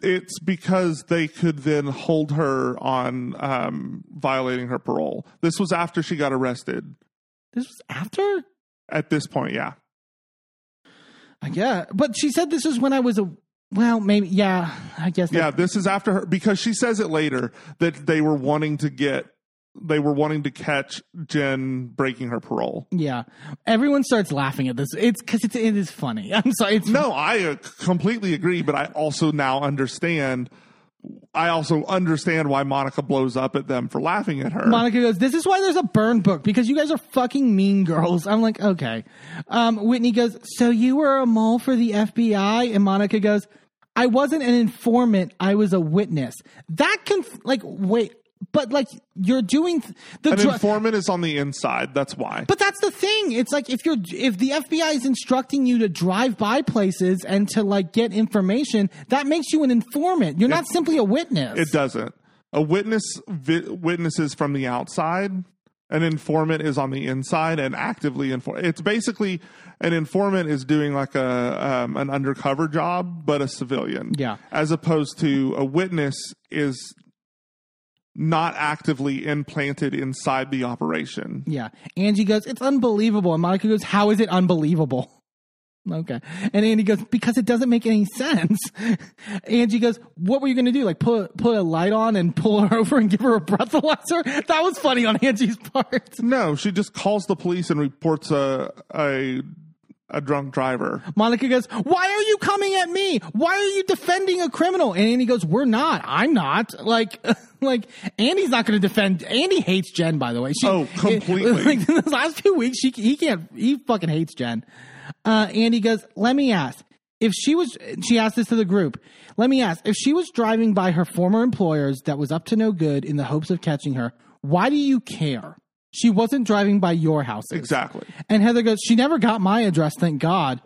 It's because they could then hold her on um, violating her parole. This was after she got arrested. This was after? At this point, yeah. I Yeah. But she said this is when I was a, well, maybe, yeah, I guess. Yeah, this is after her because she says it later that they were wanting to get they were wanting to catch Jen breaking her parole. Yeah, everyone starts laughing at this. It's because it's it is funny. I'm sorry. It's, No, I uh, completely agree, but I also now understand I also understand why Monica blows up at them for laughing at her. Monica goes, "This is why there's a burn book because you guys are fucking mean girls." I'm like, okay. Um, Whitney goes, "So you were a mole for the FBI?" And Monica goes, "I wasn't an informant. I was a witness." That can like wait, but like you're doing th- the An dr- informant is on the inside. That's why. But that's the thing. It's like if you're if the FBI is instructing you to drive by places and to like get information, that makes you an informant. You're not simply a witness. It doesn't. A witness vi- witnesses from the outside. An informant is on the inside and actively inform. It's basically an informant is doing like a um, an undercover job, but a civilian. Yeah. As opposed to a witness is not actively implanted inside the operation. Yeah. Angie goes, It's unbelievable. And Monica goes, How is it unbelievable? Okay. And Andy goes, Because it doesn't make any sense. Angie goes, What were you going to do? Like put, put a light on and pull her over and give her a breathalyzer? That was funny on Angie's part. No, she just calls the police and reports a a a drunk driver. Monica goes, Why are you coming at me? Why are you defending a criminal? And Andy goes, We're not. I'm not. Like, like Andy's not going to defend. Andy hates Jen, by the way. She, Oh, completely. Like, in the last few weeks, she he can't. He fucking hates Jen. Uh, Andy goes, Let me ask. If she was, she asked this to the group. Let me ask. If she was driving by her former employers that was up to no good in the hopes of catching her, why do you care? She wasn't driving by your house. Exactly. And Heather goes, she never got my address, thank God.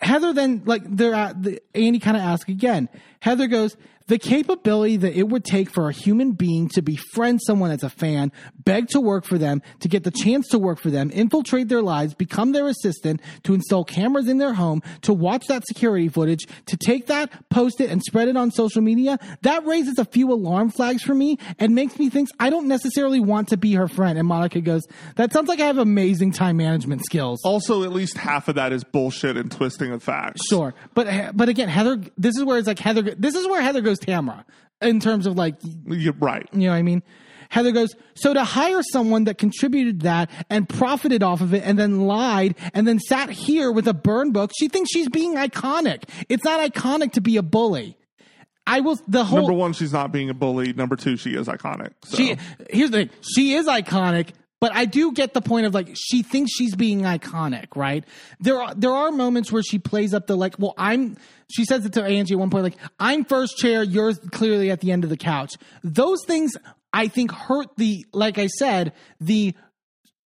Heather then, like, they're at the, Andy kind of asks again. Heather goes, the capability that it would take for a human being to befriend someone as a fan, beg to work for them, to get the chance to work for them, infiltrate their lives, become their assistant, to install cameras in their home, to watch that security footage, to take that, post it, and spread it on social media, that raises a few alarm flags for me and makes me think I don't necessarily want to be her friend. And Monica goes, that sounds like I have amazing time management skills. Also, at least half of that is bullshit and twisting of facts. Sure, but but again, Heather. This is where it's like Heather. This is where Heather goes Tamra in terms of like You're right. you know what I mean. Heather goes, so to hire someone that contributed that and profited off of it and then lied and then sat here with a burn book, she thinks she's being iconic. It's not iconic to be a bully. I will, the whole, Number one, she's not being a bully. Number two, she is iconic. So. she, here's the thing. She is iconic, but I do get the point of like she thinks she's being iconic, right? There are there are moments where she plays up the like, well, I'm she says it to Angie at one point, like, I'm first chair, you're clearly at the end of the couch. Those things I think hurt the like I said, the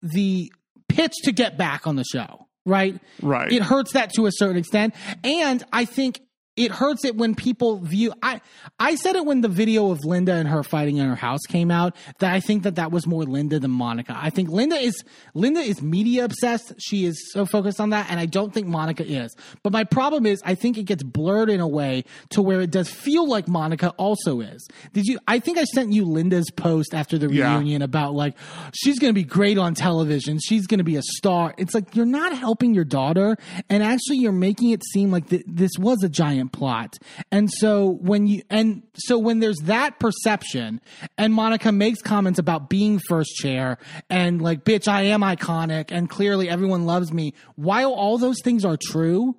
the pitch to get back on the show, right? Right. It hurts that to a certain extent. And I think it hurts it when people view I I said it when the video of Linda and her fighting in her house came out that I think that that was more Linda than Monica. I think Linda is Linda is media obsessed. She is so focused on that and I don't think Monica is. But my problem is I think it gets blurred in a way to where it does feel like Monica also is. Did you I think I sent you Linda's post after the Yeah. reunion about like she's going to be great on television. She's going to be a star. It's like you're not helping your daughter and actually you're making it seem like th- this was a giant giant plot. And so when you and so when there's that perception and Monica makes comments about being first chair and like bitch I am iconic and clearly everyone loves me while all those things are true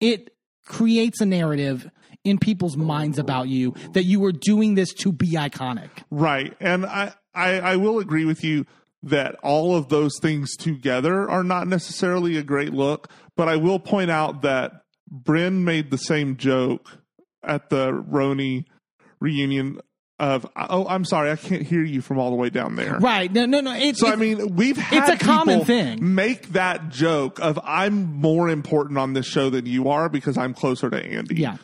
it creates a narrative in people's minds about you that you were doing this to be iconic. Right. And I, I, I will agree with you that all of those things together are not necessarily a great look, but I will point out that Brynn made the same joke at the RHONY reunion of oh I'm sorry I can't hear you from all the way down there. Right. No no no it's So I mean, we've had it's a common thing. Make that joke of I'm more important on this show than you are because I'm closer to Andy. Yeah.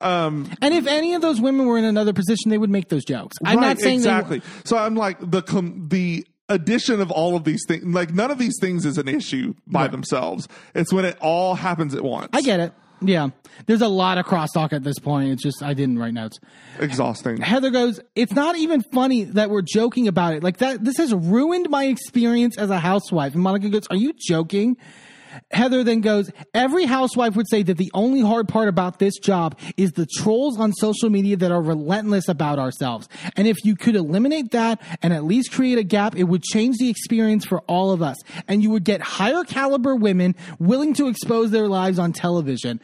Um, and if any of those women were in another position, they would make those jokes. I'm right, not saying exactly. so I'm like the com- the addition of all of these things. Like none of these things is an issue by Right. themselves. It's when it all happens at once. I get it. Yeah. There's a lot of crosstalk at this point. It's just I didn't write notes. Exhausting. Heather goes, "It's not even funny that we're joking about it. Like that this has ruined my experience as a housewife." And Monica goes, "Are you joking?" Heather then goes, Every housewife would say that the only hard part about this job is the trolls on social media that are relentless about ourselves. And if you could eliminate that and at least create a gap, it would change the experience for all of us. And you would get higher caliber women willing to expose their lives on television.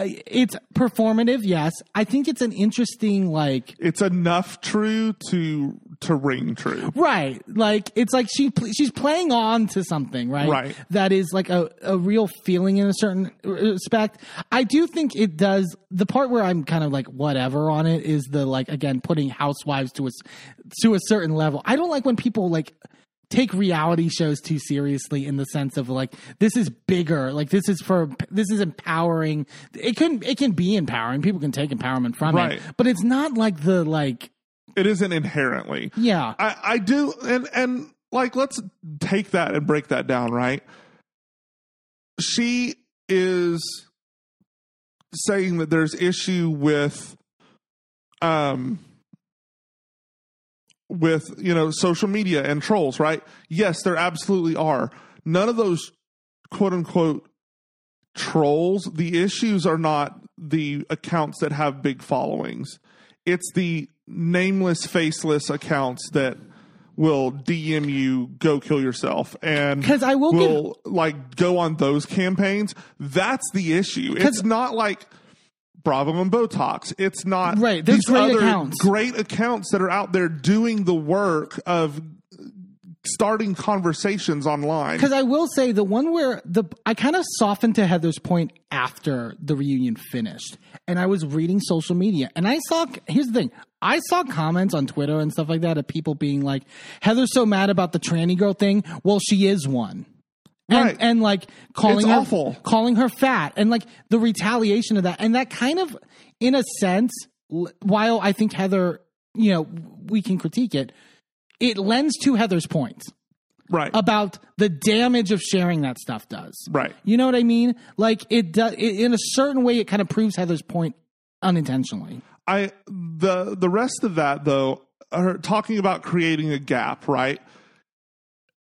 It's performative, yes. I think it's an interesting, like, It's enough true to to ring true. Right. Like it's like she pl- she's playing on to something, right? Right. That is like a, a real feeling in a certain respect. I do think it does the part where I'm kind of like whatever on it is the like again putting housewives to a to a certain level. I don't like when people like take reality shows too seriously in the sense of like this is bigger like this is for this is empowering it can it can be empowering people can take empowerment from Right. it but it's not like the like It isn't inherently. yeah I, I do and and like let's take that and break that down, right? She is saying that there's issue with um with you know social media and trolls, right? Yes, there absolutely are. None of those quote unquote trolls, the issues are not the accounts that have big followings. It's the nameless, faceless accounts that will DM you, go kill yourself, and because I will will like go on those campaigns. That's the issue. It's not like Bravo and Botox. It's not Right, there's these great other accounts. great accounts that are out there doing the work of starting conversations online. Because I will say the one where the I kind of softened to Heather's point after the reunion finished, and I was reading social media, and I saw. Here's the thing: I saw comments on Twitter and stuff like that of people being like, "Heather's so mad about the tranny girl thing." Well, she is one. And, Right. and like calling It's her awful. calling her fat, and like the retaliation of that, and that kind of, in a sense, while I think Heather, you know, we can critique it, it lends to Heather's point. Right. about the damage of sharing that stuff does. Right. You know what I mean? Like it does it, in a certain way. It kind of proves Heather's point unintentionally. I the the rest of that though are talking about creating a gap, right?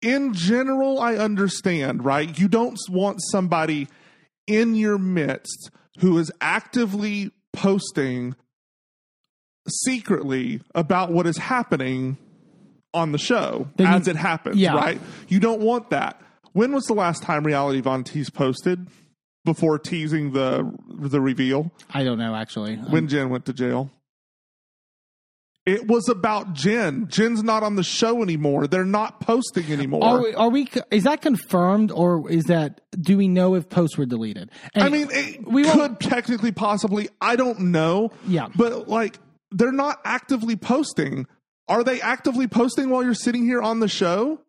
In general, I understand, right? You don't want somebody in your midst who is actively posting secretly about what is happening on the show Then as you- it happens, yeah. right? You don't want that. When was the last time Reality Von Tease posted before teasing the the reveal? I don't know actually. when um, Jen went to jail. It was about Jen. Jen's not on the show anymore. They're not posting anymore. are we, are we? Is that confirmed, or is that? Do we know if posts were deleted? And I mean, it we could technically, possibly. I don't know. Yeah. But like, they're not actively posting. Are they actively posting while you're sitting here on the show?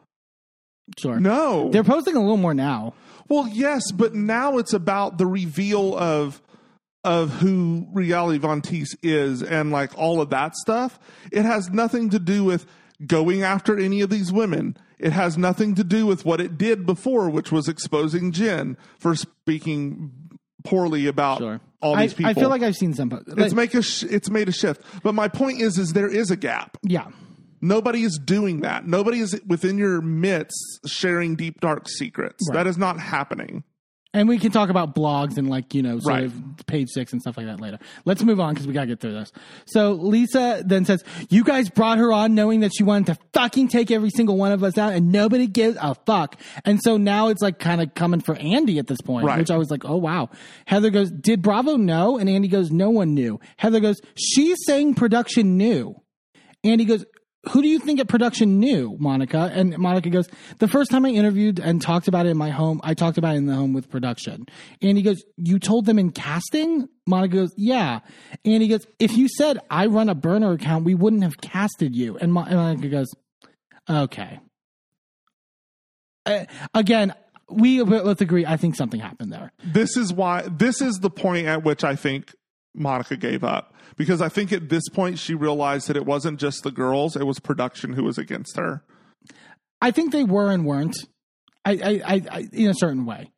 sure. No. they're posting a little more now. Well, yes, but now it's about the reveal of of who Reality Von Tease is and like all of that stuff. It has nothing to do with going after any of these women. It has nothing to do with what it did before, which was exposing Jen for speaking poorly about Sure. All I, people. I feel like I've seen some. it's make a sh- it's made a shift. But my point is, is there is a gap. yeah. Nobody is doing that. Nobody is within your midst sharing deep dark secrets. Right. That is not happening. And we can talk about blogs and like, you know, sort Right. of page six and stuff like that later. Let's move on because we got to get through this. So Lisa then says, You guys brought her on knowing that she wanted to fucking take every single one of us out and nobody gives a fuck. And so now it's like kind of coming for Andy at this point, Right. which I was like, Oh wow. Heather goes, Did Bravo know? And Andy goes, No one knew. Heather goes, She's saying production knew. Andy goes, who do you think at production knew, Monica? And Monica goes, the first time I interviewed and talked about it in my home, I talked about it in the home with production. And he goes, you told them in casting? Monica goes, yeah. And he goes, if you said I run a burner account, we wouldn't have casted you. And and Monica goes, okay. Uh, again, we let's agree. I think something happened there. this is why this is the point at which I think Monica gave up because I think at this point she realized that it wasn't just the girls; it was production who was against her. I think they were and weren't. I, I, I, I in a certain way.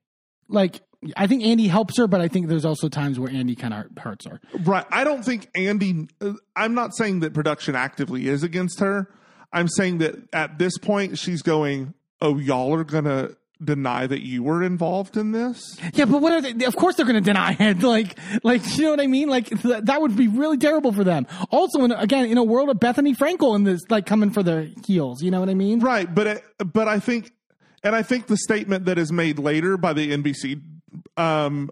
Like I think Andy helps her, but I think there's also times where Andy kind of hurts her. Right. I don't think Andy. uh, I'm not saying that production actively is against her. I'm saying that at this point she's going, "Oh, y'all are gonna deny that you were involved in this." Yeah, but what are they? Of course, they're going to deny it. Like, like you know what I mean? Like th- that would be really terrible for them. Also, in, again, in a world of Bethenny Frankel and this, like coming for the heels. You know what I mean? Right, but it, but I think, and I think the statement that is made later by the NBC um,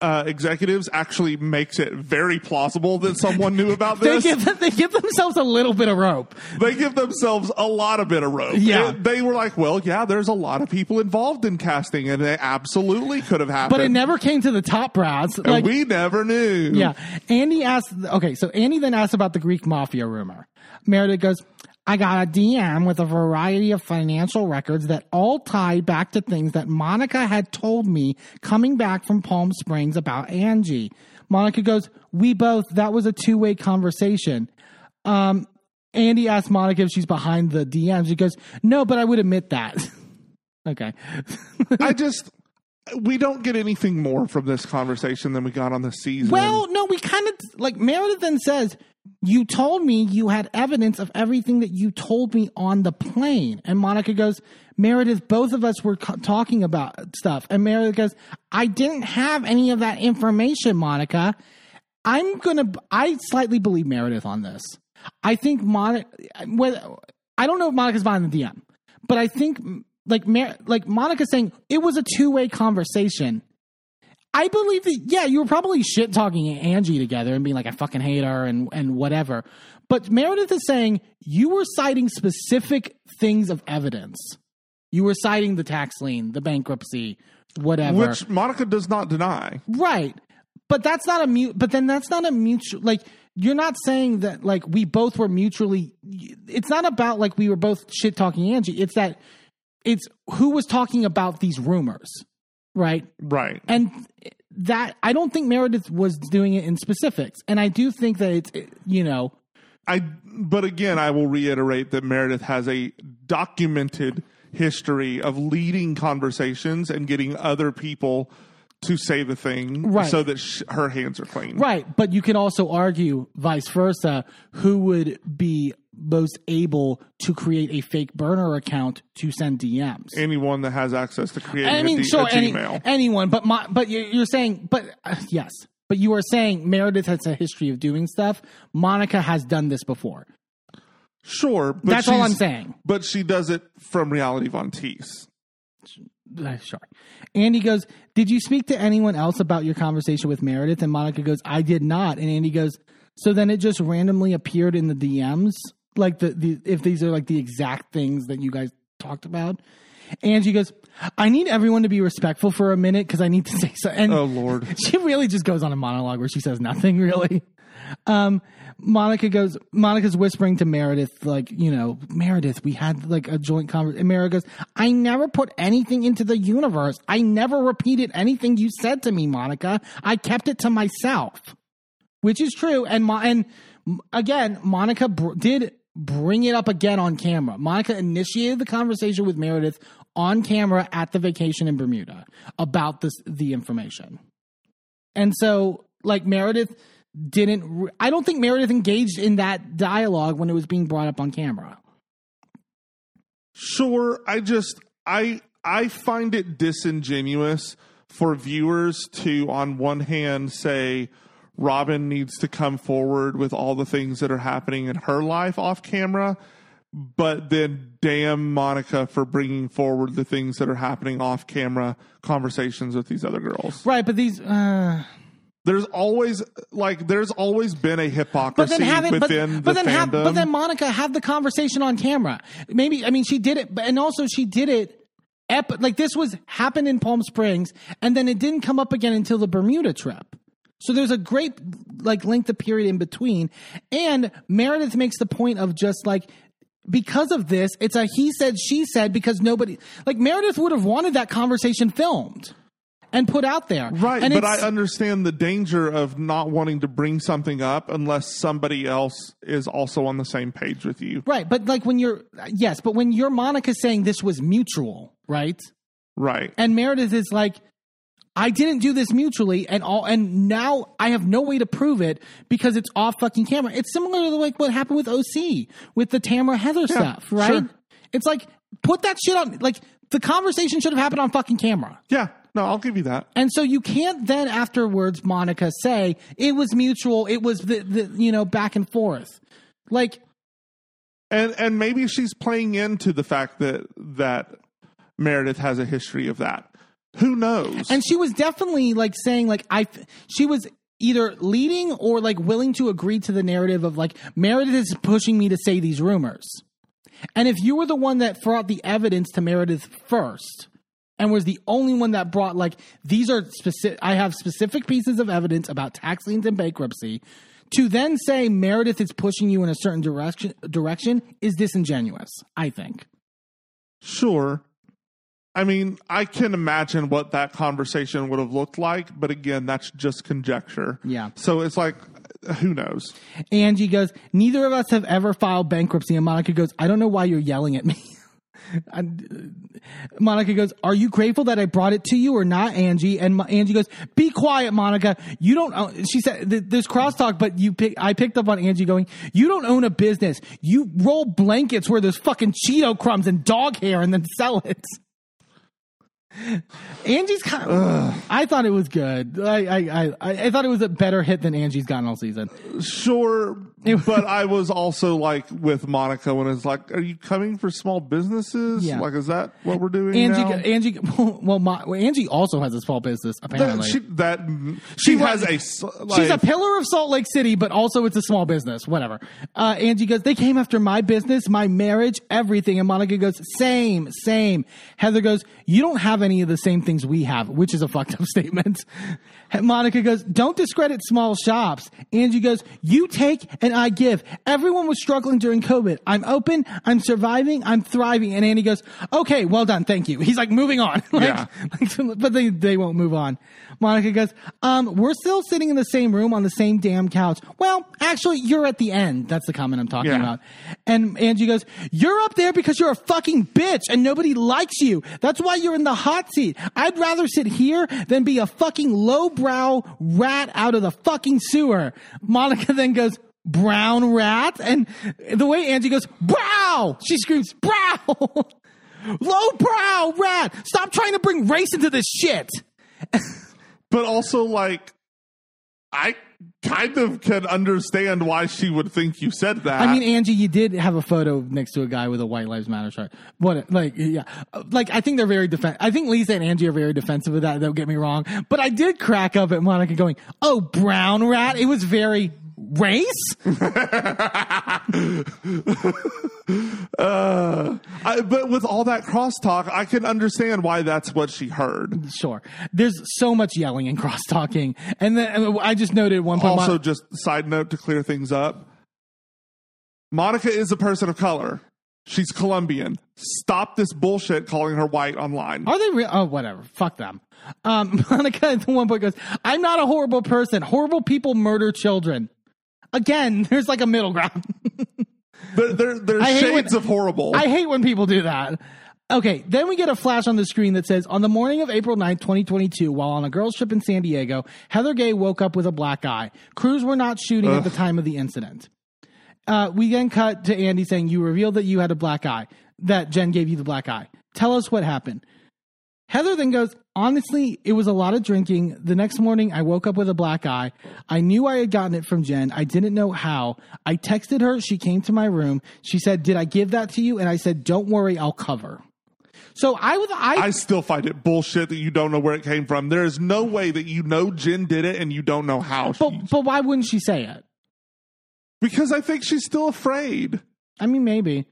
uh, executives actually makes it very plausible that someone knew about They this. give they give themselves a little bit of rope. they give themselves a lot of bit of rope. Yeah. It- they were like, well, yeah, there's a lot of people involved in casting, and they absolutely could have happened. But it never came to the top brass. And Like, we never knew. Yeah. Andy asked, okay, so Andy then asked about the Greek mafia rumor. Meredith goes, I got a DM with a variety of financial records that all tied back to things that Monica had told me coming back from Palm Springs about Angie. Monica goes, We both, that was a two way conversation. Um, Andy asked Monica if she's behind the DMs. She goes, No, but I would admit that. okay. I just. We don't get anything more from this conversation than we got on the season. Well, no, we kind of like Meredith then says, You told me you had evidence of everything that you told me on the plane. And Monica goes, Meredith, both of us were co- talking about stuff. And Meredith goes, I didn't have any of that information, Monica. I'm going to, I slightly believe Meredith on this. I think Monica, I don't know if Monica's behind the DM, but I think like, Mer- like Monica's saying it was a two way conversation. I believe that yeah, you were probably shit talking Angie together and being like, I fucking hate her and and whatever. But Meredith is saying you were citing specific things of evidence. You were citing the tax lien, the bankruptcy, whatever. which Monica does not deny. Right. But that's not a mute but then that's not a mutual like you're not saying that like we both were mutually it's not about like we were both shit talking Angie. It's that it's who was talking about these rumors. Right? Right. and that I don't think Meredith was doing it in specifics, and I do think that it's you know I but again I will reiterate that Meredith has a documented history of leading conversations and getting other people to say the thing Right. so that sh- her hands are clean. right, but you can also argue vice versa. Who would be most able to create a fake burner account to send DMs? Anyone that has access to create I mean, a, sure, a any, Gmail. anyone, but my, but you're, you're saying, but uh, yes, but you are saying Meredith has a history of doing stuff. Monica has done this before. sure, but That's all I'm saying. But she does it from Reality Von Tease. Uh, Sure. Andy goes, Did you speak to anyone else about your conversation with Meredith? And Monica goes, I did not. And Andy goes, So then it just randomly appeared in the DMs? Like the, the if these are like the exact things that you guys talked about? Angie goes, I need everyone to be respectful for a minute because I need to say something. Oh Lord. she really just goes on a monologue where she says nothing really. Um, Monica goes, Monica's whispering to Meredith, like, you know, Meredith, we had like a joint conversation. And Meredith goes, I never put anything into the universe. I never repeated anything you said to me, Monica. I kept it to myself, which is true. And, Mo- and again, Monica br- did bring it up again on camera. Monica initiated the conversation with Meredith on camera at the vacation in Bermuda about this, the information. And so, like Meredith didn't. re- I don't think Meredith engaged in that dialogue when it was being brought up on camera. Sure, I just I I find it disingenuous for viewers to, on one hand, say Robyn needs to come forward with all the things that are happening in her life off camera, but then damn Monica for bringing forward the things that are happening off camera conversations with these other girls. Right, but these. Uh, There's always like there's always been a but hypocrisy then having, but, within but the then have, but then Monica have the conversation on camera. Maybe I mean she did it, but and also she did it. Ep- like this was happened in Palm Springs, and then it didn't come up again until the Bermuda trip. So there's a great like length of period in between, and Meredith makes the point of just like because of this, it's a he said she said because nobody like Meredith would have wanted that conversation filmed and put out there, Right, And but I understand the danger of not wanting to bring something up unless somebody else is also on the same page with you. Right, but like when you're yes, but when you're Monica saying this was mutual, right? Right. And Meredith is like, I didn't do this mutually, and all, and now I have no way to prove it because it's off fucking camera. It's similar to like what happened with OC with the Tamra Heather stuff, right? sure. It's like put that shit on. Like the conversation should have happened on fucking camera. Yeah. No, I'll give you that. And so you can't then afterwards, Monica, say it was mutual. It was the, the you know back and forth. Like And and maybe she's playing into the fact that that Meredith has a history of that. Who knows? and she was definitely like saying like i she was either leading or like willing to agree to the narrative of like meredith is pushing me to say these rumors and if you were the one that brought the evidence to meredith first and was the only one that brought like these are specific i have specific pieces of evidence about tax liens and bankruptcy to then say meredith is pushing you in a certain direction direction is disingenuous i think Sure. I mean, I can imagine what that conversation would have looked like, but again, that's just conjecture. Yeah. So it's like, who knows? Angie goes, Neither of us have ever filed bankruptcy. And Monica goes, I don't know why you're yelling at me. And, uh, Monica goes, Are you grateful that I brought it to you or not, Angie? And Mo- Angie goes, Be quiet, Monica. You don't own, she said, th- there's crosstalk, but you pick, I picked up on Angie going, You don't own a business. You roll blankets where there's fucking Cheeto crumbs and dog hair and then sell it. Angie's kind of, I thought it was good. I, I, I, I thought it was a better hit than Angie's gotten all season. Sure, but I was also like with Monica when it's like, are you coming for small businesses? Yeah. Like, is that what we're doing Angie, now? Angie, well, well, Angie also has a small business. that, Apparently, she, that she, She has was- a like, she's a pillar of Salt Lake City, but also it's a small business. Whatever. Uh, Angie goes, they came after my business, my marriage, everything. And Monica goes, same, same. Heather goes, you don't have any of the same things we have, which is a fucked up statement. Monica goes, don't discredit small shops. Angie goes, you take and I give. Everyone was struggling during COVID. I'm open. I'm surviving. I'm thriving. And Andy goes, okay, well done. Thank you. He's like moving on. like, Yeah. like, but they, they won't move on. Monica goes, um, we're still sitting in the same room on the same damn couch. Well, actually, you're at the end. That's the comment I'm talking Yeah. about. And Angie goes, you're up there because you're a fucking bitch and nobody likes you. That's why you're in the hot seat. I'd rather sit here than be a fucking lowbrow rat out of the fucking sewer. Monica then goes, brown rat? And the way Angie goes, brow! She screams, brow! Lowbrow rat! Stop trying to bring race into this shit! but also like, I kind of can understand why she would think you said that. I mean, Angie, you did have a photo next to a guy with a White Lives Matter shirt. What, like, yeah, like I think they're very defen I think Lisa and Angie are very defensive of that. Don't get me wrong, but I did crack up at Monica going, "Oh, brown rat." It was very race. uh, I, but with all that crosstalk, I can understand why that's what she heard. Sure, there's so much yelling and cross talking, and then I just noted one point. Also, just side note to clear things up Monica is a person of color. She's Colombian. Stop this bullshit calling her white online. Are they real? Oh, whatever. Fuck them. Um, Monica at one point goes, I'm not a horrible person. Horrible people murder children. Again, there's like a middle ground. There, there, there's I shades when- of horrible. I hate when people do that. Okay, then we get a flash on the screen that says, On the morning of April 9th, 2022, while on a girls' trip in San Diego, Heather Gay woke up with a black eye. Crews were not shooting at the time of the incident. Uh, we then cut to Andy saying, You revealed that you had a black eye, that Jen gave you the black eye. Tell us what happened. Heather then goes, honestly, it was a lot of drinking. The next morning, I woke up with a black eye. I knew I had gotten it from Jen. I didn't know how. I texted her. She came to my room. She said, Did I give that to you? And I said, Don't worry, I'll cover. So I was, I, I still find it bullshit that you don't know where it came from. There is no way that you know Jen did it and you don't know how. She, but, but why wouldn't she say it? because I think she's still afraid. I mean, maybe.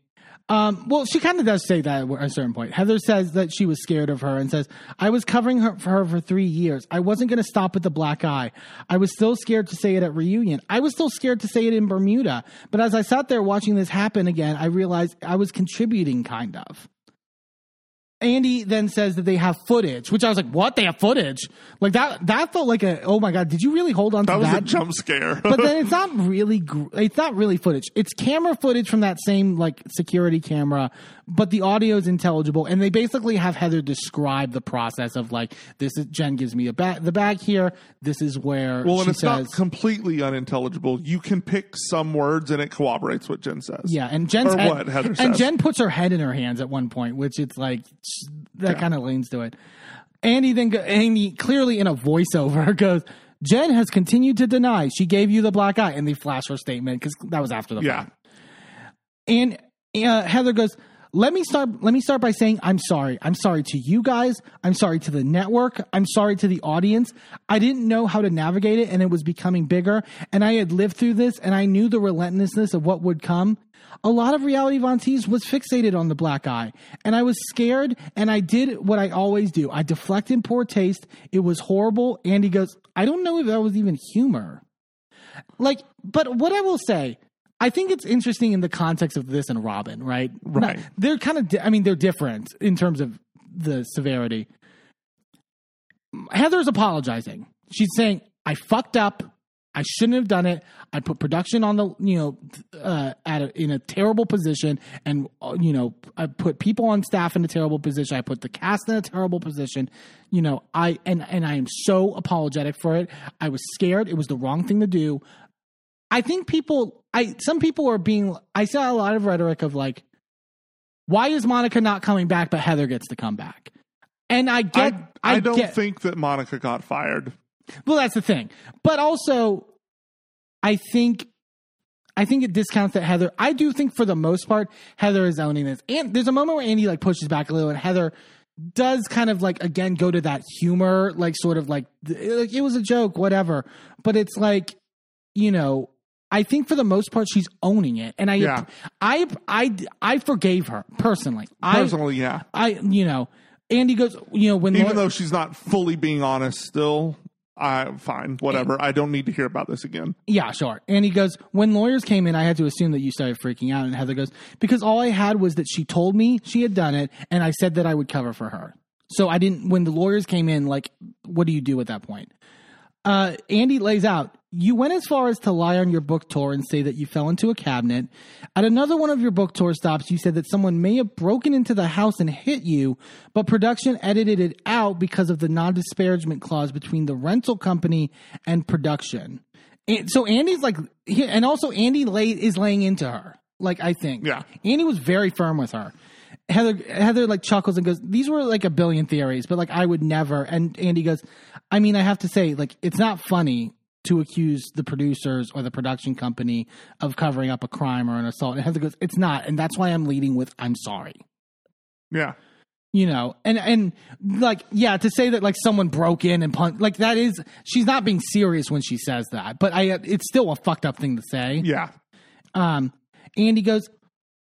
Um, well, she kind of does say that at a certain point. Heather says that she was scared of her and says, I was covering her for her for three years. I wasn't going to stop with the black eye. I was still scared to say it at reunion. I was still scared to say it in Bermuda. But as I sat there watching this happen again, I realized I was contributing kind of. Andy then says that they have footage, which I was like, "What? They have footage?" Like that. That felt like a. Oh my god! Did you really hold on to That was that? a jump scare. but then it's not really, it's not really footage it's camera footage from that same like security camera but the audio is intelligible and they basically have heather describe the process of like this is jen gives me a ba- the bag here this is where well, and it's says not completely unintelligible. You can pick some words and it corroborates what Jen says. yeah and head- what Heather and says. jen puts her head in her hands at one point which it's like that kind of leans to it andy then go, andy clearly in a voiceover goes jen has continued to deny she gave you the black eye and they flash her statement because that was after the Yeah. fact And uh, Heather goes, "Let me start. Let me start by saying I'm sorry. I'm sorry to you guys. I'm sorry to the network. I'm sorry to the audience. I didn't know how to navigate it, and it was becoming bigger. And I had lived through this, and I knew the relentlessness of what would come. A lot of reality Von Tease was fixated on the black eye, and I was scared. And I did what I always do. I deflect in poor taste. It was horrible. And he goes, I don't know if that was even humor." like but what i will say i think it's interesting in the context of this and robyn right Right. Not- they're kind of di- i mean they're different in terms of the severity heather's apologizing she's saying i fucked up i shouldn't have done it. I put production on the you know uh, at a, in a terrible position and uh, you know i put people on staff in a terrible position. I put the cast in a terrible position. You know i and and i am so apologetic for it. I was scared. It was the wrong thing to do. I think people i some people are being i saw a lot of rhetoric of like why is monica not coming back but heather gets to come back? And i get I, i, I don't get, think that Monica got fired. Well, that's the thing. But also, I think, I think it discounts that Heather. I do think for the most part, Heather is owning this. And there's a moment where Andy like pushes back a little, and Heather does kind of like again go to that humor, like sort of like like it was a joke, whatever. But it's like, you know. I think for the most part she's owning it, and I, Yeah. I, I, I forgave her personally. Personally, yeah. I, I, you know, Andy goes, you know, when Even Laura- though she's not fully being honest still, I fine, whatever. I don't need to hear about this again. Yeah, sure. And he goes, when lawyers came in, I had to assume that you started freaking out. And Heather goes, because all I had was that she told me she had done it, and I said that I would cover for her. So I didn't. When the lawyers came in, like, what do you do at that point? Uh, Andy lays out. You went as far as to lie on your book tour and say that you fell into a cabinet. At another one of your book tour stops, you said that someone may have broken into the house and hit you, but production edited it out because of the non disparagement clause between the rental company and production. And so Andy's like, and also Andy lay, is laying into her. Like I think, Yeah. Andy was very firm with her. Heather Heather like chuckles and goes, "These were like a billion theories, but like I would never." And Andy goes, "I mean, I have to say, like it's not funny to accuse the producers or the production company of covering up a crime or an assault." And Heather goes, "It's not," and that's why I'm leading with, "I'm sorry." Yeah. You know, and and like yeah, to say that like someone broke in and punched, like that is she's not being serious when she says that, but I it's still a fucked up thing to say. Yeah. Um, Andy goes,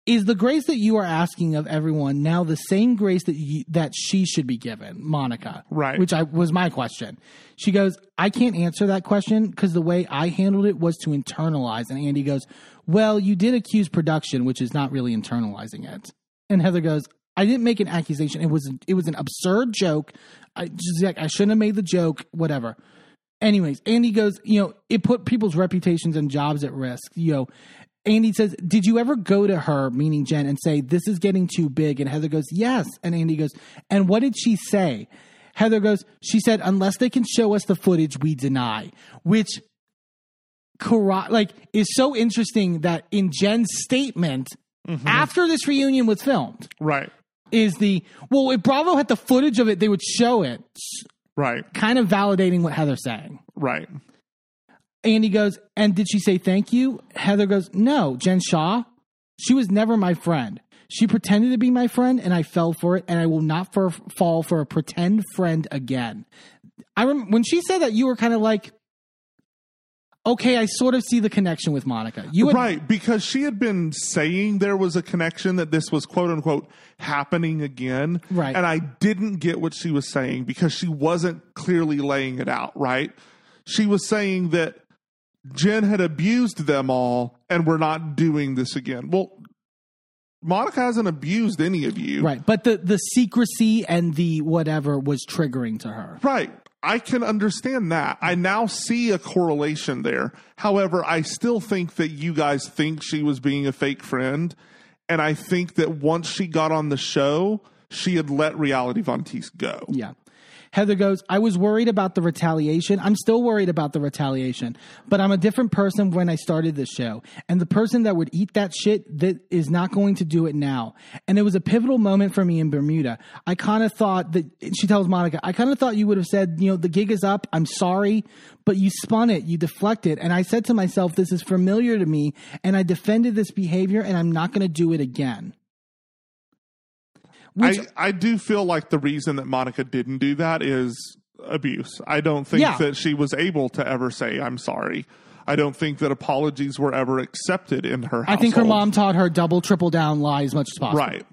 "Is the grace that you are asking of everyone now the same grace that you, that she should be given, Monica?" Right. Which I was my question. She goes, "I can't answer that question because the way I handled it was to internalize." And Andy goes, "Well, you did accuse production, which is not really internalizing it." And Heather goes, "I didn't make an accusation. It was it was an absurd joke. I just like I shouldn't have made the joke. Whatever." Anyways, Andy goes, you know, it put people's reputations and jobs at risk. You know, Andy says, Did you ever go to her, meaning Jen, and say, This is getting too big? And Heather goes, Yes. And Andy goes, And what did she say? Heather goes, She said, Unless they can show us the footage, we deny, which like is so interesting that in Jen's statement mm-hmm. after this reunion was filmed, Right. is the well if Bravo had the footage of it, they would show it, Right. kind of validating what Heather's saying. Right. Andy goes, and did she say thank you? Heather goes, no, Jen Shah. She was never my friend. She pretended to be my friend, and I fell for it, and I will not for, fall for a pretend friend again. I rem- when she said that, you were kind of like, okay, I sort of see the connection with Monica. You had, right, because she had been saying there was a connection that this was quote unquote happening again. Right. And I didn't get what she was saying because she wasn't clearly laying it out, right? She was saying that Jen had abused them all and we're not doing this again. Well, Monica hasn't abused any of you. right, but the the secrecy and the whatever was triggering to her. Right. I can understand that. I now see a correlation there. However, I still think that you guys think she was being a fake friend. And I think that once she got on the show, she had let Reality Von Tease go. Yeah. Heather goes, I was worried about the retaliation. I'm still worried about the retaliation, but I'm a different person when I started this show. And the person that would eat that shit that is not going to do it now. And it was a pivotal moment for me in Bermuda. I kind of thought that she tells Monica, I kind of thought you would have said, you know, the gig is up. I'm sorry, but you spun it, you deflected. And I said to myself, this is familiar to me. And I defended this behavior and I'm not going to do it again. Which, I, I do feel like the reason that Monica didn't do that is abuse. I don't think Yeah. that she was able to ever say, I'm sorry. I don't think that apologies were ever accepted in her I think her mom taught her double, triple down, lie as much as possible. Right.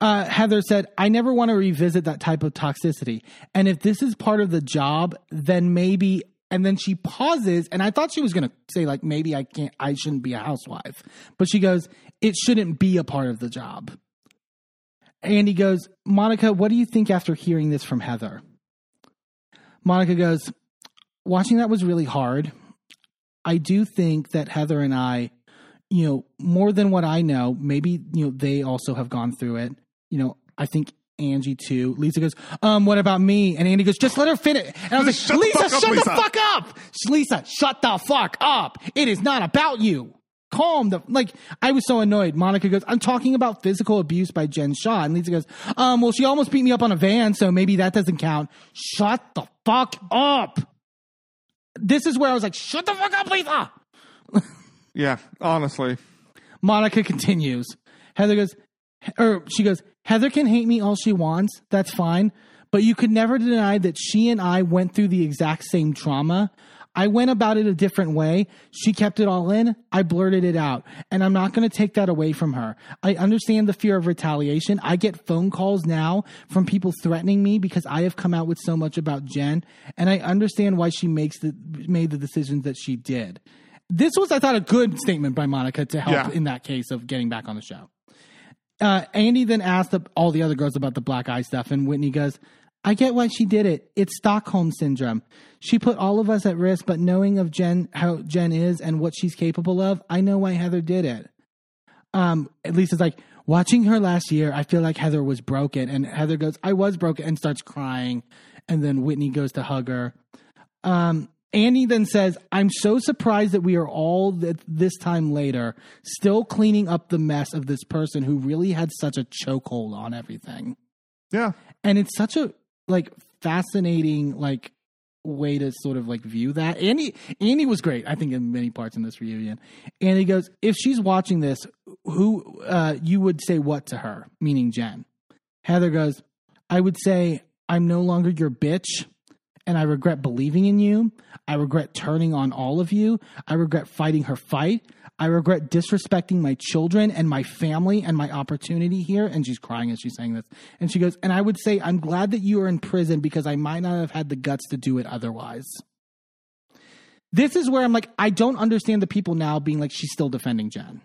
uh, Heather said, I never want to revisit that type of toxicity. And if this is part of the job, then maybe. And then she pauses, and I thought she was going to say, like, maybe I can't, I shouldn't be a housewife. But she goes, it shouldn't be a part of the job. Andy goes, Monica, what do you think after hearing this from Heather? Monica goes, watching that was really hard. I do think that Heather and I, you know, more than what I know, maybe, you know, they also have gone through it. You know, I think Angie too. Lisa goes, um, what about me? And Andy goes, just let her finish. And I was Shut the like, Lisa, fuck up, shut the Lisa." fuck up. Lisa, shut the fuck up. It is not about you. Calm the like. I was so annoyed. Monica goes, "I'm talking about physical abuse by Jen Shah," and Lisa goes, "Um, well, she almost beat me up on a van, so maybe that doesn't count." Shut the fuck up. This is where I was like, "Shut the fuck up, Lisa." Yeah, honestly. Monica continues. Heather goes, or she goes, Heather can hate me all she wants. That's fine. But you could never deny that she and I went through the exact same trauma. I went about it a different way. She kept it all in. I blurted it out. And I'm not going to take that away from her. I understand the fear of retaliation. I get phone calls now from people threatening me because I have come out with so much about Jen. And I understand why she makes the, made the decisions that she did. This was, I thought, a good statement by Monica to help Yeah. in that case of getting back on the show. Uh, Andy then asked all the other girls about the black eye stuff, and Whitney goes, I get why she did it. It's Stockholm syndrome. She put all of us at risk, but knowing of Jen, how Jen is and what she's capable of, I know why Heather did it. Um, at least it's like, watching her last year, I feel like Heather was broken. And Heather goes, I was broken, and starts crying. And then Whitney goes to hug her. Um, Andy then says, I'm so surprised that we are all th- this time later still cleaning up the mess of this person who really had such a chokehold on everything. Yeah. And it's such a like fascinating like way to sort of like view that. Andy Andy was great, I think, in many parts in this reunion. And he goes, if she's watching this, who uh, you would say what to her, meaning Jen? Heather goes, I would say, I'm no longer your bitch, and I regret believing in you. I regret turning on all of you. I regret fighting her fight. I regret disrespecting my children and my family and my opportunity here. And she's crying as she's saying this. And she goes, And I would say, I'm glad that you are in prison because I might not have had the guts to do it otherwise. This is where I'm like, I don't understand the people now being like, she's still defending Jen.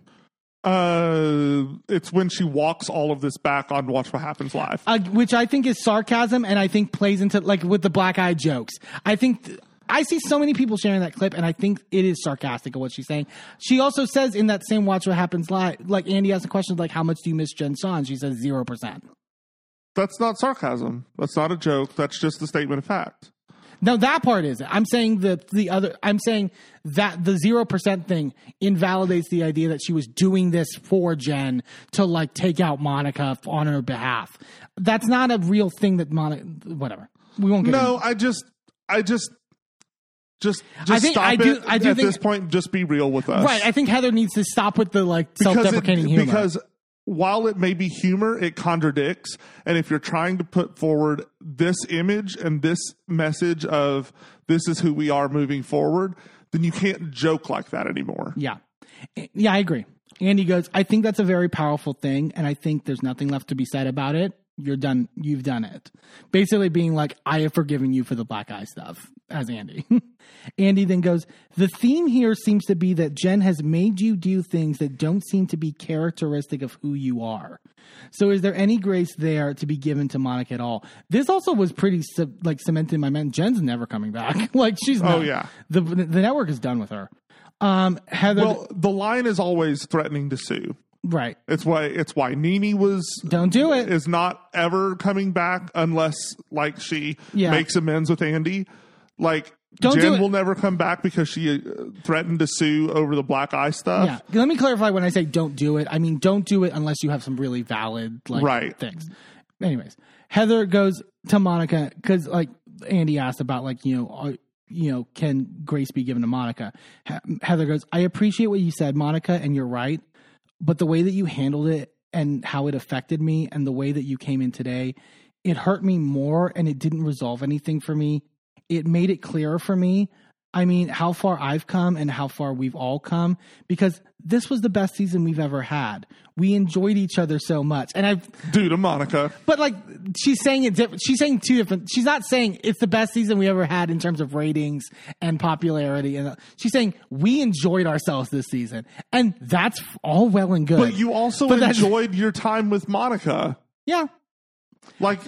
Uh, it's when she walks all of this back on Watch What Happens Live. uh, which I think is sarcasm, and I think plays into like with the black eye jokes. I think th- I see so many people sharing that clip, and I think it is sarcastic of what she's saying. She also says in that same Watch What Happens Live, like Andy asks a question like, "How much do you miss Jen Shah?" And she says zero percent. That's not sarcasm. That's not a joke. That's just a statement of fact. No, that part isn't. I'm saying the the other. I'm saying that the zero percent thing invalidates the idea that she was doing this for Jen to like take out Monica on her behalf. That's not a real thing that Monica. Whatever. We won't get. No, into- I just, I just, just, just I think- stop I do- it I do at think- this point. Just be real with us, right. I think Heather needs to stop with the like Because self-deprecating humor. Because while it may be humor, it contradicts. And if you're trying to put forward this image and this message of this is who we are moving forward, then you can't joke like that anymore. Yeah. Yeah, I agree. Andy goes, I think that's a very powerful thing, and I think there's nothing left to be said about it. You're done. You've done it. Basically, being like, I have forgiven you for the black eye stuff, as Andy. Andy then goes, The theme here seems to be that Jen has made you do things that don't seem to be characteristic of who you are. So, is there any grace there to be given to Monica at all? This also was pretty like cemented in my mind. Jen's never coming back. like she's not. Oh, yeah. The the network is done with her. Um, Heather, Well, the line is always threatening to sue. right? It's why it's why NeNe was Don't do it. is not ever coming back unless like she Yeah. makes amends with Andy. Like Don't do Jen it. will never come back because she uh, threatened to sue over the black eye stuff. Yeah. Let me clarify when I say don't do it. I mean don't do it unless you have some really valid like Right. things. Anyways, Heather goes to Monica because like Andy asked about like you know. Are, you know, can grace be given to Monica? He- Heather goes, I appreciate what you said, Monica, and you're right. But the way that you handled it and how it affected me and the way that you came in today, it hurt me more and it didn't resolve anything for me. It made it clearer for me. I mean, how far I've come and how far we've all come because this was the best season we've ever had. We enjoyed each other so much. And I've, Due to Monica. but like, she's saying it different. She's saying two different. She's not saying it's the best season we ever had in terms of ratings and popularity. And she's saying we enjoyed ourselves this season. And that's all well and good. But you also But enjoyed your time with Monica. yeah. Like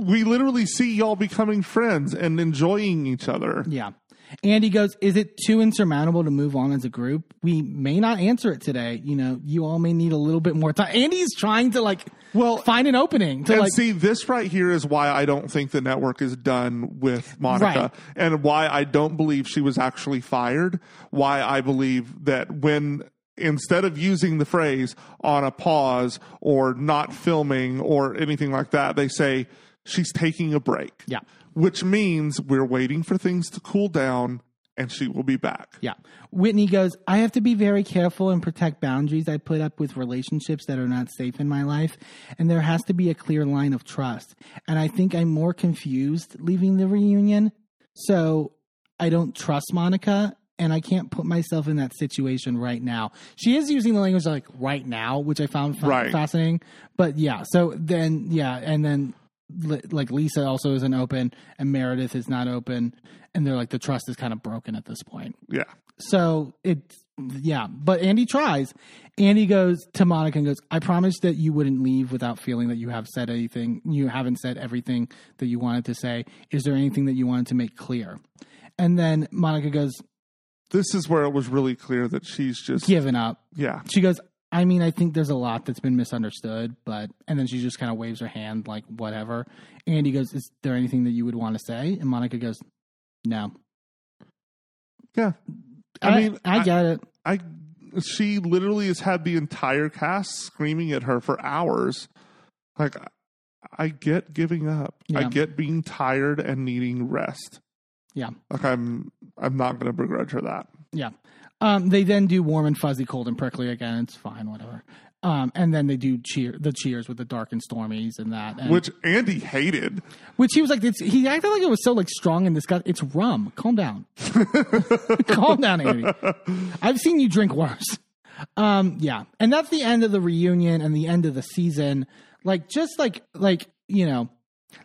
we literally see y'all becoming friends and enjoying each other. Yeah. Andy goes, Is it too insurmountable to move on as a group? We may not answer it today. You know, you all may need a little bit more time. Andy's trying to like Well, find an opening to and like see, this right here is why I don't think the network is done with Monica, Right. and why I don't believe she was actually fired. Why I believe that when instead of using the phrase on a pause or not filming or anything like that, they say she's taking a break. Yeah. Which means we're waiting for things to cool down and she will be back. Yeah. Whitney goes, I have to be very careful and protect boundaries I put up with relationships that are not safe in my life. And there has to be a clear line of trust. And I think I'm more confused leaving the reunion. So I don't trust Monica and I can't put myself in that situation right now. She is using the language like right now, which I found fa- Right. fascinating. But yeah, so then, yeah. And then like Lisa also isn't open and Meredith is not open. And they're like, the trust is kind of broken at this point. Yeah. So it's yeah, but Andy tries. Andy goes to Monica and goes, "I promised that you wouldn't leave without feeling that you have said anything. You haven't said everything that you wanted to say. Is there anything that you wanted to make clear?" And then Monica goes, This is where it was really clear that she's just "Given up." yeah. She goes, "I mean, I think there's a lot that's been misunderstood, but." And then she just kind of waves her hand like whatever. Andy goes, "Is there anything that you would want to say?" And Monica goes, "No." Yeah. I, mean, I, get it. I she literally has had the entire cast screaming at her for hours. Like I get giving up. I get being tired and needing rest. Yeah. Like I'm I'm not going to begrudge her that. Yeah. Um, they then do warm and fuzzy, cold and prickly again. It's fine, whatever. Um, and then they do cheer the cheers with the dark and stormies and that. And, Which Andy hated. which he was like, it's, he acted like it was so like strong and disgusting. It's rum. Calm down. Calm down, Andy. I've seen you drink worse. Um, yeah. And that's the end of the reunion and the end of the season. Like, just like, like, you know,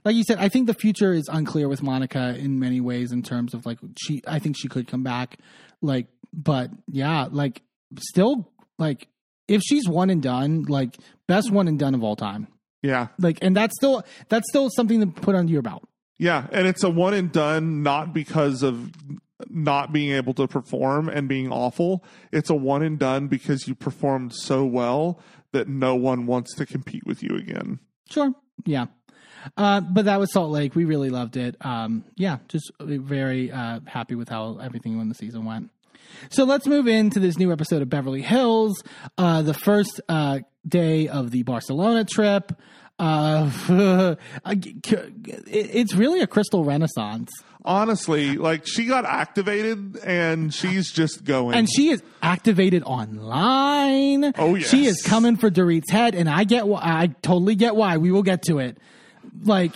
like you said, I think the future is unclear with Monica in many ways in terms of like she I think she could come back. Like but yeah, like still like if she's one and done, like best one and done of all time. Yeah. Like and that's still that's still something to put under your belt. Yeah, and it's a one and done not because of not being able to perform and being awful. It's a one and done because you performed so well that no one wants to compete with you again. Sure. Yeah. Uh, but that was Salt Lake. We really loved it. Um, yeah, just very uh, happy with how everything in the season went. So let's move into this new episode of Beverly Hills. Uh, the first uh, day of the Barcelona trip. Uh, it's really a crystal renaissance. Honestly, like she got activated and she's just going. And she is activated online. Oh, yes. She is coming for Dorit's head, and I get why. I totally get why. We will get to it. Like,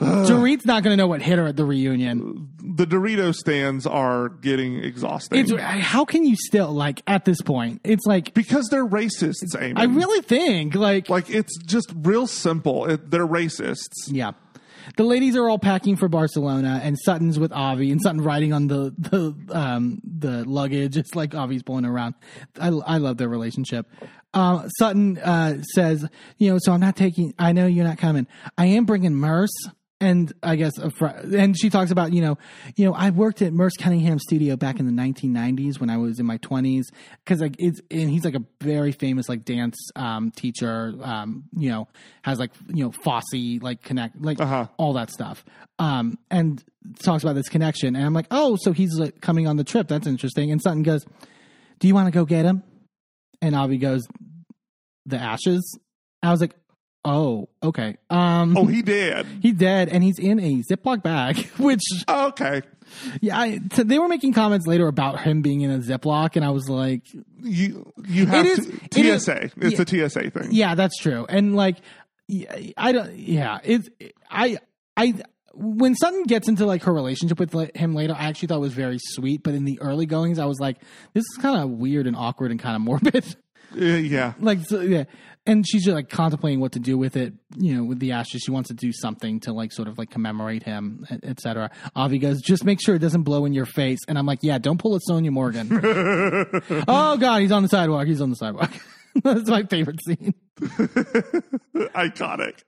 Dorit's not going to know what hit her at the reunion. the Dorito stands are getting exhausting. It's how can you still like at this point? It's like because they're racists, Amy. I really think like like it's just real simple. It, they're racists. yeah. The ladies are all packing for Barcelona, and Sutton's with Avi, and Sutton riding on the the um, the luggage. It's like Avi's pulling around. I, I love their relationship. Uh, Sutton uh, says, "You know, so I'm not taking. I know you're not coming. I am bringing Merce." And I guess, a fr- and she talks about, you know, you know, I worked at Merce Cunningham Studio back in the 1990s when I was in my 20s, because like it's, and he's like a very famous like dance um, teacher, um, you know, has like you know Fosse like connect like Uh-huh. all that stuff, um, and talks about this connection, and I'm like, oh, so he's like, coming on the trip. That's interesting. And Sutton goes, "Do you want to go get him?" And Avi goes, "The ashes." I was like, "Oh, okay." Um, Oh, he did. He dead, and he's in a Ziploc bag. Which, Okay. yeah, I, they were making comments later about him being in a Ziploc, and I was like, You you have is- to, it is- TSA. it's a TSA thing. yeah, that's true. And like, I don't, yeah, it's, I, I, when Sutton gets into like her relationship with him later, I actually thought it was very sweet. But in the early goings, I was like, this is kind of weird and awkward and kind of morbid. Uh, yeah. like, so, yeah. And she's just like contemplating what to do with it, you know, with the ashes. She wants to do something to like sort of like commemorate him, et- et cetera. Avi goes, just make sure it doesn't blow in your face. And I'm like, yeah, don't pull a Sonja Morgan. oh God, he's on the sidewalk. He's on the sidewalk. That's my favorite scene. Iconic.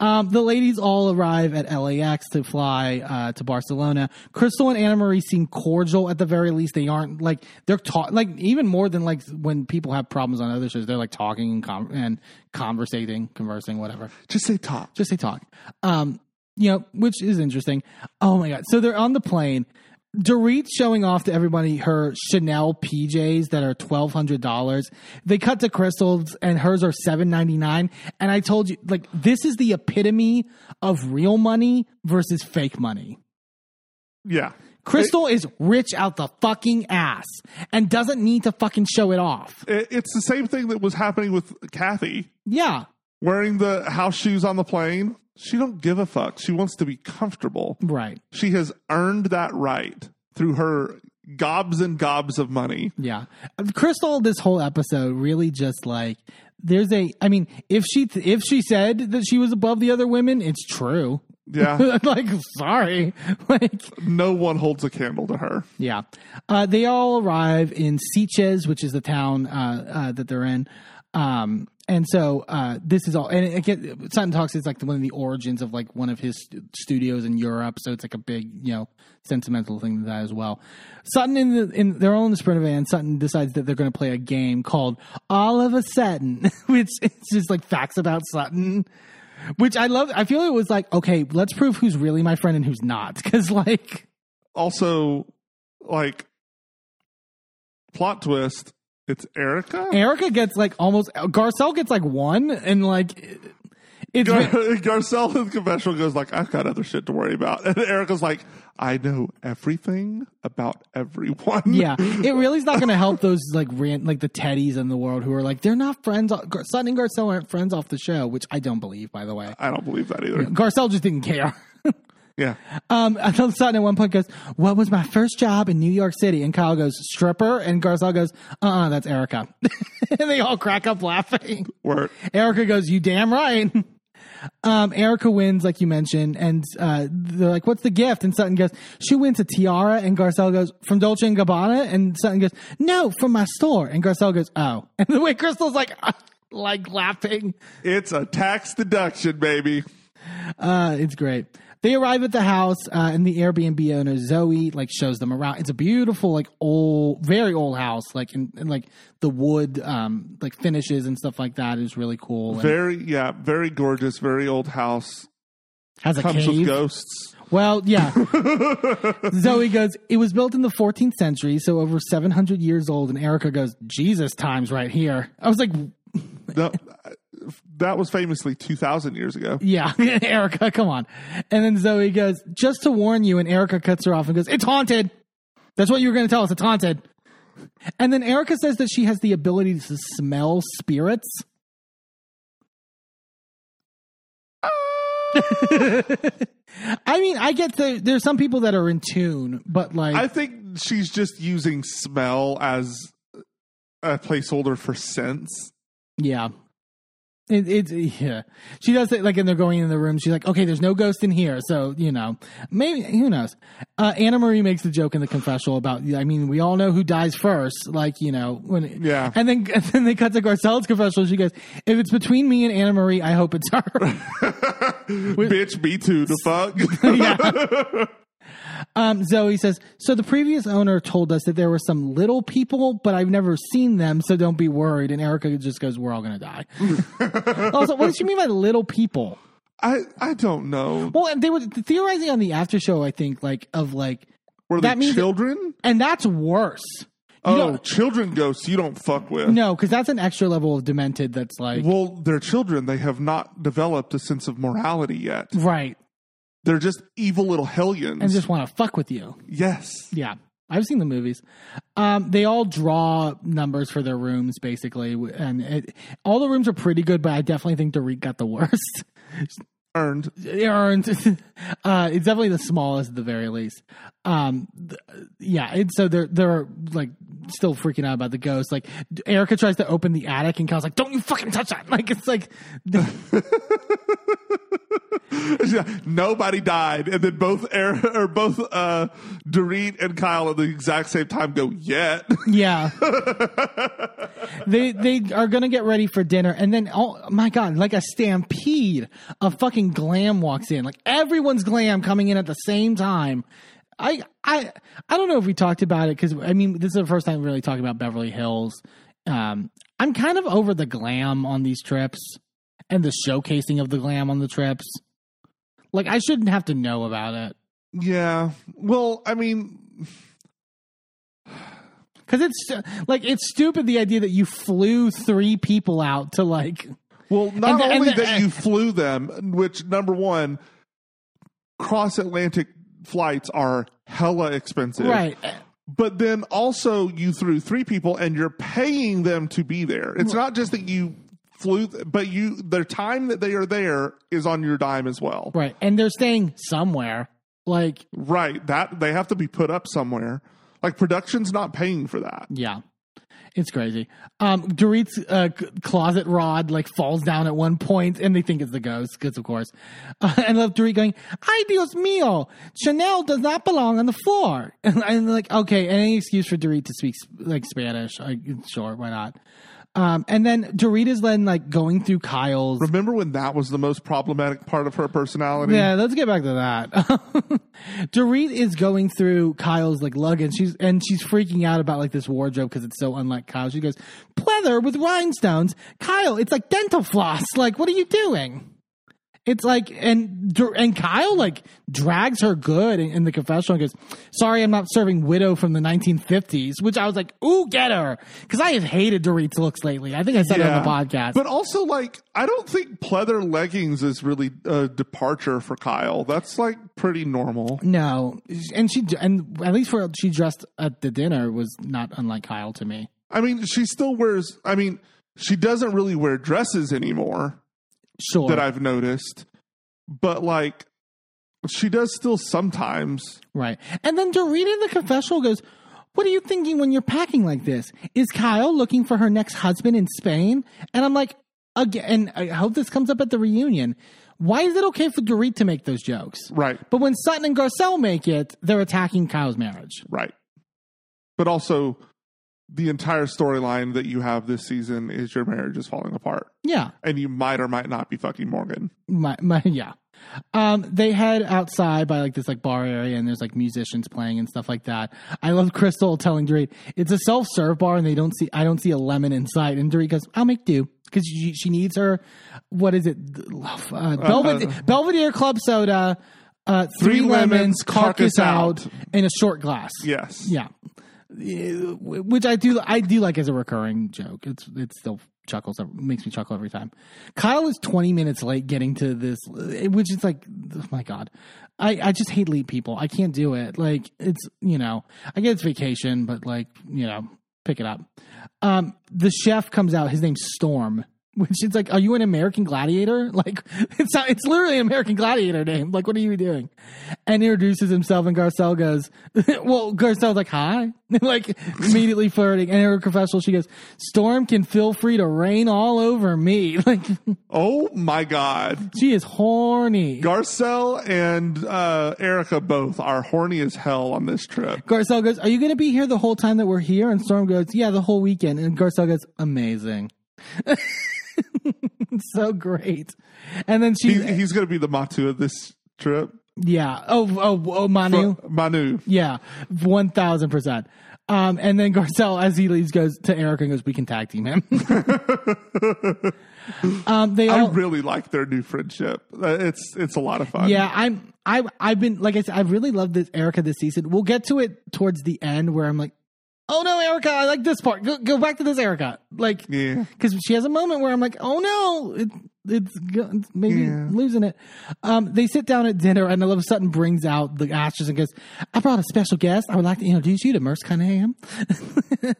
Um, the ladies all arrive at LAX to fly uh, to Barcelona. Crystal and Annemarie seem cordial at the very least. They aren't like they're talk like even more than like when people have problems on other shows. They're like talking and com- and conversating, conversing, whatever. Just say talk. Just say talk. Um, you know, which is interesting. Oh my god! So they're on the plane. Dorit showing off to everybody her Chanel PJs that are twelve hundred dollars. They cut to Crystal's and hers are seven ninety nine. And I told you, like, this is the epitome of real money versus fake money. Yeah. Crystal is rich out the fucking ass and doesn't need to fucking show it off. It, it's the same thing that was happening with Kathy Yeah, wearing the house shoes on the plane. She don't give a fuck. She wants to be comfortable. right. She has earned that right through her gobs and gobs of money. Yeah. Crystal this whole episode really just like there's a I mean if she if she said that she was above the other women it's true. Yeah. like sorry. Like no one holds a candle to her. yeah. Uh they all arrive in Sitges, which is the town uh, uh that they're in. Um and so uh this is all and again Sutton talks is like one of the origins of like one of his stu- studios in Europe. So it's like a big you know sentimental thing to that as well. Sutton in the in they're all in the sprinter van. Sutton decides that they're going to play a game called All of a Sudden which is just like facts about Sutton which I love I feel it was like okay let's prove who's really my friend and who's not. Cuz like Also, like, plot twist, it's Erica? Erica gets like almost Garcelle gets like one and like it's Gar- Garcelle in the confessional goes like, I've got other shit to worry about. And Erica's like, I know everything about everyone. Yeah, it really is not going to help those like ran, like the teddies in the world who are like they're not friends. Gar- Sutton and Garcelle aren't friends off the show, which I don't believe, by the way. I don't believe that either. Garcelle just didn't care. Yeah. Um, I know Sutton at one point goes, "What was my first job in New York City?" And Kyle goes, "Stripper," and Garcelle goes, "Uh, uh that's Erica." and they all crack up laughing. Where Erica goes, "You damn right." Um, Erica wins, like you mentioned, and uh, they're like, "What's the gift?" And Sutton goes, "She wins a tiara." And Garcelle goes, "From Dolce and Gabbana." And Sutton goes, "No, from my store." And Garcelle goes, "Oh." And the way Crystal's like, like laughing, it's a tax deduction, baby. uh, it's great. They arrive at the house, uh, and the Airbnb owner Zoe like shows them around. It's a beautiful, like old, very old house, like in, in like the wood, um, like finishes and stuff like that is really cool. And- Very, yeah, very gorgeous, very old house. Has a Comes with cave. ghosts. Well, yeah. Zoe goes, it was built in the 14th century, so over 700 years old. And Erica goes, Jesus times right here. I was like, No, that was famously 2,000 years ago. yeah, Erica, come on. And then Zoe goes, just to warn you. And Erica cuts her off and goes, it's haunted. That's what you were going to tell us. It's haunted. And then Erica says that she has the ability to smell spirits. Ah! I mean, I get the, there's some people that are in tune, but like, I think she's just using smell as a placeholder for sense. Yeah. It, it's yeah. She does it like, and they're going in the room. She's like, "Okay, there's no ghost in here, so you know, maybe who knows." Uh, Annemarie makes the joke in the confessional about, I mean, we all know who dies first, like you know, when Yeah. and then and then they cut to Garcelle's confessional. She goes, "If it's between me and Annemarie, I hope it's her." Bitch, me too. The fuck? yeah. Um, Zoe says, so the previous owner told us that there were some little people, but I've never seen them, so don't be worried. And Erica just goes, we're all going to die. also, what does she mean by little people? I I don't know. Well, and they were theorizing on the after show, I think, like, of like, Were that they means- children? and that's worse. You oh, children ghosts you don't fuck with. no, because that's an extra level of demented that's like, Well, they're children. They have not developed a sense of morality yet. right, They're just evil little hellions. and just want to fuck with you. yes. Yeah. I've seen the movies. Um, they all draw numbers for their rooms, basically, and it, all the rooms are pretty good. But I definitely think Dorit got the worst. Earned. Earned. uh, it's definitely the smallest at the very least. Um, th- yeah. And so they're they're like still freaking out about the ghost. Like Erica tries to open the attic, and Kyle's like, "Don't you fucking touch that!" Like it's like, Nobody died, and then both Air, or both uh, Dorit and Kyle at the exact same time go yet. yeah. they they are gonna get ready for dinner, and then oh my god, like a stampede of fucking glam walks in. Like everyone's glam coming in at the same time. I I I don't know if we talked about it because I mean this is the first time we really talking about Beverly Hills. Um, I'm kind of over the glam on these trips and the showcasing of the glam on the trips. Like I shouldn't have to know about it yeah. Well, I mean, because it's like it's stupid the idea that you flew three people out to like well, not the- only the- that you flew them, which number one, cross Atlantic flights are hella expensive. right. But then also you threw three people and you're paying them to be there. It's not just that you flew, but you their time that they are there is on your dime as well. Right. And they're staying somewhere. Like, Right. That they have to be put up somewhere. Like production's not paying for that. yeah. It's crazy. Um, Dorit's uh, closet rod like falls down at one point, and they think it's the ghost, because of course. Uh, and I love Dorit going, "Ay Dios mío, Chanel does not belong on the floor." And I'm like, okay, any excuse for Dorit to speak like Spanish? I, sure, why not? Um, and then Dorit is then like going through Kyle's Remember when that was the most problematic part of her personality? Yeah, let's get back to that. Dorit is going through Kyle's like luggage. She's and she's freaking out about like this wardrobe because it's so unlike Kyle. She goes, "Pleather with rhinestones, Kyle. It's like dental floss. Like, what are you doing?" It's like and and Kyle like drags her good in, in the confessional and goes, "Sorry, I'm not serving widow from the 1950s." Which I was like, "Ooh, get her," because I have hated Dorit's looks lately. I think I said it on the podcast. But also, like, I don't think pleather leggings is really a departure for Kyle. That's like pretty normal. No, and she and at least for she dressed at the dinner was not unlike Kyle to me. I mean, she still wears, I mean, she doesn't really wear dresses anymore Sure, that I've noticed, but like, she does still sometimes. right. And then Dorita in the confessional goes, "What are you thinking when you're packing like this? Is Kyle looking for her next husband in Spain?" And I'm like, again, and I hope this comes up at the reunion. Why is it okay for Dorit to make those jokes? Right, But when Sutton and Garcelle make it, they're attacking Kyle's marriage. right. But also, the entire storyline that you have this season is your marriage is falling apart, Yeah, and you might or might not be fucking Morgan. my my yeah. Um, they head outside by like this like bar area, and there's like musicians playing and stuff like that. I love Crystal telling Dorit it's a self serve bar, and they don't see I don't see a lemon inside, and Dorit goes, "I'll make do." Because she, she needs her, what is it? Uh, Belved- Belvedere Club soda, uh, three, Three lemons, lemons, carcass, carcass out, out. in a short glass. Yes. Yeah, Uh, which I do I do like as a recurring joke. It's it still chuckles makes me chuckle every time. Kyle is twenty minutes late getting to this, which is like, oh my god, I I just hate late people. I can't do it. Like it's you know I get it's vacation, but like you know pick it up. Um, the chef comes out. His name's Storm. Which is like, are you an American Gladiator? Like, it's not, it's literally an American Gladiator name. Like, what are you doing? And he introduces himself, and Garcelle goes, "Well, Garcelle's like, hi," like immediately flirting. And her confessional, she goes, "Storm can feel free to rain all over me." Like, Oh my god. she is horny. Garcelle and uh, Erica both are horny as hell on this trip. Garcelle goes, "Are you going to be here the whole time that we're here?" And Storm goes, "Yeah, the whole weekend." And Garcelle goes, "Amazing." so great. And then she, He, he's going to be the Matu of this trip. yeah. Oh, oh, oh, Manu. Manu. Yeah, one thousand percent. Um, and then Garcelle, as he leaves, goes to Erica and goes, "We can tag team him." um, they I really like their new friendship. Uh, It's it's a lot of fun. yeah. I'm, I, I've been like I said, I really love this Erica this season. We'll get to it towards the end where I'm like, "Oh no, Erica, I like this part. Go, go back to this Erica." Like, Yeah. because she has a moment where I'm like, "Oh no, it, it's, it's maybe Yeah. losing it." Um, they sit down at dinner, and all of a sudden brings out the ashes and goes, "I brought a special guest. I would like to introduce you to Merce Cunningham."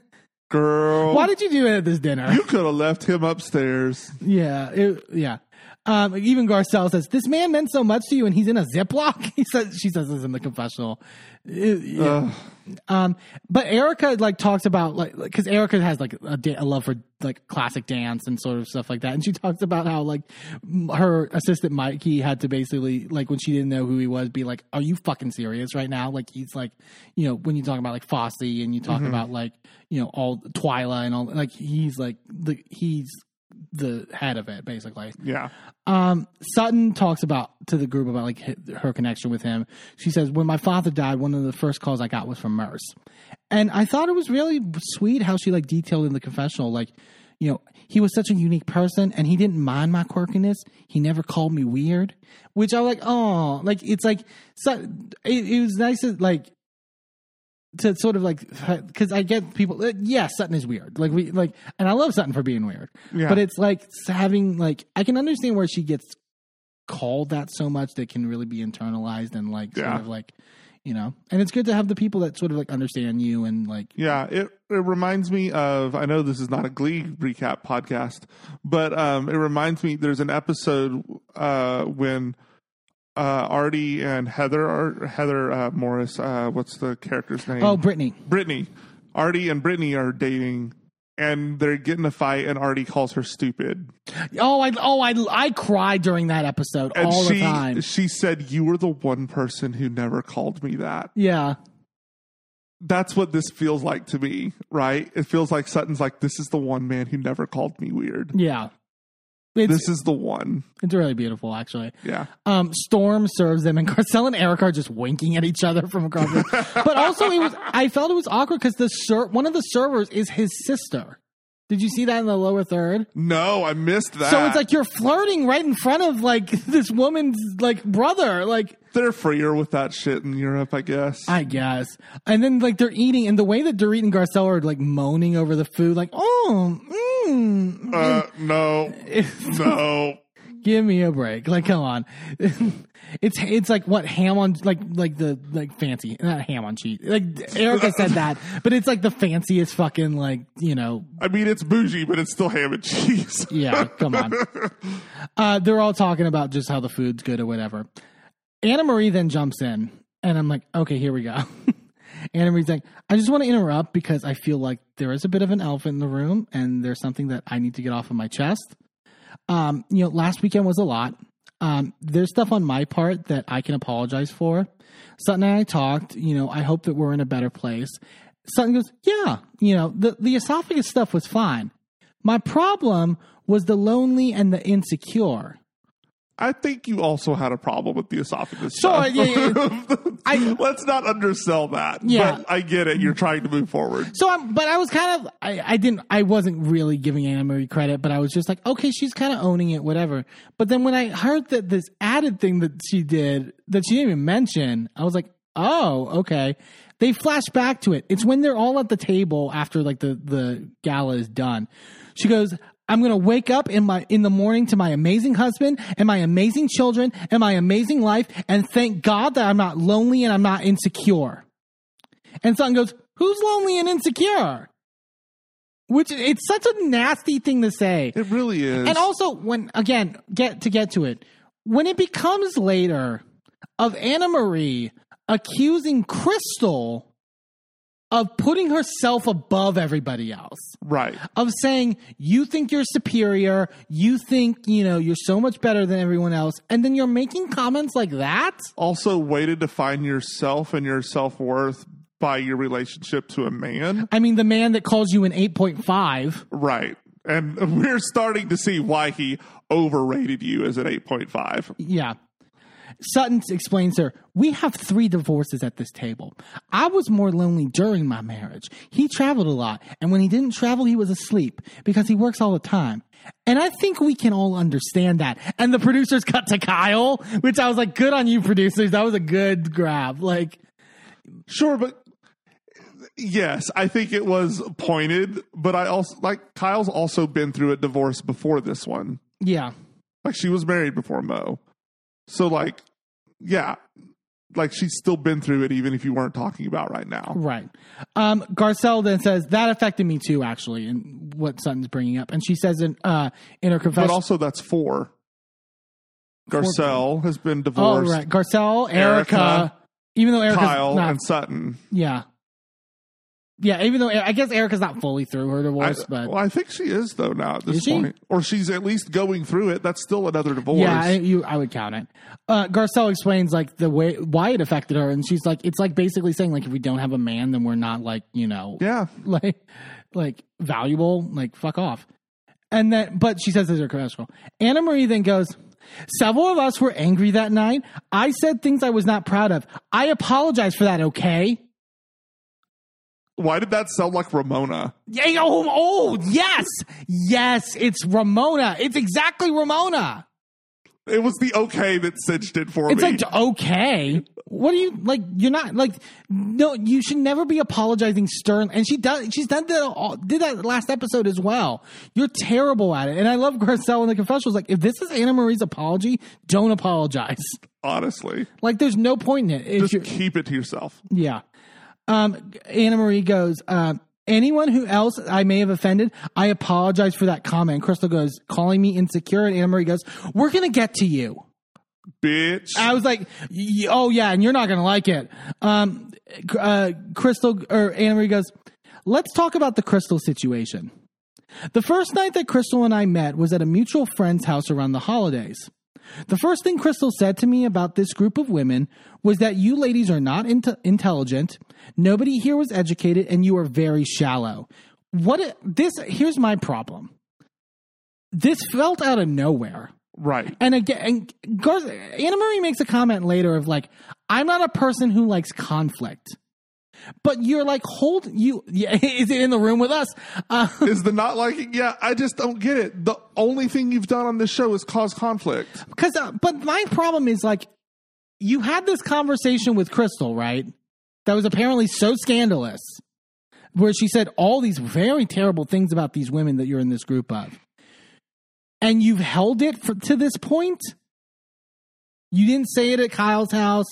Girl. Why did you do it at this dinner? you could have left him upstairs. yeah, it, yeah. Um, even Garcelle says, "This man meant so much to you, and he's in a Ziploc." He says, "She says this in the confessional." Yeah. Um, but Erica like talks about like because Erica has like a, da- a love for like classic dance and sort of stuff like that, and she talks about how like her assistant Mikey had to basically like when she didn't know who he was, be like, "Are you fucking serious right now?" Like he's like, you know, when you talk about like Fosse and you talk about like you know all Twyla and all like he's like the he's the head of it basically. Yeah. Um, Sutton talks about to the group about like her connection with him. She says, "When my father died, one of the first calls I got was from Merce," and I thought it was really sweet how she like detailed in the confessional, like, you know, he was such a unique person, and he didn't mind my quirkiness. He never called me weird, which I was like, oh, like it's like, so, it, it was nice to like to sort of like because I get people. Uh, yes, Sutton is weird. Like we like, and I love Sutton for being weird. Yeah. But it's like having like I can understand where she gets called that so much that can really be internalized and like sort of like you know. And it's good to have the people that sort of like understand you and like Yeah, it it reminds me of I know this is not a Glee recap podcast, but um, it reminds me there's an episode uh, when uh, Artie and Heather or Heather uh, Morris, uh, what's the character's name? oh Brittany. Brittany. Artie and Brittany are dating, and they're getting a fight, and Artie calls her stupid, Oh I oh I I cried during that episode and all she the time. she said, "You were the one person who never called me that." yeah. that's what this feels like to me, right? It feels like Sutton's like, this is the one man who never called me weird. Yeah. It's This is the one. it's really beautiful actually. Yeah. Um, Storm serves them, and Garcelle and Eric are just winking at each other from across. The, but also, it was I felt it was awkward because the ser- one of the servers is his sister. Did you see that in the lower third? No, I missed that. So it's like you're flirting right in front of like this woman's like brother, like they're freer with that shit in Europe, I guess. I guess. And then like they're eating, and the way that Dorit and Garcelle are like moaning over the food, like oh, mm, uh, no, no. give me a break. Like come on, it's it's like what ham on like like the like fancy not ham on cheese. Like Erica said that, but it's like the fanciest fucking like you know I mean, it's bougie, but it's still ham and cheese. Yeah, come on. Uh, they're all talking about just how the food's good or whatever. Annemarie then jumps in, and I'm like, okay, here we go. Annemarie's like, I just want to interrupt because I feel like there is a bit of an elephant in the room, and there's something that I need to get off of my chest. Um, you know, last weekend was a lot. Um, there's stuff on my part that I can apologize for. Sutton and I talked. You know, I hope that we're in a better place. Sutton goes, yeah, you know, the, the esophagus stuff was fine. My problem was the lonely and the insecure. I think you also had a problem with the esophagus. So, yeah, yeah, I- Let's not undersell that. Yeah. But I get it. You're trying to move forward. So I'm, but I was kind of, I, I didn't, I wasn't really giving Annemarie credit, but I was just like, okay, she's kind of owning it, whatever. But then when I heard that this added thing that she did, that she didn't even mention, I was like, oh, okay. They flash back to it. It's when they're all at the table after like the, the gala is done. She goes, I'm going to wake up in my, in the morning to my amazing husband and my amazing children and my amazing life and thank God that I'm not lonely and I'm not insecure. And Sutton goes, Who's lonely and insecure? Which it's such a nasty thing to say. It really is. And also when again, get to get to it, when it becomes later of Annemarie accusing Crystal of putting herself above everybody else right. of saying you think you're superior, you think, you know, you're so much better than everyone else, and then you're making comments like that? Also, way to define yourself and your self worth by your relationship to a man. I mean, the man that calls you an 8.5. Right. And we're starting to see why he overrated you as an 8.5. Yeah. Sutton explains to her, We have three divorces at this table. I was more lonely during my marriage. He traveled a lot, and when he didn't travel, he was asleep because he works all the time. And I think we can all understand that. And the producers cut to Kyle, which I was like, Good on you, producers. That was a good grab. Like, Sure, but yes, I think it was pointed, but I also like Kyle's also been through a divorce before this one. yeah. Like she was married before Mo. So like yeah, like she's still been through it even if you weren't talking about right now. Right. Um, Garcelle then says that affected me too, actually, and what Sutton's bringing up. And she says in uh, in her confession, But also that's four. Garcelle has been oh divorced. right, Garcelle, Erica, Erica, even though Erica's Kyle not, and Sutton. yeah, yeah, even though I guess Erica's not fully through her I, divorce, but well, I think she is though now at this Is she? point, or she's at least going through it. That's still another divorce. yeah, I, you I would count it. Uh, Garcelle explains like the way why it affected her, and she's like, it's like basically saying like if we don't have a man, then we're not like you know yeah. like like valuable, like fuck off. And then, but she says this is her confessional. Annemarie then goes, Several of us were angry that night. I said things I was not proud of. I apologize for that, okay? Why did that sound like Ramona? Yeah, oh, oh, yes. Yes, it's Ramona. It's exactly Ramona. It was the okay that cinched it for It's me. It's like, okay. What are you, like, you're not, like, no, you should never be apologizing stern. And she does, she's done that, all- did that last episode as well. You're terrible at it. And I love Garcelle in the confessionals. Like, if this is Annemarie's apology, don't apologize. honestly, Like, there's no point in it. If just keep it to yourself. Yeah. Um, Annemarie goes, um, anyone who else I may have offended, I apologize for that comment. Crystal goes, calling me insecure. And Annemarie goes, we're going to get to you. Bitch. I was like, y- oh yeah, and you're not going to like it. Um, uh, Crystal or Annemarie goes, let's talk about the Crystal situation. The first night that Crystal and I met was at a mutual friend's house around the holidays. The first thing Crystal said to me about this group of women was that you ladies are not inte- intelligent, nobody here was educated, and you are very shallow. What it- this? Here's my problem. This felt out of nowhere. right. And again, and Gar- Annemarie makes a comment later of like, I'm not a person who likes conflict. But you're like, hold you. Yeah, is it in the room with us? Uh, Is the not liking? Yeah, I just don't get it. The only thing you've done on this show is cause conflict. Because, uh, but my problem is like, you had this conversation with Crystal, right? That was apparently so scandalous, where she said all these very terrible things about these women that you're in this group of, and you've held it for, to this point. You didn't say it at Kyle's house.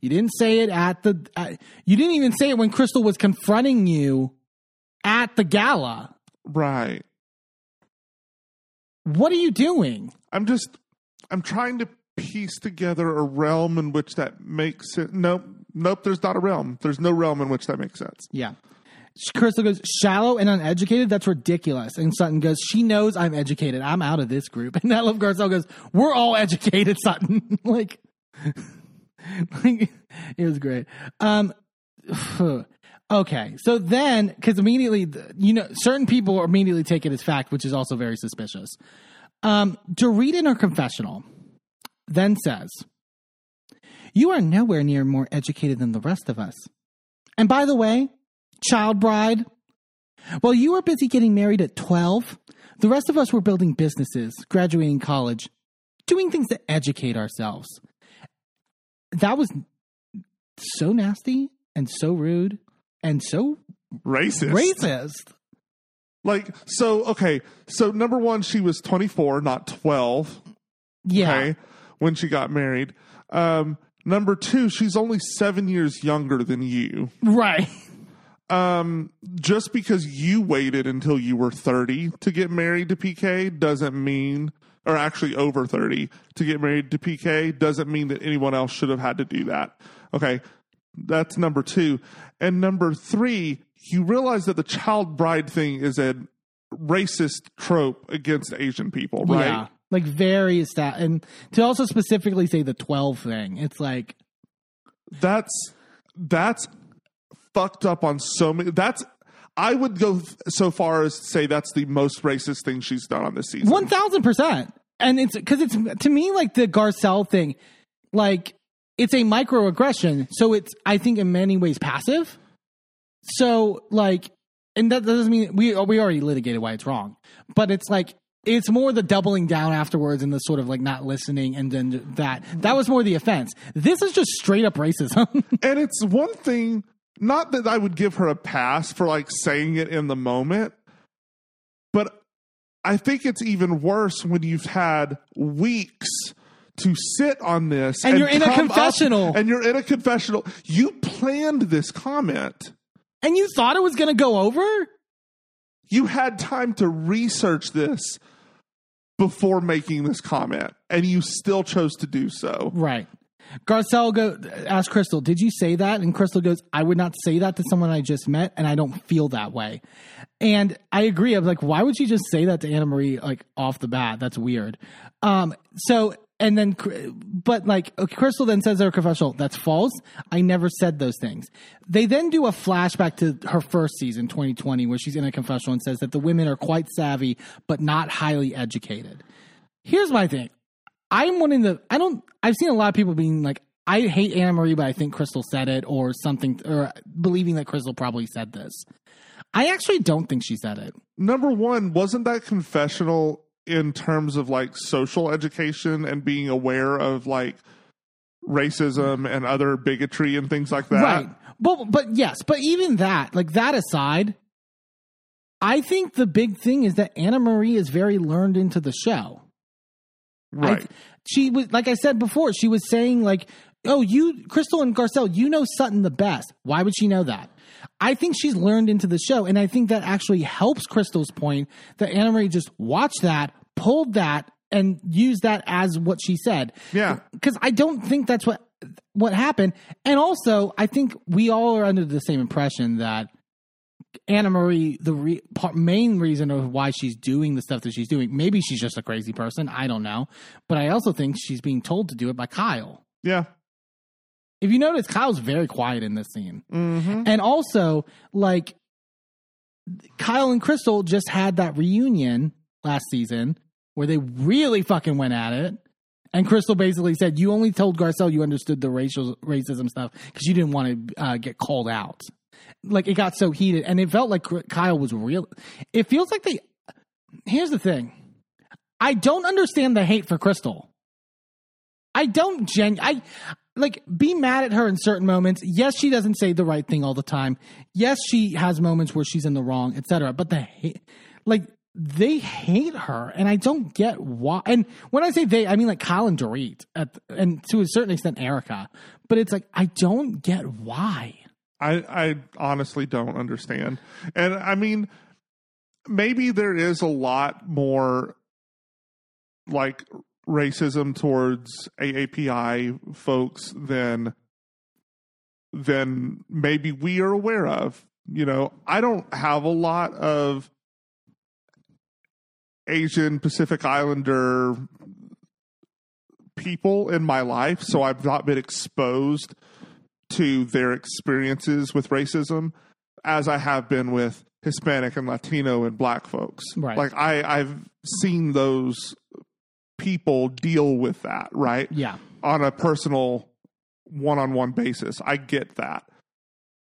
You didn't say it at the. Uh, you didn't even say it when Crystal was confronting you at the gala. Right. What are you doing? I'm just, I'm trying to piece together a realm in which that makes sense. Nope. Nope. There's not a realm. There's no realm in which that makes sense. Yeah. Crystal goes, shallow and uneducated? That's ridiculous. And Sutton goes, she knows I'm educated. I'm out of this group. And love Garcelle goes, we're all educated, Sutton. like, like, it was great. Um, Okay, so then, because immediately, you know, certain people immediately take it as fact, which is also very suspicious. Um, Dorit in her confessional then says, You are nowhere near more educated than the rest of us. And by the way, child bride, while you were busy getting married at 12, the rest of us were building businesses, graduating college, doing things to educate ourselves. That was so nasty and so rude and so Racist. racist. Like, so, okay. So, number one, she was 24, not 12. Yeah. Okay. When she got married. Um, number two, she's only seven years younger than you. Right. Um, just because you waited until you were 30 to get married to PK doesn't mean, or actually over 30 to get married to PK doesn't mean that anyone else should have had to do that. Okay. That's number two. And number three, you realize that the child bride thing is a racist trope against Asian people, right? Yeah. Like very established. And to also specifically say the 12 thing, it's like, That's that's fucked up on so many. That's I would go so far as to say that's the most racist thing she's done on this season. 1000%. And it's because it's to me like the Garcelle thing, like it's a microaggression. So it's, I think, in many ways passive. So, like, and that doesn't mean we, we already litigated why it's wrong, but it's like, it's more the doubling down afterwards and the sort of like not listening and then that that was more the offense. This is just straight up racism. and it's one thing. Not that I would give her a pass for like saying it in the moment, but I think it's even worse when you've had weeks to sit on this And you're in a confessional. and you're in a confessional. You planned this comment. and you thought it was going to go over? you had time to research this before making this comment and you still chose to do so Right. Garcelle go asked Crystal, "Did you say that?" And Crystal goes, "I would not say that to someone I just met, and I don't feel that way." And I agree. I'm like, why would she just say that to Annemarie like off the bat? That's weird. Um. So and then, but like Crystal then says her confessional, "That's false. I never said those things." They then do a flashback to her first season, 2020, where she's in a confessional and says that the women are quite savvy but not highly educated. Here's my thing. I'm one of the I don't I've seen a lot of people being like I hate Annemarie, but I think Crystal said it or something or believing that Crystal probably said this. I actually don't think she said it. number one wasn't that confessional in terms of like social education and being aware of like racism and other bigotry and things like that right. But but yes, but even that, like that aside, I think the big thing is that Annemarie is very learned into the show. Right she was like I said before, she was saying like, "Oh, you Crystal and Garcelle, you know Sutton the best. Why would she know that?" I think she's learned into the show, and I think that actually helps Crystal's point that Annemarie just watched that, pulled that, and used that as what she said. Yeah. because I don't think that's what what happened, and also I think we all are under the same impression that Annemarie, the re- part, main reason of why she's doing the stuff that she's doing, maybe she's just a crazy person. I don't know. But I also think she's being told to do it by Kyle. yeah If you notice, Kyle's very quiet in this scene. mm-hmm. And also, like, Kyle and Crystal just had that reunion last season where they really fucking went at it. And Crystal basically said, "You only told Garcelle you understood the racial racism stuff because you didn't want to uh, get called out." Like it got so heated, and it felt like Kyle was real. It feels like they. Here's the thing, I don't understand the hate for Crystal. I don't gen. I like be mad at her in certain moments. Yes, she doesn't say the right thing all the time. Yes, she has moments where she's in the wrong, etc. But the hate, like they hate her, and I don't get why. And when I say they, I mean like Kyle and Dorit, at, and to a certain extent Erica. But it's like I don't get why. I, I honestly don't understand. And I mean, maybe there is a lot more like racism towards AAPI folks than than maybe we are aware of. You know, I don't have a lot of Asian Pacific Islander people in my life, so I've not been exposed to their experiences with racism. as I have been with Hispanic and Latino and black folks. Right. Like I, I've seen those people deal with that, right? Yeah. On a personal one on one basis. I get that.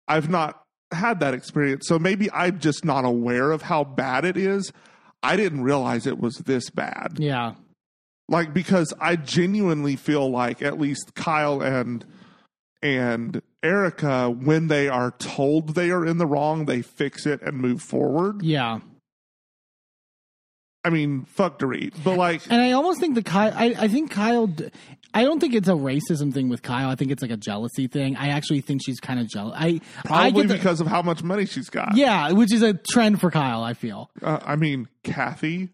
I've not had that experience. So maybe I'm just not aware of how bad it is. I didn't realize it was this bad. Yeah. Like because I genuinely feel like at least Kyle and and Erica, when they are told they are in the wrong, they fix it and move forward. Yeah. I mean, fuck Dorit. But like And I almost think the Kyle. I, I think Kyle. I don't think it's a racism thing with Kyle. I think it's like a jealousy thing. I actually think she's kind of jealous. I I probably get the- because of how much money she's got. yeah, which is a trend for Kyle. I feel. Uh, I mean, Kathy,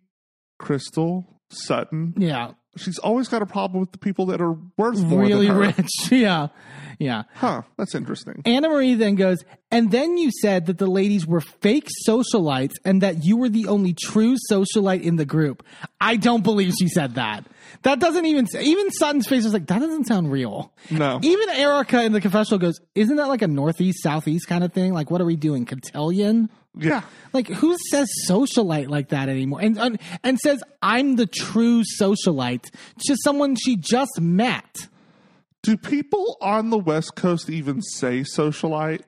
Crystal, Sutton. Yeah, She's always got a problem with the people that are worth more really than her. rich. yeah, yeah. Huh? That's interesting. Annemarie then goes, and then you said that the ladies were fake socialites and that you were the only true socialite in the group. I don't believe she said that. That doesn't even, even Sutton's face was like, that doesn't sound real. No. Even Erica in the confessional goes, isn't that like a northeast, southeast kind of thing? Like, what are we doing? Cotillion? Yeah. Like, who says socialite like that anymore? And, and, and says, I'm the true socialite to someone she just met. Do people on the West Coast even say socialite?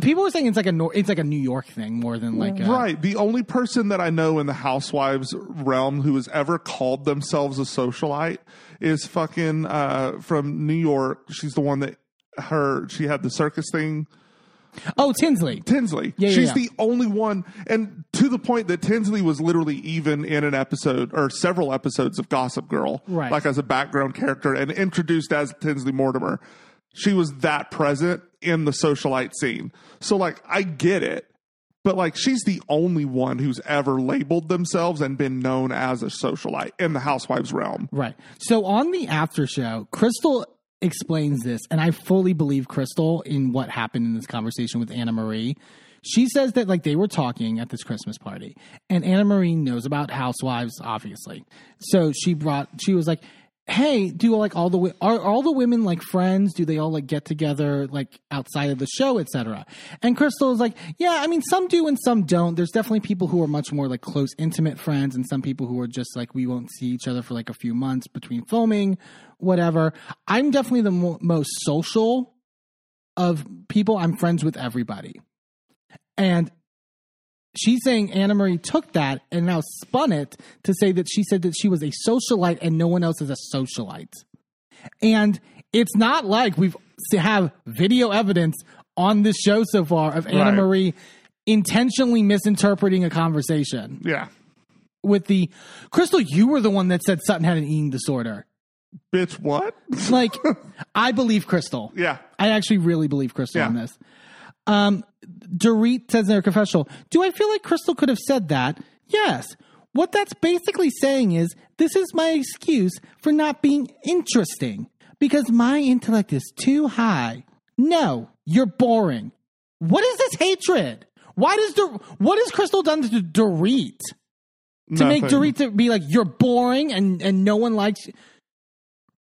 People were saying it's like a it's like a New York thing more than like a, right. The only person that I know in the housewives realm who has ever called themselves a socialite is fucking uh, from New York. She's the one that her she had the circus thing. Oh, Tinsley. Tinsley. Yeah, yeah, She's yeah. the only one, and to the point that Tinsley was literally even in an episode or several episodes of Gossip Girl, Right. Like as a background character and introduced as Tinsley Mortimer. She was that present in the socialite scene. So, like, I get it, but like, she's the only one who's ever labeled themselves and been known as a socialite in the Housewives realm. Right. So on the after show, Crystal explains this, and I fully believe Crystal in what happened in this conversation with Annemarie. She says that like they were talking at this Christmas party, and Annemarie knows about housewives, obviously. So she brought. She was like, "Hey, do like all the are all the women like friends? Do they all like get together like outside of the show, etc.?" And Crystal is like, "Yeah, I mean, some do and some don't. There's definitely people who are much more like close, intimate friends, and some people who are just like we won't see each other for like a few months between filming, whatever. I'm definitely the mo- most social of people. I'm friends with everybody." And she's saying Annemarie took that and now spun it to say that she said that she was a socialite and no one else is a socialite. And it's not like we've to have video evidence on this show so far of Anna Right. Marie intentionally misinterpreting a conversation Yeah. with the Crystal. You were the one that said Sutton had an eating disorder. Bitch, what? Like, I believe Crystal. yeah. I actually really believe Crystal Yeah. on this. Um, Dorit says in her confessional, Do I feel like Crystal could have said that? Yes. What that's basically saying is, this is my excuse for not being interesting because my intellect is too high. No, you're boring. What is this hatred? Why does Dor- what has Crystal done to Dorit to make Nothing. Dorit to be like you're boring and and no one likes you?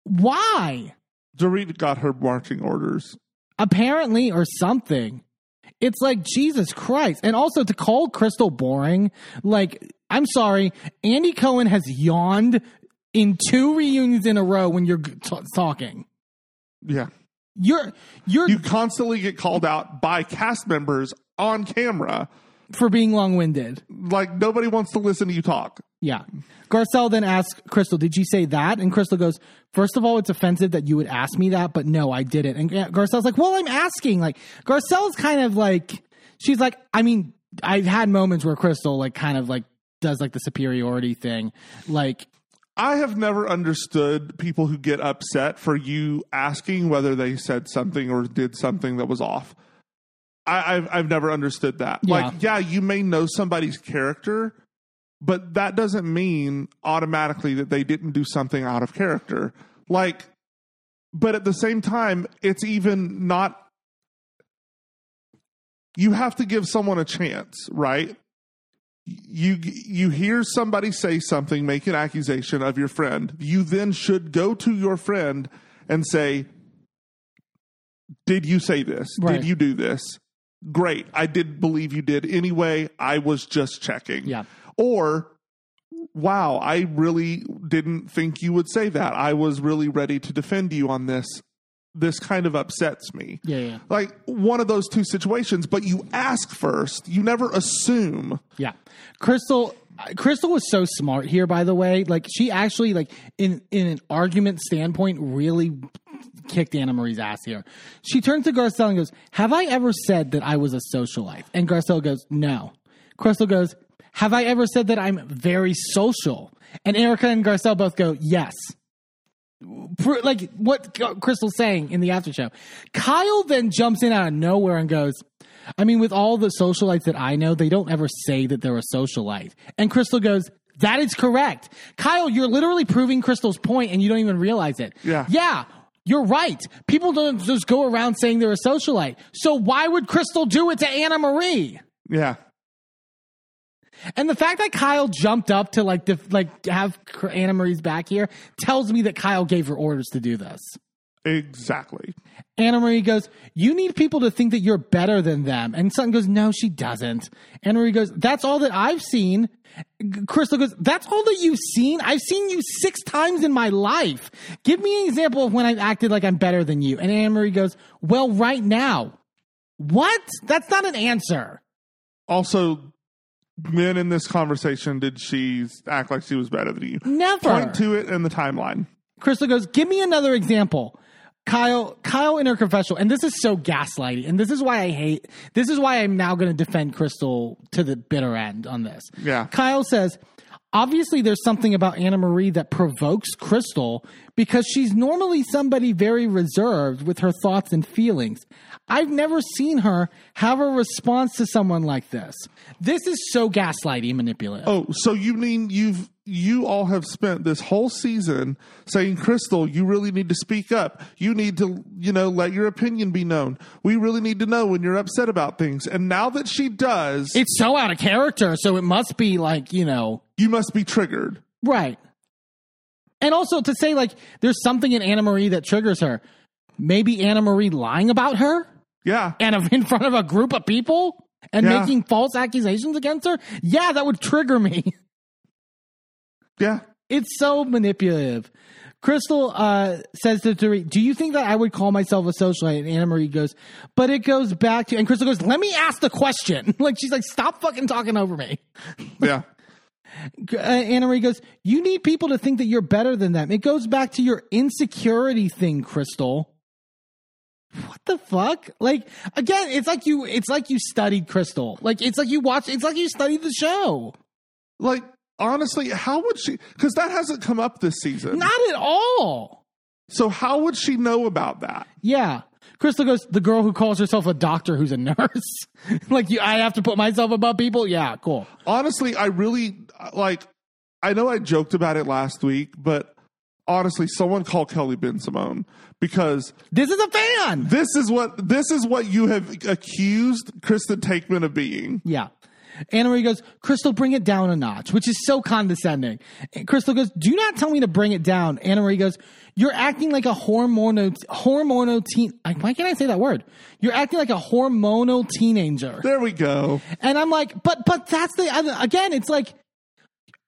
Why? Dorit got her marching orders. apparently or something. It's like Jesus Christ. And also to call Crystal boring, like I'm sorry, Andy Cohen has yawned in two reunions in a row when you're t- talking. Yeah. You're you're You constantly get called out by cast members on camera. For being long-winded. Like nobody wants to listen to you talk. Yeah. Garcelle then asks Crystal, "Did you say that?" And Crystal goes, first of all, it's offensive that you would ask me that, but no, I didn't." And Garcelle's like, "Well, I'm asking." Like Garcelle's kind of like she's like, I mean, I've had moments where Crystal like kind of like does like the superiority thing. Like I have never understood people who get upset for you asking whether they said something or did something that was off. I, I've I've never understood that. Yeah. Like, yeah, you may know somebody's character, but that doesn't mean automatically that they didn't do something out of character. Like, but at the same time, it's even not. You have to give someone a chance, right? you you hear somebody say something make an accusation of your friend you then should go to your friend and say did you say this Right. did you do this great. I didn't believe you did anyway. I was just checking. Yeah. Or, wow, I really didn't think you would say that. I was really ready to defend you on this. This kind of upsets me. Yeah, yeah. Like one of those two situations, but you ask first. You never assume. Yeah. Crystal Crystal was so smart here by the way. Like she actually like in in an argument standpoint really kicked Annemarie's ass here. She turns to Garcelle and goes, "Have I ever said that I was a socialite?" And Garcelle goes, "No." Crystal goes, "Have I ever said that I'm very social?" And Erica and Garcelle both go, "Yes." Like what Crystal's saying in the after show. Kyle then jumps in out of nowhere and goes, I mean, with all the socialites that I know, they don't ever say that they're a socialite. And Crystal goes, that is correct. Kyle, you're literally proving Crystal's point and you don't even realize it. Yeah. Yeah. You're right. People don't just go around saying they're a socialite. So why would Crystal do it to Annemarie? Yeah. And the fact that Kyle jumped up to like def- like have Annemarie's back here tells me that Kyle gave her orders to do this. Exactly. Annemarie goes, You need people to think that you're better than them. And Sutton goes, No, she doesn't. Annemarie goes, That's all that I've seen. Crystal goes, That's all that you've seen? I've seen you six times in my life. Give me an example of when I've acted like I'm better than you. And Annemarie goes, Well, right now. What? That's not an answer. Also, when in this conversation did she act like she was better than you? Never. Point to it in the timeline. Crystal goes, "Give me another example." Kyle, Kyle in her confessional, and this is so gaslighty, and this is why I hate. This is why I'm now going to defend Crystal to the bitter end on this. Yeah. Kyle says, obviously, there's something about Annemarie that provokes Crystal because she's normally somebody very reserved with her thoughts and feelings. I've never seen her have a response to someone like this. This is so gaslighty manipulative. Oh, so you mean you've you all have spent this whole season saying, Crystal, you really need to speak up. You need to, you know, let your opinion be known. We really need to know when you're upset about things. And now that she does, It's so out of character, so it must be like, you know, you must be triggered. Right. And also to say like there's something in Annemarie that triggers her. Maybe Annemarie lying about her Yeah. and in front of a group of people and Yeah. making false accusations against her. Yeah, that would trigger me. Yeah. It's so manipulative. Crystal uh, says to Dorit, Do you think that I would call myself a socialite? And Annemarie goes, But it goes back to, and Crystal goes, Let me ask the question. like, she's like, Stop fucking talking over me. Yeah. uh, Annemarie goes, You need people to think that you're better than them. It goes back to your insecurity thing, Crystal. What the fuck? Like again, it's like you it's like you studied Crystal. Like it's like you watched it's like you studied the show. Like, honestly, how would she? Because that hasn't come up this season. Not at all. So, how would she know about that? Yeah. Crystal goes, the girl who calls herself a doctor who's a nurse. like you I have to put myself above people? Yeah, cool. honestly, I really like. I know I joked about it last week, but honestly, someone call Kelly Bensimon because This is a fan. this is what this is what you have accused Kristen Taekman of being. Yeah. Annemarie goes, Crystal, bring it down a notch, which is so condescending. And Crystal goes, Do not tell me to bring it down. Annemarie goes, You're acting like a hormonal, hormonal teen. Why can't I say that word? You're acting like a hormonal teenager. There we go. And I'm like, but, but that's the, again, it's like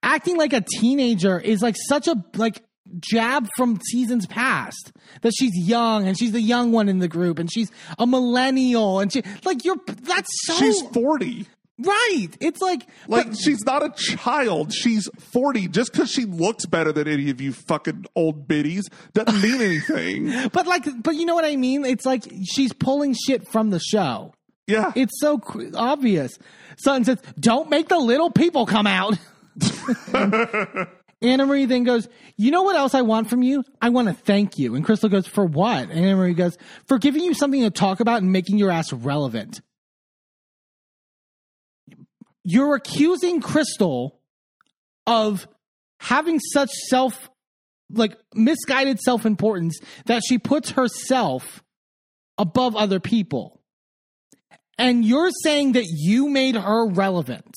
acting like a teenager is like such a, like, jab from seasons past that she's young and she's the young one in the group and she's a millennial and she, like, you're, that's so, She's forty. right. It's like, Like but- she's not a child. She's forty. Just because she looks better than any of you fucking old biddies doesn't mean anything. But like, but you know what I mean? It's like she's pulling shit from the show. Yeah. It's so obvious. Sutton says, "Don't make the little people come out." Annemarie then goes, "You know what else I want from you? I want to thank you." And Crystal goes, "For what?" And Annemarie goes, "For giving you something to talk about and making your ass relevant." You're accusing Crystal of having such self like misguided self-importance that she puts herself above other people. And you're saying that you made her relevant.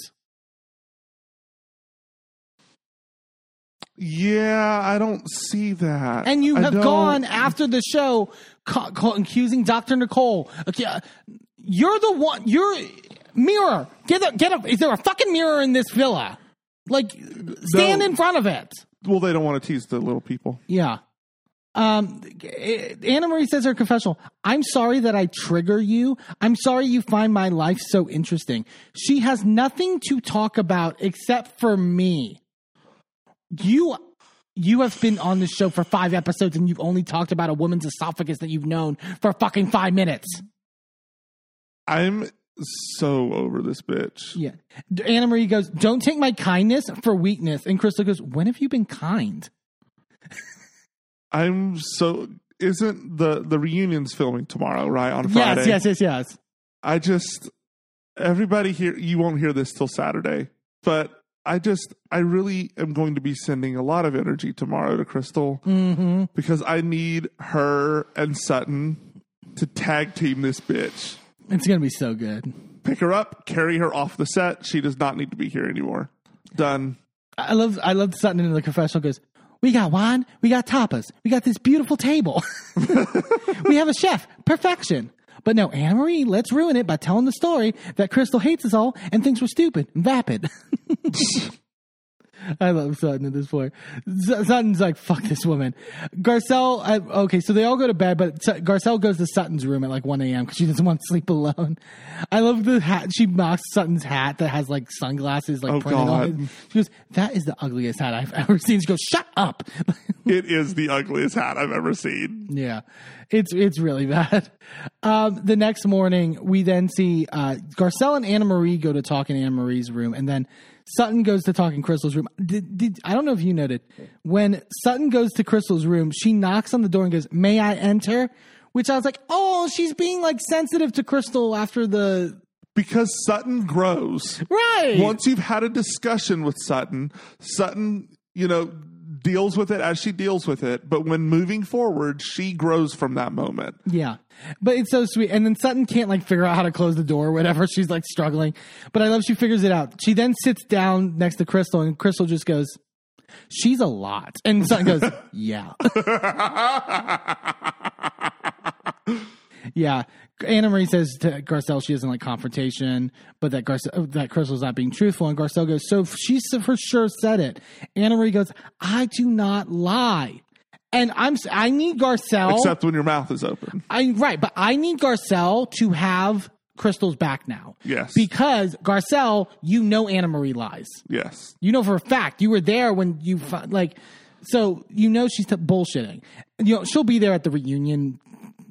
Yeah, I don't see that. And you I have don't- gone after the show ca- ca- accusing Dr. Nicole, ac- You're the one. You're mirror. Get a get a. Is there a fucking mirror in this villa? Like, stand No. in front of it. Well, they don't want to tease the little people. Yeah. Um, Annemarie says her confessional. I'm sorry that I trigger you. I'm sorry you find my life so interesting. She has nothing to talk about except for me. You, you have been on this show for five episodes and you've only talked about a woman's esophagus that you've known for fucking five minutes. I'm so over this bitch. Yeah. Annemarie goes, "Don't take my kindness for weakness." And Crystal goes, "When have you been kind?" I'm so. Isn't the the reunions filming tomorrow? Right on Friday. Yes, yes, yes, yes. I just everybody here. You won't hear this till Saturday, but I just I really am going to be sending a lot of energy tomorrow to Crystal Mm-hmm. because I need her and Sutton to tag team this bitch. It's gonna be so good. Pick her up, carry her off the set. She does not need to be here anymore. Done. I love I love Sutton in the confessional goes, We got wine, we got tapas, we got this beautiful table. we have a chef. Perfection. But no, Annemarie, let's ruin it by telling the story that Crystal hates us all and thinks we're stupid and vapid. I love Sutton at this point. Sutton's like, fuck this woman. Garcelle, uh, okay, so they all go to bed, but Garcelle goes to Sutton's room at like 1 a.m. because she doesn't want to sleep alone. I love the hat. She mocks Sutton's hat that has like sunglasses like Oh, printed on God. it. She goes, that is the ugliest hat I've ever seen. She goes, shut up. It is the ugliest hat I've ever seen. Yeah, it's it's really bad. Um, the next morning, we then see uh, Garcelle and Annemarie go to talk in Annemarie's room, and then Sutton goes to talk in Crystal's room. Did, did I don't know if you noted when Sutton goes to Crystal's room, she knocks on the door and goes, "May I enter?" Which I was like, "Oh, she's being like sensitive to Crystal after the Because Sutton grows. right." Once you've had a discussion with Sutton, Sutton, you know, deals with it as she deals with it. But when moving forward, she grows from that moment. Yeah. But it's so sweet. And then Sutton can't like figure out how to close the door or whatever. She's like struggling. But I love she figures it out. She then sits down next to Crystal and Crystal just goes, She's a lot. And Sutton goes, Yeah. yeah. Annemarie says to Garcelle she doesn't like confrontation, but that Garcelle, uh, that Crystal's not being truthful. And Garcelle goes, So she for sure said it. Annemarie goes, I do not lie. And I'm I need Garcelle. Except when your mouth is open. I right, but I need Garcelle to have Crystal's back now. Yes. Because Garcelle, you know Annemarie lies. Yes. You know for a fact. You were there when you like so you know she's t- bullshitting. You know, she'll be there at the reunion.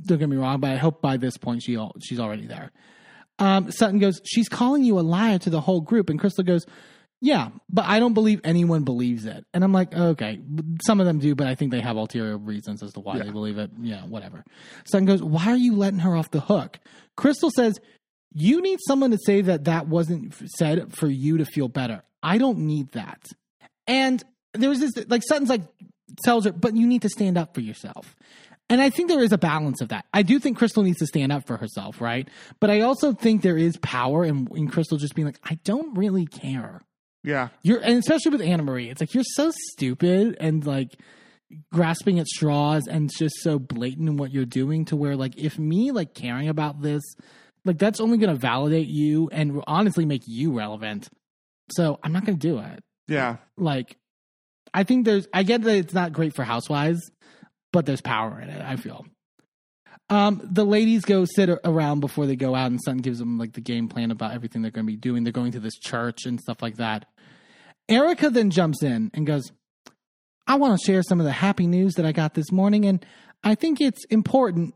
Don't get me wrong, but I hope by this point she she's already there. Um, Sutton goes, She's calling you a liar to the whole group. And Crystal goes, Yeah, but I don't believe anyone believes it. And I'm like, Okay, some of them do, but I think they have ulterior reasons as to why they believe it. Yeah, whatever. Sutton goes, Why are you letting her off the hook? Crystal says, You need someone to say that that wasn't said for you to feel better. I don't need that. And there was this, like, Sutton's like, tells her, but you need to stand up for yourself. And I think there is a balance of that. I do think Crystal needs to stand up for herself, right? But I also think there is power in, in Crystal just being like, I don't really care. Yeah. You're, and especially with Annemarie, it's like you're so stupid and like grasping at straws and just so blatant in what you're doing to where like if me like caring about this, like that's only going to validate you and honestly make you relevant. So I'm not going to do it Yeah. like I think there's I get that it's not great for housewives, but there's power in it, I feel. Um, the ladies go sit around before they go out and Sutton gives them like the game plan about everything they're gonna be doing. They're going to this church and stuff like that. Erica then jumps in and goes, I want to share some of the happy news that I got this morning, and I think it's important,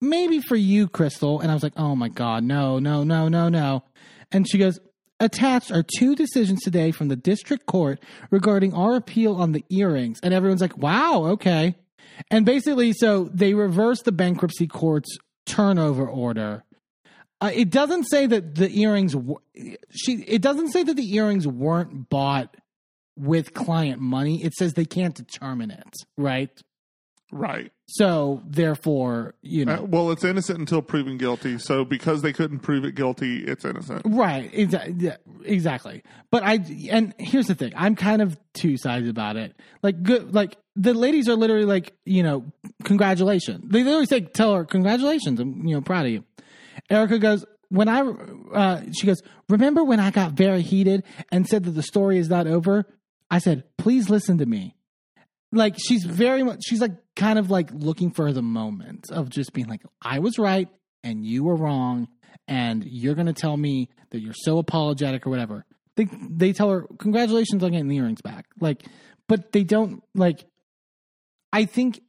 maybe for you, Crystal. And I was like, oh my God, no, no, no, no, no. And she goes, Attached are two decisions today from the district court regarding our appeal on the earrings. And everyone's like, wow, okay. And basically, so they reversed the bankruptcy court's turnover order. Uh, it doesn't say that the earrings, w- she, it doesn't say that the earrings weren't bought with client money. It says they can't determine it, right? Right. So therefore, you know, Uh, well, it's innocent until proven guilty. So because they couldn't prove it guilty, it's innocent. Right. Exa- yeah, exactly. But I and here's the thing. I'm kind of two sides about it. Like good like the ladies are literally like, you know, congratulations. They literally say tell her congratulations. I'm, you know, proud of you. Erica goes, when I, uh, she goes, remember when I got very heated and said that the story is not over? I said, please listen to me. Like she's very much, she's like kind of like looking for the moment of just being like, I was right and you were wrong, and you're gonna tell me that you're so apologetic or whatever. They they tell her congratulations on getting the earrings back. Like, but they don't like. I think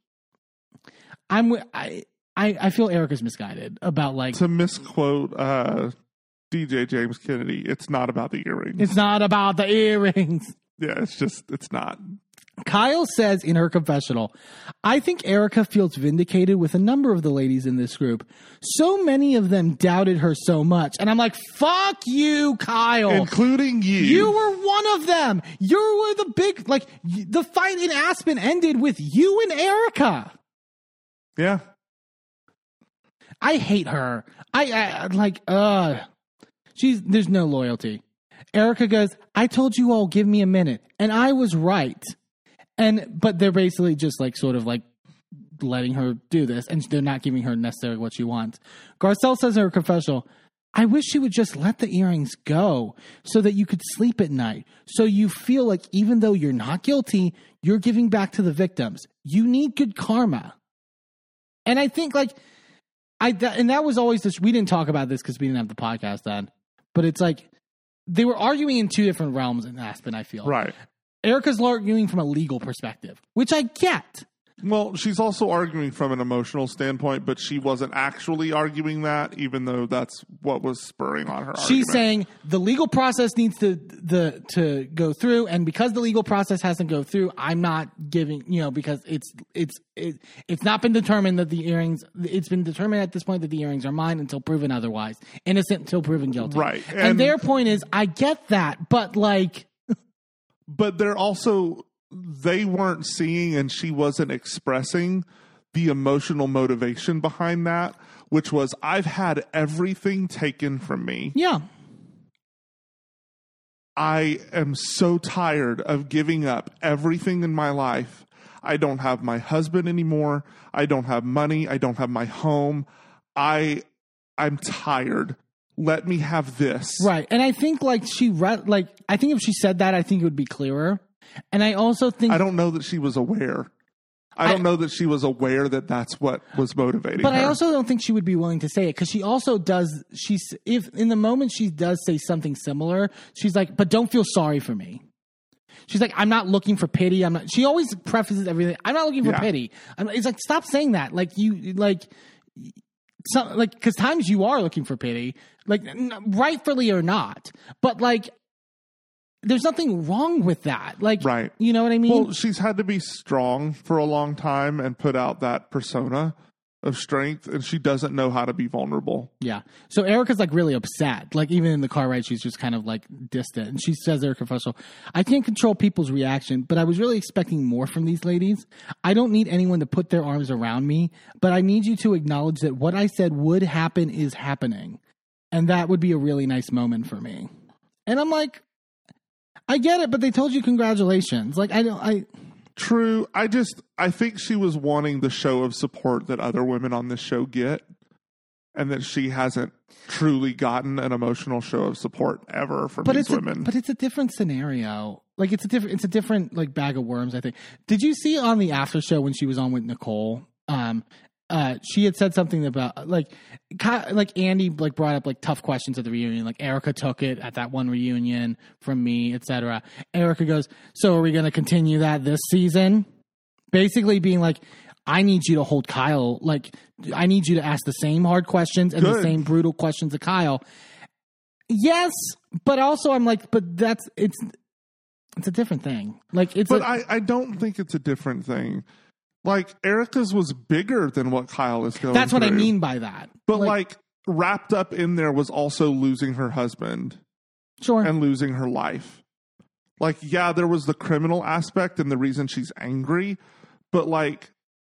I'm I I I feel Erica's misguided about like To misquote uh, DJ James Kennedy, it's not about the earrings. it's not about the earrings. yeah, it's just it's not. Kyle says in her confessional, I think Erica feels vindicated with a number of the ladies in this group. So many of them doubted her so much. And I'm like, fuck you, Kyle. Including you. You were one of them. You were the big, like, the fight in Aspen ended with you and Erica. yeah. I hate her. I, I like, uh, she's, there's no loyalty. Erica goes, I told you all, give me a minute. And I was right. And, but they're basically just like, sort of like letting her do this and they're not giving her necessarily what she wants. Garcelle says in her confessional, I wish she would just let the earrings go so that you could sleep at night. So you feel like even though you're not guilty, you're giving back to the victims. You need good karma. And I think like I that, and that was always this we didn't talk about this cuz we didn't have the podcast then. But it's like they were arguing in two different realms in Aspen, I feel. Right. Erica's arguing from a legal perspective, which I get. Well, she's also arguing from an emotional standpoint, but she wasn't actually arguing that, even though that's what was spurring on her. She's argument. saying the legal process needs to the to go through, and because the legal process hasn't go through, I'm not giving you know because it's it's it, it's not been determined that the earrings. It's been determined at this point that the earrings are mine until proven otherwise, innocent until proven guilty. Right, and, and- their point is, I get that, but like, but they're also they weren't seeing and she wasn't expressing the emotional motivation behind that which was i've had everything taken from me. Yeah, i am so tired of giving up everything in my life. I don't have my husband anymore. I don't have money. I don't have my home. I i'm tired let me have this right. And I think like she re- like I think if she said that, I think it would be clearer. And I also think i don't know that she was aware I don't know that she was aware that that's what was motivating But her. I also don't think she would be willing to say it because she also does. She's if in the moment she does say something similar, she's like, "But don't feel sorry for me." She's like, "I'm not looking for pity." I'm not. She always prefaces everything. I'm not looking for Yeah. pity. I'm, it's like, stop saying that. Like you, like, some like because times you are looking for pity, like n- rightfully or not. But like, there's nothing wrong with that. Like, Right. You know what I mean? Well, she's had to be strong for a long time and put out that persona of strength, and she doesn't know how to be vulnerable. Yeah. So Erica's like really upset. Like even in the car ride, she's just kind of like distant. And she says, Erica Fussell, I can't control people's reaction, but I was really expecting more from these ladies. I don't need anyone to put their arms around me, but I need you to acknowledge that what I said would happen is happening. And that would be a really nice moment for me. And I'm like, I get it, but they told you congratulations. Like I don't I True. I just I think she was wanting the show of support that other women on this show get, and that she hasn't truly gotten an emotional show of support ever from but these it's a, women. but it's a different scenario. Like it's a different it's a different like bag of worms. I think. Did you see on the after show when she was on with Nicole? Um, uh, she had said something about like, like Andy like brought up like tough questions at the reunion. Like Erica took it at that one reunion from me, etc. Erica goes, "So are we going to continue that this season?" Basically, being like. I need you to hold Kyle. Like, I need you to ask the same hard questions and the same brutal questions to Kyle. Yes, but also I'm like, but that's it's it's a different thing. Like it's but a, I I don't think it's a different thing. Like Erica's was bigger than what Kyle is going. that's what I mean by that. But like, wrapped up in there was also losing her husband. sure, and losing her life. Like, yeah, there was the criminal aspect and the reason she's angry, but like,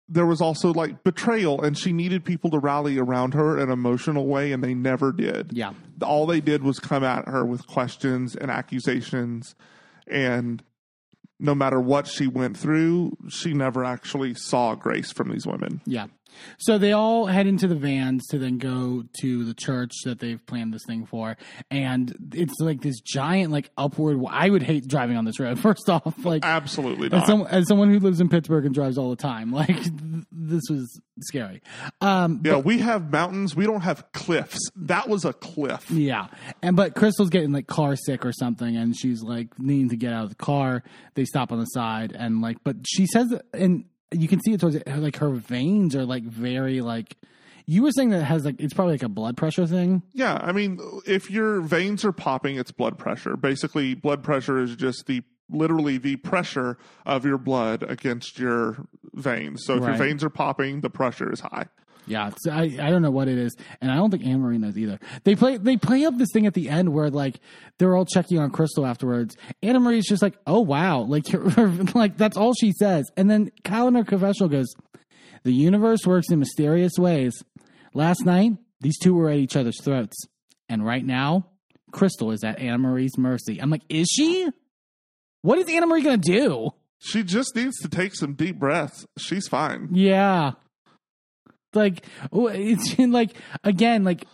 there was also like betrayal, and she needed people to rally around her in an emotional way, and they never did. yeah, All they did was come at her with questions and accusations, and no matter what she went through, she never actually saw grace from these women. yeah. So they all head into the vans to then go to the church that they've planned this thing for, and it's like this giant, like upward. I would hate driving on this road. First off, like Absolutely as, some, as someone who lives in Pittsburgh and drives all the time, like th- this was scary. Um, yeah, we have mountains. We don't have cliffs. That was a cliff. Yeah, and but Crystal's getting like car sick or something, and she's like needing to get out of the car. They stop on the side, and like, but she says, and you can see it towards her, like her veins are like very like. You were saying that it has like it's probably like a blood pressure thing. Yeah, I mean, if your veins are popping, it's blood pressure. Basically, blood pressure is just the literally the pressure of your blood against your veins. So if Right. your veins are popping, the pressure is high. Yeah, I I don't know what it is, and I don't think Annemarie knows either. They play they play up this thing at the end where like they're all checking on Crystal afterwards. Annemarie's just like, oh wow, like like that's all she says, and then Kyle in her confessional goes, "The universe works in mysterious ways." Last night, these two were at each other's throats, and right now, Crystal is at Annemarie's mercy. I'm like, is she? What is Annemarie gonna do? She just needs to take some deep breaths. She's fine. Yeah. Like it's like again like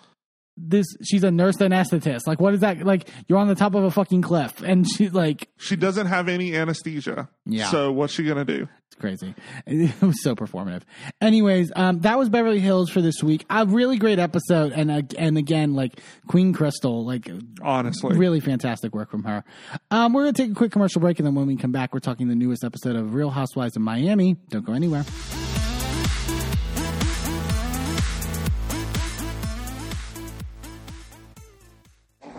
this she's a nurse anesthetist. Like what is that like you're on the top of a fucking cliff and she like She doesn't have any anesthesia. Yeah. So what's she gonna do? it's crazy. It was so performative. Anyways, um that was Beverly Hills for this week. A really great episode and uh, and again like Queen Crystal like Honestly. really fantastic work from her. Um we're going to take a quick commercial break and then when we come back we're talking the newest episode of Real Housewives of Miami. Don't go anywhere.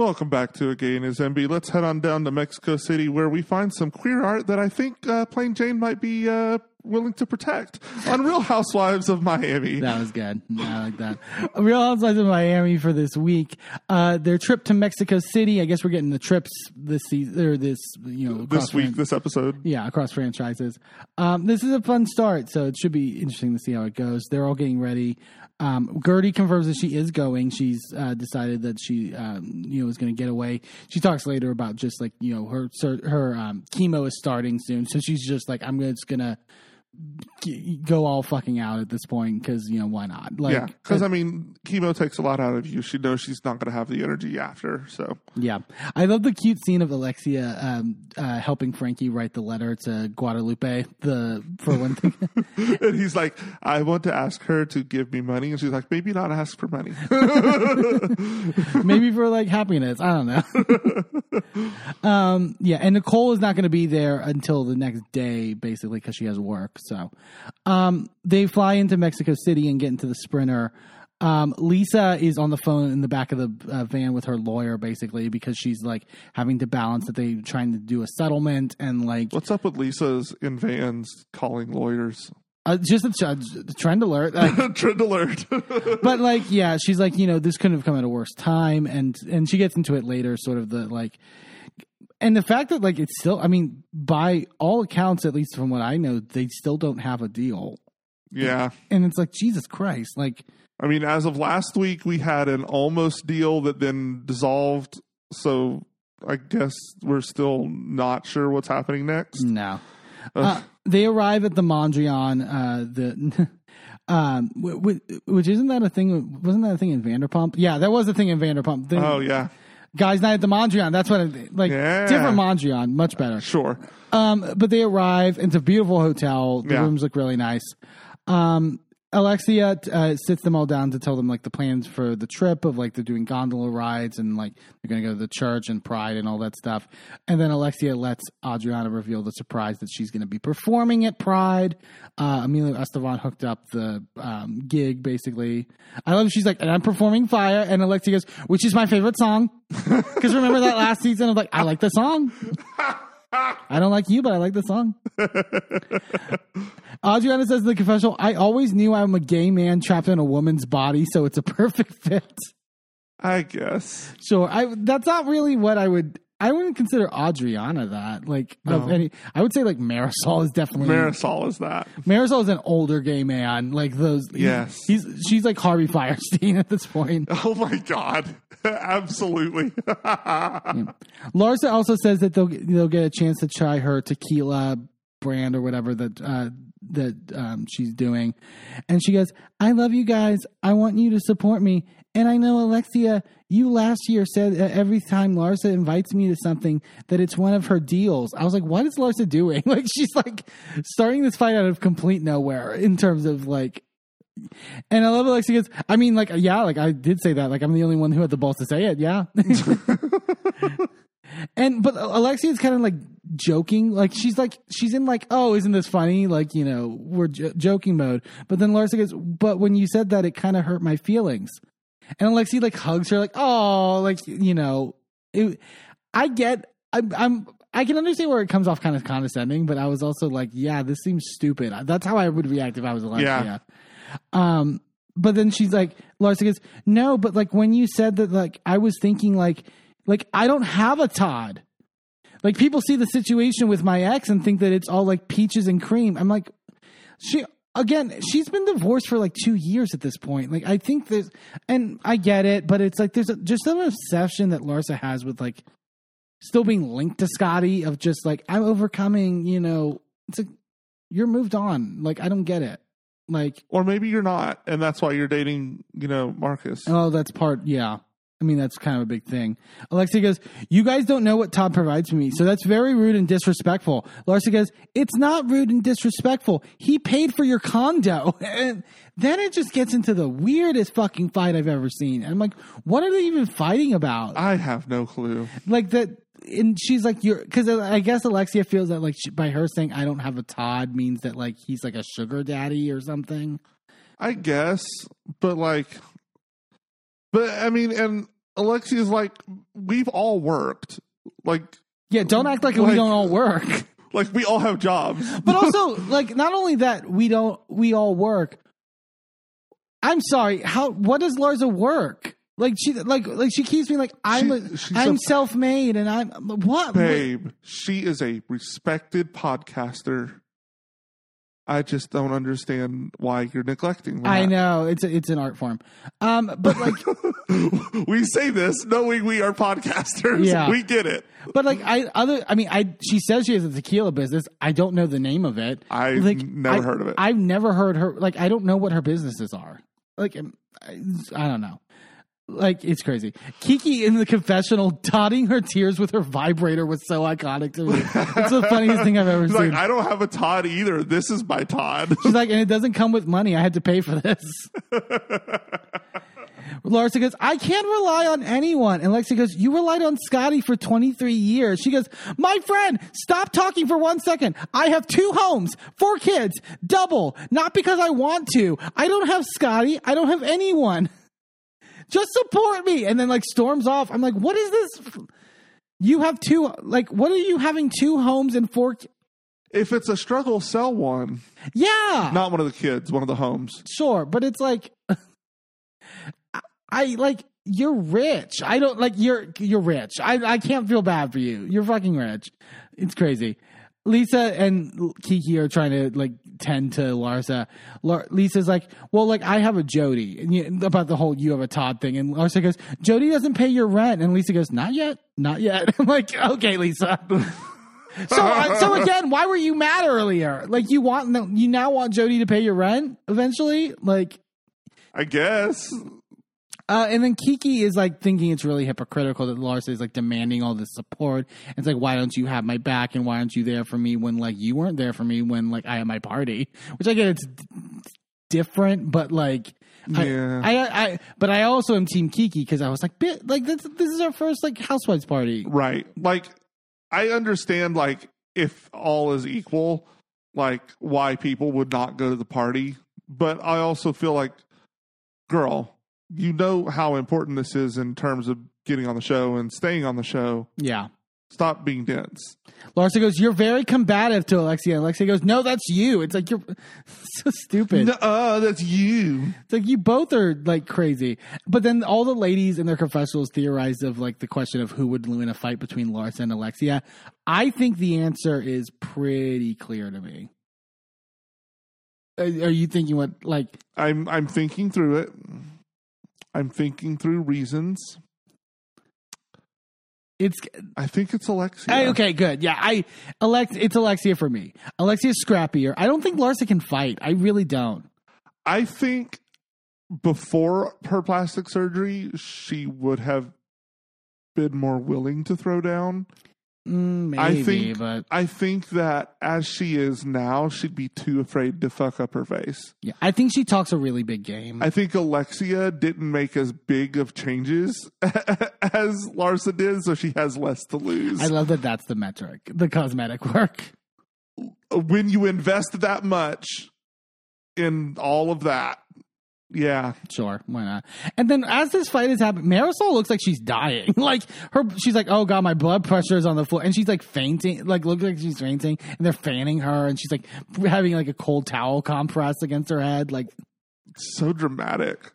Welcome back to A Gay & His Enby. Let's head on down to Mexico City where we find some queer art that I think uh, Plain Jane might be uh, willing to protect on Real Housewives of Miami. That was good. I like that. Real Housewives of Miami for this week. Uh, their trip to Mexico City. I guess we're getting the trips this season or this you know This week, fran- this episode. yeah across franchises. Um, this is a fun start, so it should be interesting to see how it goes. They're all getting ready. Um, Guerdy confirms that she is going. She's uh, decided that she um, you know is going to get away. She talks later about just like you know her her um, chemo is starting soon, so she's just like I'm just gonna go all fucking out at this point because you know why not? Like, yeah, because I mean, chemo takes a lot out of you. She knows she's not going to have the energy after. So Yeah, I love the cute scene of Alexia um, uh, helping Frankie write the letter to Guadalupe. The for one thing, and he's like, I want to ask her to give me money, and she's like, maybe not ask for money. maybe for like happiness. I don't know. um, yeah, and Nicole is not going to be there until the next day, basically, because she has work. So, um, they fly into Mexico City and get into the Sprinter. Um, Lisa is on the phone in the back of the uh, van with her lawyer, basically, because she's like having to balance that they're trying to do a settlement and like What's up with Lisa's in vans calling lawyers? uh, just a, trend alert. Like, Trend alert. but like yeah she's like you know this couldn't have come at a worse time and and she gets into it later sort of the like and the fact that like it's still i mean by all accounts at least from what i know they still don't have a deal yeah. and it's like jesus christ like I mean, as of last week, we had an almost deal that then dissolved. So I guess we're still not sure what's happening next. no uh, they arrive at the mondrian uh the um w- w- which isn't that a thing wasn't that a thing in vanderpump yeah that was a thing in vanderpump Oh, yeah. Guys night at the mondrian that's what it, like Yeah. different mondrian much better Sure. Um, but they arrive. It's a beautiful hotel. The Yeah. rooms look really nice. Um, Alexia uh, sits them all down to tell them like the plans for the trip of like they're doing gondola rides and like they're going to go to the church and Pride and all that stuff. And then Alexia lets Adriana reveal the surprise that she's going to be performing at Pride. Uh, Emilio Estefan hooked up the um, gig basically. I love. She's like, and I'm performing Fire, and Alexia goes, which is my favorite song. Because remember that last season of like, I like the song. I don't like you, but I like the song. Adriana says in the confessional, I always knew I'm a gay man trapped in a woman's body, so it's a perfect fit. I guess. Sure. I that's not really what I would I wouldn't consider Adriana that. Like of No. any I would say like Marisol is definitely Marisol is that. Marisol is an older gay man. Like those Yes. He's she's like Harvey Fierstein at this point. Oh my God. Absolutely. Larsa also says that they'll they'll get a chance to try her tequila brand or whatever that uh, that um, she's doing, and she goes, "I love you guys. I want you to support me." And I know Alexia, you last year said that every time Larsa invites me to something that it's one of her deals. I was like, "What is Larsa doing?" Like she's like starting this fight out of complete nowhere in terms of like and I love Alexia goes, I mean, like, yeah, like I did say that. Like, I'm the only one who had the balls to say it. Yeah. and, but Alexia is kind of like joking. Like, she's like, she's in like, oh, isn't this funny? Like, you know, we're j- joking mode. But then Larsa goes, but when you said that, it kind of hurt my feelings. And Alexia like hugs her, like, oh, like, you know, it, I get, I'm, I'm, I can understand where it comes off kind of condescending, but I was also like, yeah, this seems stupid. That's how I would react if I was Alexia. Yeah. Um, but then she's like, Larsa goes, no, but like when you said that, like I was thinking, like, like I don't have a Todd. Like people see the situation with my ex and think that it's all like peaches and cream. I'm like, she again, she's been divorced for like two years at this point. Like I think there's, and I get it, but it's like there's a, just an obsession that Larsa has with like still being linked to Scotty of just like I'm overcoming. You know, it's like you're moved on. Like I don't get it. Like or maybe you're not, and that's why you're dating, you know, Marcus. Oh, that's part. Yeah. I mean, that's kind of a big thing. Alexia goes, You guys don't know what Todd provides for me. So that's very rude and disrespectful. Larsa goes, It's not rude and disrespectful. He paid for your condo. And then it just gets into the weirdest fucking fight I've ever seen. And I'm like, What are they even fighting about? I have no clue. like that. And she's like, You're, because I guess Alexia feels that, like, she, by her saying, I don't have a Todd means that, like, he's like a sugar daddy or something. I guess, but like, but I mean, and Alexia's like, we've all worked. Like, Yeah, don't act like, we don't all work. like we all have jobs. but also like not only that we don't we all work i'm sorry how what does Larsa work like she like like she keeps being like i'm She- i'm a- self-made and i'm what Babe, she is a respected podcaster. I just don't understand why you're neglecting that. I know it's a, it's an art form, um, but like, we say this knowing we are podcasters. Yeah. We get it. but like I other I mean I she says she has a tequila business. I don't know the name of it. I've like, never I- heard of it. I've never heard her. Like I don't know what her businesses are. Like I, I don't know. Like it's crazy. Kiki in the confessional, dotting her tears with her vibrator was so iconic to me. It's the funniest thing I've ever He's seen. like, I don't have a Todd either. This is my Todd. She's like, and it doesn't come with money. I had to pay for this. Larsa goes, I can't rely on anyone. And Lexi goes, You relied on Scotty for 23 years. She goes, My friend, stop talking for one second. I have two homes, four kids, double, not because I want to. I don't have Scotty. I don't have anyone. Just support me. And then, like, storms off. I'm like, What is this? You have two, like, what are you having two homes and four? if it's a struggle, sell one. Yeah. Not one of the kids, one of the homes. sure but it's like I- i like you're rich i don't like you're you're rich i i can't feel bad for you you're fucking rich it's crazy lisa and kiki are trying to like tend to larsa Lar- lisa's like well like i have a jody about the whole you have a todd thing and larsa goes jody doesn't pay your rent and lisa goes not yet not yet i'm like okay lisa so, uh, so again, why were you mad earlier? Like you want, you now want Jody to pay your rent eventually? Like, I guess. Uh, and then Kiki is like thinking it's really hypocritical that Larsa is like demanding all this support. It's like, why don't you have my back and why aren't you there for me when like you weren't there for me when like I had my party? Which I get it's different, but like. Yeah. I, I, I, but I also am Team Kiki because I was like, "Bit- like this, this is our first like housewives party. Right. Like, I understand, like, if all is equal, like, why people would not go to the party. But I also feel like, girl, you know how important this is in terms of getting on the show and staying on the show. Yeah. Stop being dense. Larsa goes, "You're very combative to Alexia." And Alexia goes, "No, that's you." It's like you're so stupid. Uh, that's you. It's like you both are like crazy. But then all the ladies in their confessionals theorized of like the question of who would win a fight between Larsa and Alexia. I think the answer is pretty clear to me. Are, are you thinking what like? I'm I'm thinking through it. I'm thinking through reasons. It's I think it's Alexia. I- okay, good. Yeah, I Alex. It's Alexia for me. Alexia's scrappier. I don't think Larsa can fight. I really don't. I think before her plastic surgery, she would have been more willing to throw down. Mm, maybe, I think but I think that as she is now, she'd be too afraid to fuck up her face. yeah, I think she talks a really big game. I think Alexia didn't make as big of changes as Larsa did, so she has less to lose. I love that. That's the metric. The cosmetic work. when you invest that much in all of that, yeah, Sure, why not? And then as this fight is happening, Marisol looks like she's dying. like her, she's like, "Oh god, my blood pressure is on the floor," and she's like fainting. Like looks like she's fainting, and they're fanning her, and she's like having like a cold towel compress against her head. Like, so dramatic.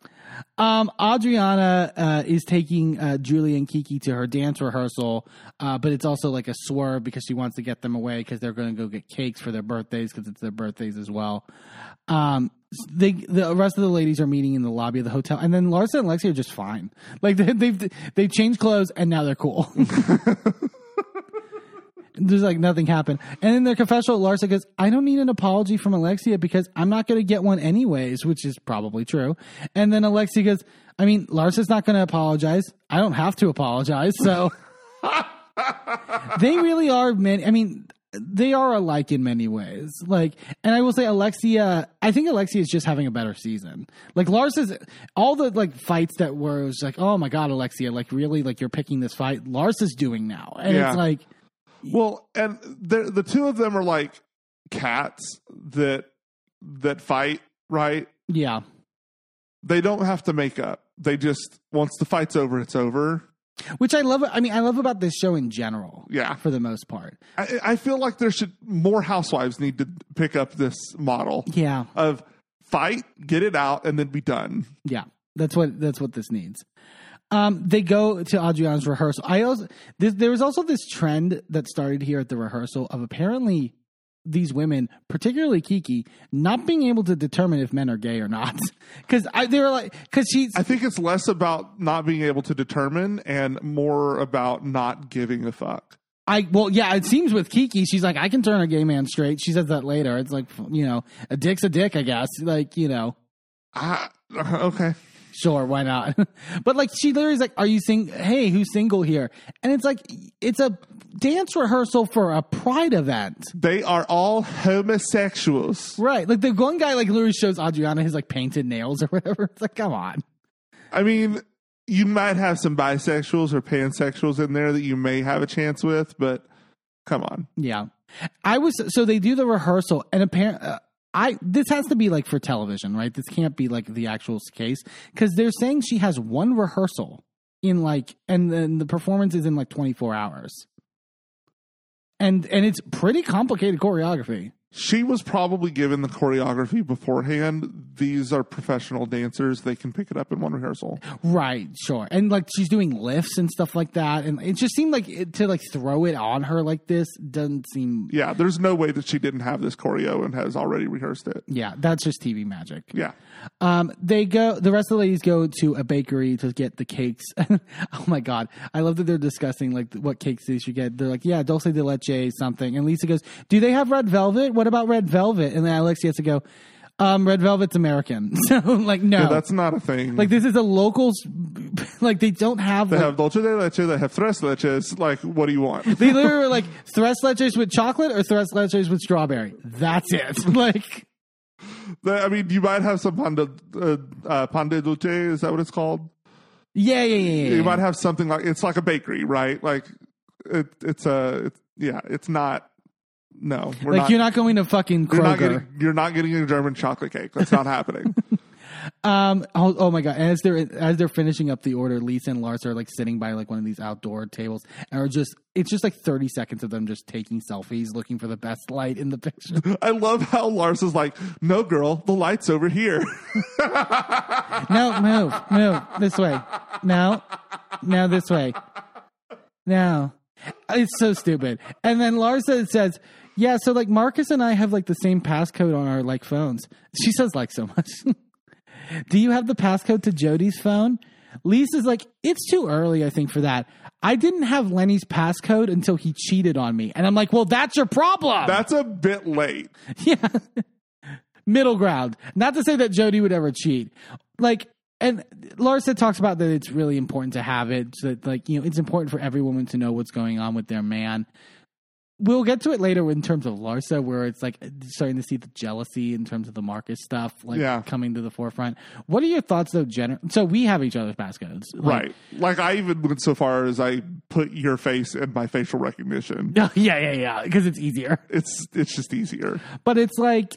um, Adriana uh, is taking uh, Julie and Kiki to her dance rehearsal, uh, but it's also like a swerve because she wants to get them away because they're going to go get cakes for their birthdays because it's their birthdays as well. Um, they the rest of the ladies are meeting in the lobby of the hotel, and then Larsa and Lexi are just fine. Like they, they've they've changed clothes and now they're cool. There's like nothing happened. And in their confessional, Larsa goes, I don't need an apology from Alexia because I'm not going to get one anyways, which is probably true. And then Alexia goes, I mean, Larsa's not going to apologize. I don't have to apologize. So they really are, man. I mean, they are alike in many ways. Like, and I will say, Alexia, I think Alexia is just having a better season. Like, Lars is all the like fights that were, it was like, oh my God, Alexia, like really, like you're picking this fight. Lars is doing now. And Yeah. it's like, Well, and the the two of them are like cats that that fight, right? yeah. They don't have to make up. They just once the fight's over, it's over. Which I love. I mean, I love about this show in general. Yeah. For the most part. I, I feel like there should more housewives need to pick up this model Yeah. of fight, get it out, and then be done. Yeah. That's what that's what this needs. Um, they go to Adriana's rehearsal. I also this, there was also this trend that started here at the rehearsal of apparently these women, particularly Kiki, not being able to determine if men are gay or not. Because they were like, because she's I think it's less about not being able to determine and more about not giving a fuck. I well, yeah, it seems with Kiki, she's like, I can turn a gay man straight. She says that later. It's like, you know, a dick's a dick, I guess. Like, you know, Ah, okay. Sure, why not? but like, she literally is like, Are you sing? Hey, who's single here? And it's like, it's a dance rehearsal for a pride event, They are all homosexuals. right? Like the one guy like literally shows Adriana his like painted nails or whatever. It's like, come on. I mean, you might have some bisexuals or pansexuals in there that you may have a chance with, but come on. Yeah, I was so they do the rehearsal, and apparently, uh, I this has to be like for television, right? This can't be like the actual case because they're saying she has one rehearsal in like, and then the performance is in like twenty four hours, and and it's pretty complicated choreography. She was probably given the choreography beforehand. These are professional dancers. They can pick it up in one rehearsal. Right, sure. And like she's doing lifts and stuff like that. And it just seemed like it, to like throw it on her like this doesn't seem Yeah, there's no way that she didn't have this choreo and has already rehearsed it. yeah, that's just TV magic. Yeah. Um, they go. The rest of the ladies go to a bakery to get the cakes. oh my god, I love that they're discussing like what cakes they should get. They're like, yeah, dulce de leche something. And Lisa goes, do they have red velvet? What about red velvet? And then Alexia has to go, um, red velvet's American. So like, no, Yeah, that's not a thing. like this is a local. Like they don't have. they like, have dulce de leche, they have tres leches. Like, what do you want? they literally were like tres leches with chocolate or tres leches with strawberry. That's it. Like. The- I mean, you might have some pan de, uh, uh, pan de dulce. Is that what it's called? Yeah, yeah, yeah, yeah. You might have something like it's like a bakery, right? Like it, it's a it's, yeah. It's not. No, we're like not. you're not going to fucking you're not Kroger. getting. You're not getting a German chocolate cake. That's not happening. Um. Oh, oh my god! As they're as they're finishing up the order, Lisa and Lars are like sitting by like one of these outdoor tables, and are just it's just like thirty seconds of them just taking selfies, looking for the best light in the picture. I love how Lars is like, "No, girl, the light's over here." no, move, move this way. No, now this way. No, it's so stupid. And then Lars says, says, "Yeah, so like Marcus and I have like the same passcode on our like phones." She says like so much. Do you have the passcode to Jody's phone? Lisa's like, it's too early, I think, for that. I didn't have Lenny's passcode until he cheated on me. And I'm like, well, that's your problem. That's a bit late. yeah. Middle ground. Not to say that Jody would ever cheat. Like, and Larsa talks about that it's really important to have it. So that, like, you know, it's important for every woman to know what's going on with their man. We'll get to it later in terms of Larsa, where it's like starting to see the jealousy in terms of the Marcus stuff, like Yeah. coming to the forefront. What are your thoughts, though, Jenner? So we have each other's passcodes, Like- Right. Like I even went so far as I put your face in my facial recognition. yeah, yeah, yeah, because it's easier. It's it's just easier. but it's like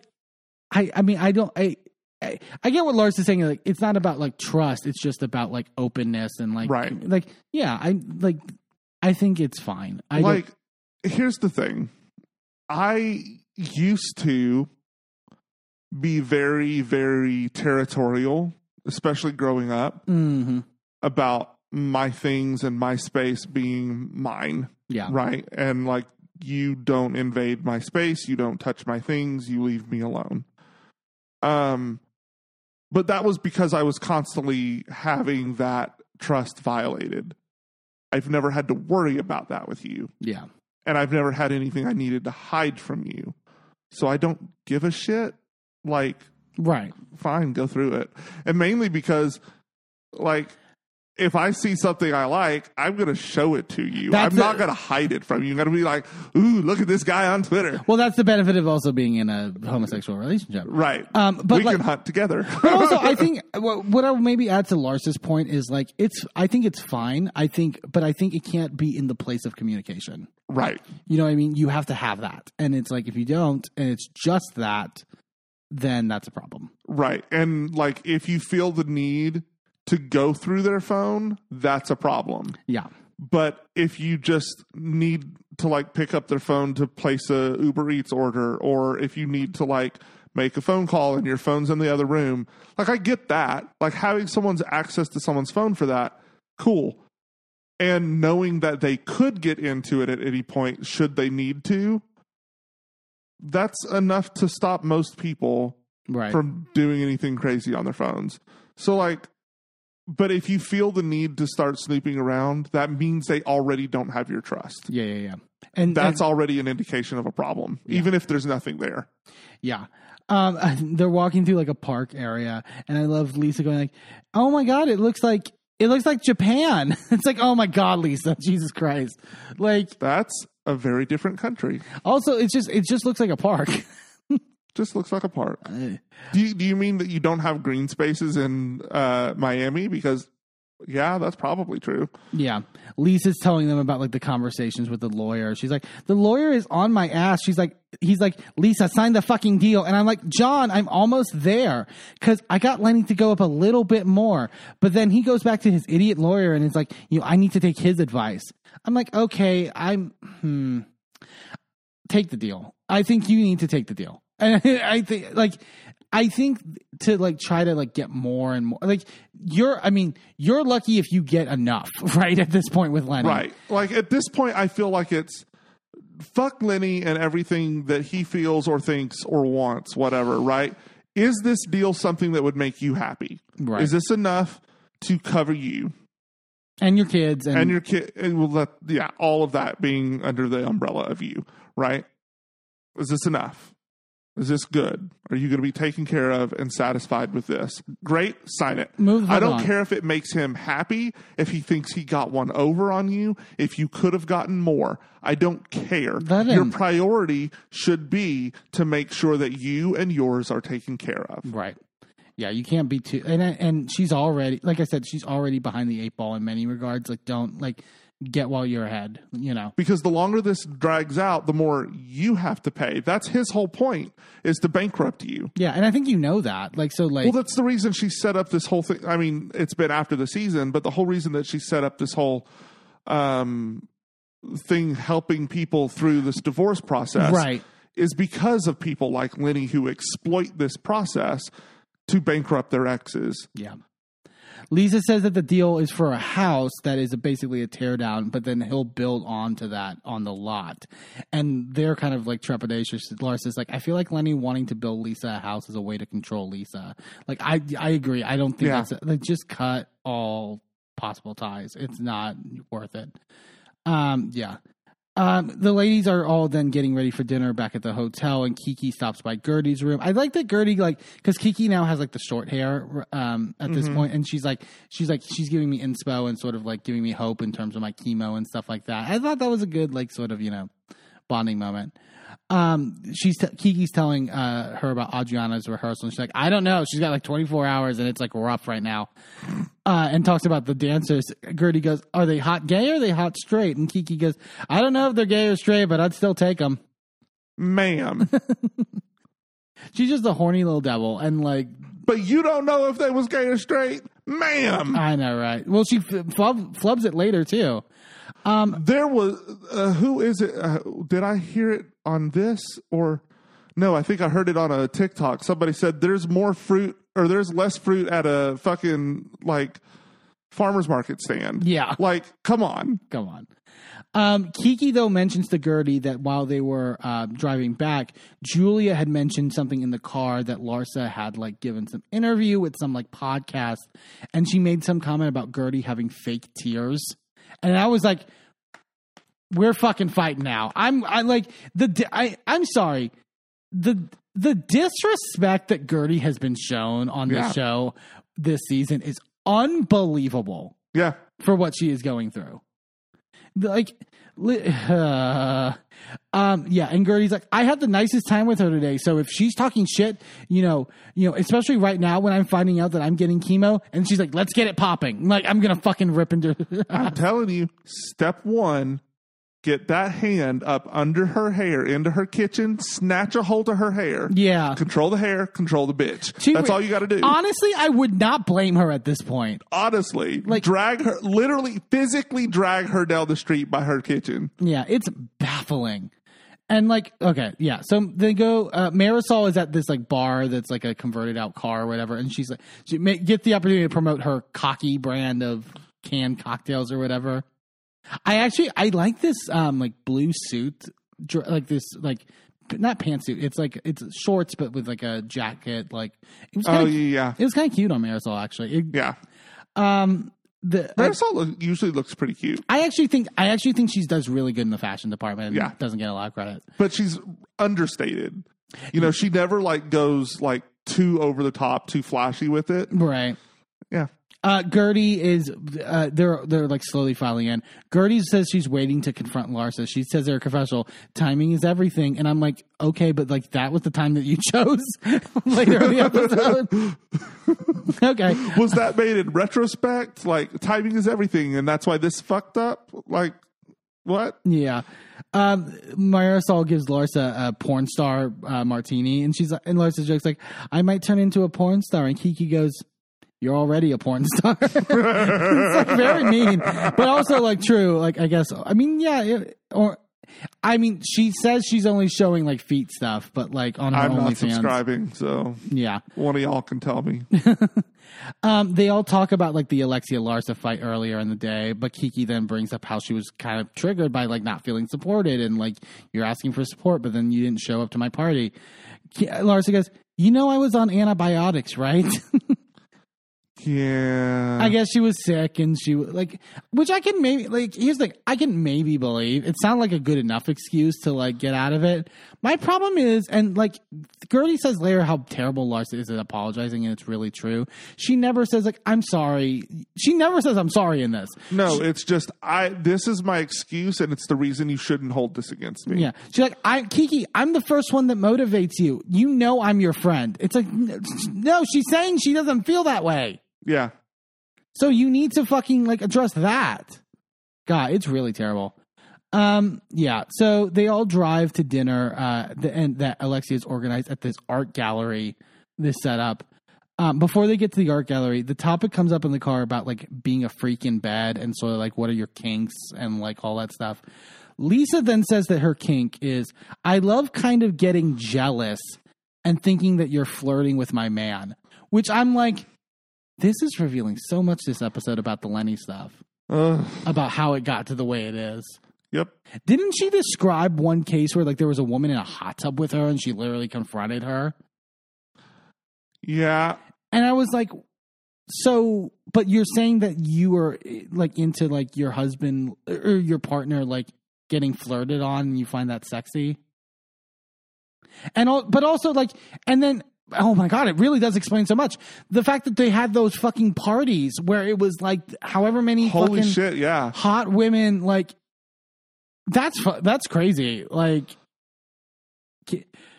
i i mean i don't i I, I get what Lars is saying. Like, it's not about like trust. It's just about like openness and like, Right. Like, yeah, I like. I think it's fine. I like here's the thing. I used to be very very territorial, especially growing up hmm about my things and my space being mine. yeah, right? And like, you don't invade my space, you don't touch my things, you leave me alone. Um, but that was because I was constantly having that trust violated. I've never had to worry about that with you, yeah, and I've never had anything I needed to hide from you. So I don't give a shit. Like, right. fine, go through it. And mainly because, like, if I see something I like, I'm going to show it to you. That's I'm not going to hide it from you. I'm going to be like, ooh, look at this guy on Twitter. Well, that's the benefit of also being in a homosexual relationship. Right. Um, but we like- can hunt together. but also I think what, what I would maybe add to Lars's point is like it's I think it's fine. I think but I think it can't be in the place of communication. right. You know what I mean? You have to have that. And it's like if you don't and it's just that, then that's a problem. Right. And like, if you feel the need to go through their phone, that's a problem. Yeah. But if you just need to like pick up their phone to place a Uber Eats order, or if you need to like make a phone call and your phone's in the other room, like I get that. Like having someone's access to someone's phone for that, cool. And knowing that they could get into it at any point should they need to, that's enough to stop most people Right. from doing anything crazy on their phones. So like but if you feel the need to start snooping around, that means they already don't have your trust. yeah, yeah, yeah. And That's and- already an indication of a problem, even if there's nothing there. Yeah. Um, they're walking through like a park area, and I love Lisa going like, "Oh my god, it looks like it looks like Japan." it's like, "Oh my god, Lisa, Jesus Christ!" Like, That's a very different country. also, it's just it just looks like a park. Just looks like a park. Do you, do you mean that you don't have green spaces in uh, Miami? Because yeah, that's probably true. yeah, Lisa's telling them about like the conversations with the lawyer. She's like, "The lawyer is on my ass." She's like, "He's like, Lisa, sign the fucking deal," and I'm like, "John, I'm almost there because I got Lenny to go up a little bit more." But then he goes back to his idiot lawyer and it's like, "You, know, I need to take his advice." I'm like, "Okay, I'm hmm." Take the deal. I think you need to take the deal. And I think like I think to like try to like get more and more like you're I mean, you're lucky if you get enough, right? At this point with Lenny. Right. Like at this point, I feel like it's fuck Lenny and everything that he feels or thinks or wants, whatever, right? Is this deal something that would make you happy? Right. Is this enough to cover you And your kids and, and your kid? And will let, yeah, all of that being under the umbrella of you, right? Is this enough? Is this good? Are you going to be taken care of and satisfied with this? Great, sign it. Move I don't on. care if it makes him happy, if he thinks he got one over on you, if you could have gotten more. I don't care. Let Your priority should be to make sure that you and yours are taken care of. Right. Yeah, you can't be too and and she's already like I said, she's already behind the eight ball in many regards. Like don't like get while you're ahead, you know. Because the longer this drags out, the more you have to pay. That's his whole point is to bankrupt you. Yeah, and I think you know that. Like so like Well, that's the reason she set up this whole thing. I mean, it's been after the season, but the whole reason that she set up this whole um, thing helping people through this divorce process Right. is because of people like Lenny who exploit this process to bankrupt their exes. Yeah. Lisa says that the deal is for a house that is basically a teardown, but then he'll build onto that on the lot. And they're kind of like trepidatious. Lars says, like, I feel like Lenny wanting to build Lisa a house is a way to control Lisa. Like, I I agree. I don't think Yeah. that's like just cut all possible ties. It's not worth it. Um, yeah. Um, the ladies are all then getting ready for dinner back at the hotel, and Kiki stops by Guerdy's room. I like that Guerdy, like, because Kiki now has like the short hair um, at this point, and she's like, she's like, she's giving me inspo and sort of like giving me hope in terms of my chemo and stuff like that. I thought that was a good, like, sort of you know, bonding moment. Um, she's t- Kiki's telling uh, her about Adriana's rehearsal, and she's like, I don't know. She's got like 24 hours, and it's like rough right now. Uh, and talks about the dancers. Guerdy goes, "Are they hot gay or are they hot straight?" And Kiki goes, "I don't know if they're gay or straight, but I'd still take them." Ma'am. She's just a horny little devil, and like, but you don't know if they was gay or straight. Ma'am. I know, right? Well, she f- flub- flubs it later too. There was uh, who is it? Uh, did I hear it on this or no? I think I heard it on a TikTok. Somebody said there's more fruit or there's less fruit at a fucking like farmers market stand. Yeah. like come on. Come on. Um, Kiki though mentions to Guerdy that while they were uh, driving back, Julia had mentioned something in the car that Larsa had like given some interview with some like podcast, and she made some comment about Guerdy having fake tears, and I was like, "We're fucking fighting now." I'm I like the I I'm sorry the the disrespect that Guerdy has been shown on Yeah. the show this season is unbelievable Yeah, for what she is going through. Like, li- uh, um, yeah, and Guerdy's like, I had the nicest time with her today. So if she's talking shit, you know, you know, especially right now when I'm finding out that I'm getting chemo, and she's like, let's get it popping. Like, I'm gonna fucking rip into. I'm telling you. Step one. Get that hand up under her hair into her kitchen, snatch a hold of her hair. yeah. Control the hair, control the bitch. She- That's all you got to do. Honestly, I would not blame her at this point. Honestly, Like- drag her, literally, physically drag her down the street by her kitchen. Yeah, it's baffling. And like, okay, yeah. So they go. Uh, Marysol is at this like bar that's like a converted out car or whatever, and she's like, she ma- gets the opportunity to promote her cocky brand of canned cocktails or whatever. I actually I like this um like blue suit, like this like not pantsuit. It's like it's shorts, but with like a jacket. Like it was Oh kind of yeah, it was kind of cute on Marysol actually. It- yeah. um, the Marysol look, usually looks pretty cute, I actually think I actually think she does really good in the fashion department. Yeah. doesn't get a lot of credit. but she's understated. You know, she never like goes like too over the top, too flashy with it. Right. Yeah. Uh, Guerdy is uh, they're they're like slowly filing in. Guerdy says she's waiting to confront Larsa. She says in her confessional, "Timing is everything," and I'm like, okay, but like that was the time that you chose later in the episode. okay, Was that made in retrospect? Like timing is everything, and that's why this fucked up. Like what? yeah. Um, Marysol gives Larsa a porn star uh, martini, and she's and Larsa jokes like, "I might turn into a porn star," and Kiki goes. You're already a porn star. it's like very mean, but also like true. Like I guess I mean yeah, it, or I mean she says she's only showing like feet stuff, but like on her I'm not OnlyFans, subscribing, so yeah. one of y'all can tell me. Um, they all talk about like the Alexia Larsa fight earlier in the day, but Kiki then brings up how she was kind of triggered by like not feeling supported and like you're asking for support, but then you didn't show up to my party. Larsa goes, "You know I was on antibiotics, right?" Yeah, I guess she was sick and she like, which I can maybe like. Here's like I can maybe believe it sounded like a good enough excuse to like get out of it. My problem is, and like Guerdy says later how terrible Larsa is at apologizing, and it's really true. She never says like I'm sorry. She never says I'm sorry in this. no, it's just I. This is my excuse, and it's the reason you shouldn't hold this against me. Yeah, she's like I Kiki. I'm the first one that motivates you. You know I'm your friend. It's like no, she's saying she doesn't feel that way. yeah. So you need to fucking like address that. God, it's really terrible. Um, yeah. So they all drive to dinner, uh, the, and that Alexia's organized at this art gallery. This setup. Um, before they get to the art gallery, the topic comes up in the car about like being a freak in bed and sort of like what are your kinks and like all that stuff. Lisa then says that her kink is I love kind of getting jealous and thinking that you're flirting with my man, which I'm like, this is revealing so much this episode about the Lenny stuff, Ugh. about how it got to the way it is. Yep. Didn't she describe one case where like there was a woman in a hot tub with her and she literally confronted her? Yeah. And I was like, so, but you're saying that you were like into like your husband or your partner like getting flirted on and you find that sexy? And all, but also like, and then, oh my God, it really does explain so much. The fact that they had those fucking parties where it was like however many Holy fucking shit. Yeah. hot women, like, that's, that's crazy. Like,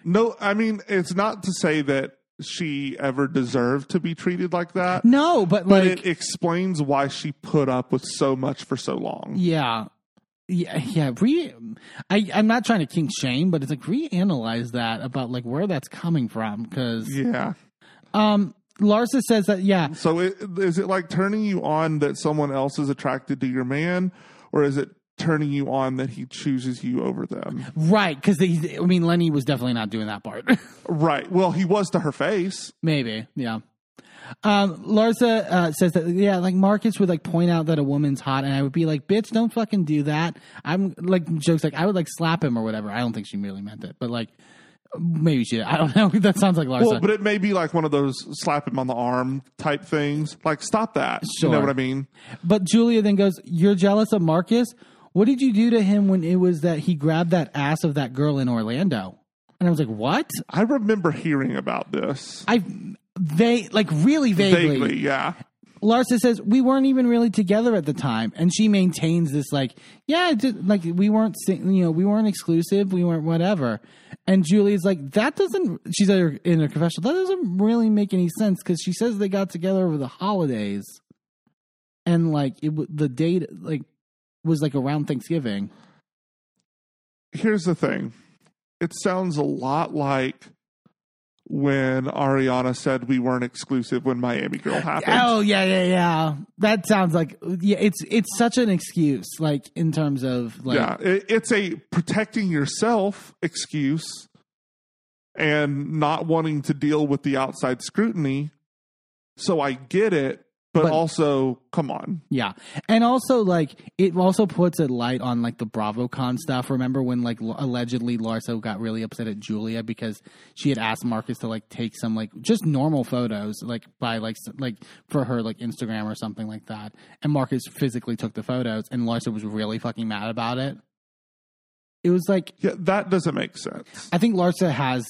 No, I mean, it's not to say that she ever deserved to be treated like that, no, but but like, it explains why she put up with so much for so long. Yeah. Yeah, yeah. Re, I, I'm not trying to kink shame, but it's like reanalyze that about like where that's coming from. Because Yeah. um, Larsa says that yeah, So it, is it like turning you on that someone else is attracted to your man, or is it turning you on that he chooses you over them? right. Because I mean, Lenny was definitely not doing that part. Right. Well, he was to her face. Maybe, yeah. Um, Larsa uh, says that yeah, like Marcus would like point out that a woman's hot, and I would be like, "Bitch, don't fucking do that." I'm like jokes like I would like slap him or whatever. I don't think she really meant it, but like maybe she. I don't know. that sounds like Larsa. Well, but it may be like one of those slap him on the arm type things. Like, stop that. You know what I mean? But Julia then goes, You're jealous of Marcus? What did you do to him when it was that he grabbed that ass of that girl in Orlando? And I was like, What? I remember hearing about this. I they like really vaguely. Vaguely, yeah. Larsa says we weren't even really together at the time, and she maintains this like, yeah, did, like we weren't, you know, we weren't exclusive, we weren't whatever. And Julie's like, that doesn't. She's in her confessional, that doesn't really make any sense because she says they got together over the holidays, and like it the date like was like around Thanksgiving. Here's the thing it sounds a lot like when Ariana said we weren't exclusive when Miami Girl happened. Oh yeah, yeah, yeah. That sounds like yeah. It's it's such an excuse, like in terms of like yeah, it, it's a protecting yourself excuse and not wanting to deal with the outside scrutiny. So I get it, but, But- also, come on. Yeah. And also like it also puts a light on like the BravoCon stuff. Remember when like l- allegedly Larsa got really upset at Julia because she had asked Marcus to like take some like just normal photos like by like s- like for her like Instagram or something like that. And Marcus physically took the photos and Larsa was really fucking mad about it. It was like Yeah, that doesn't make sense. I think Larsa has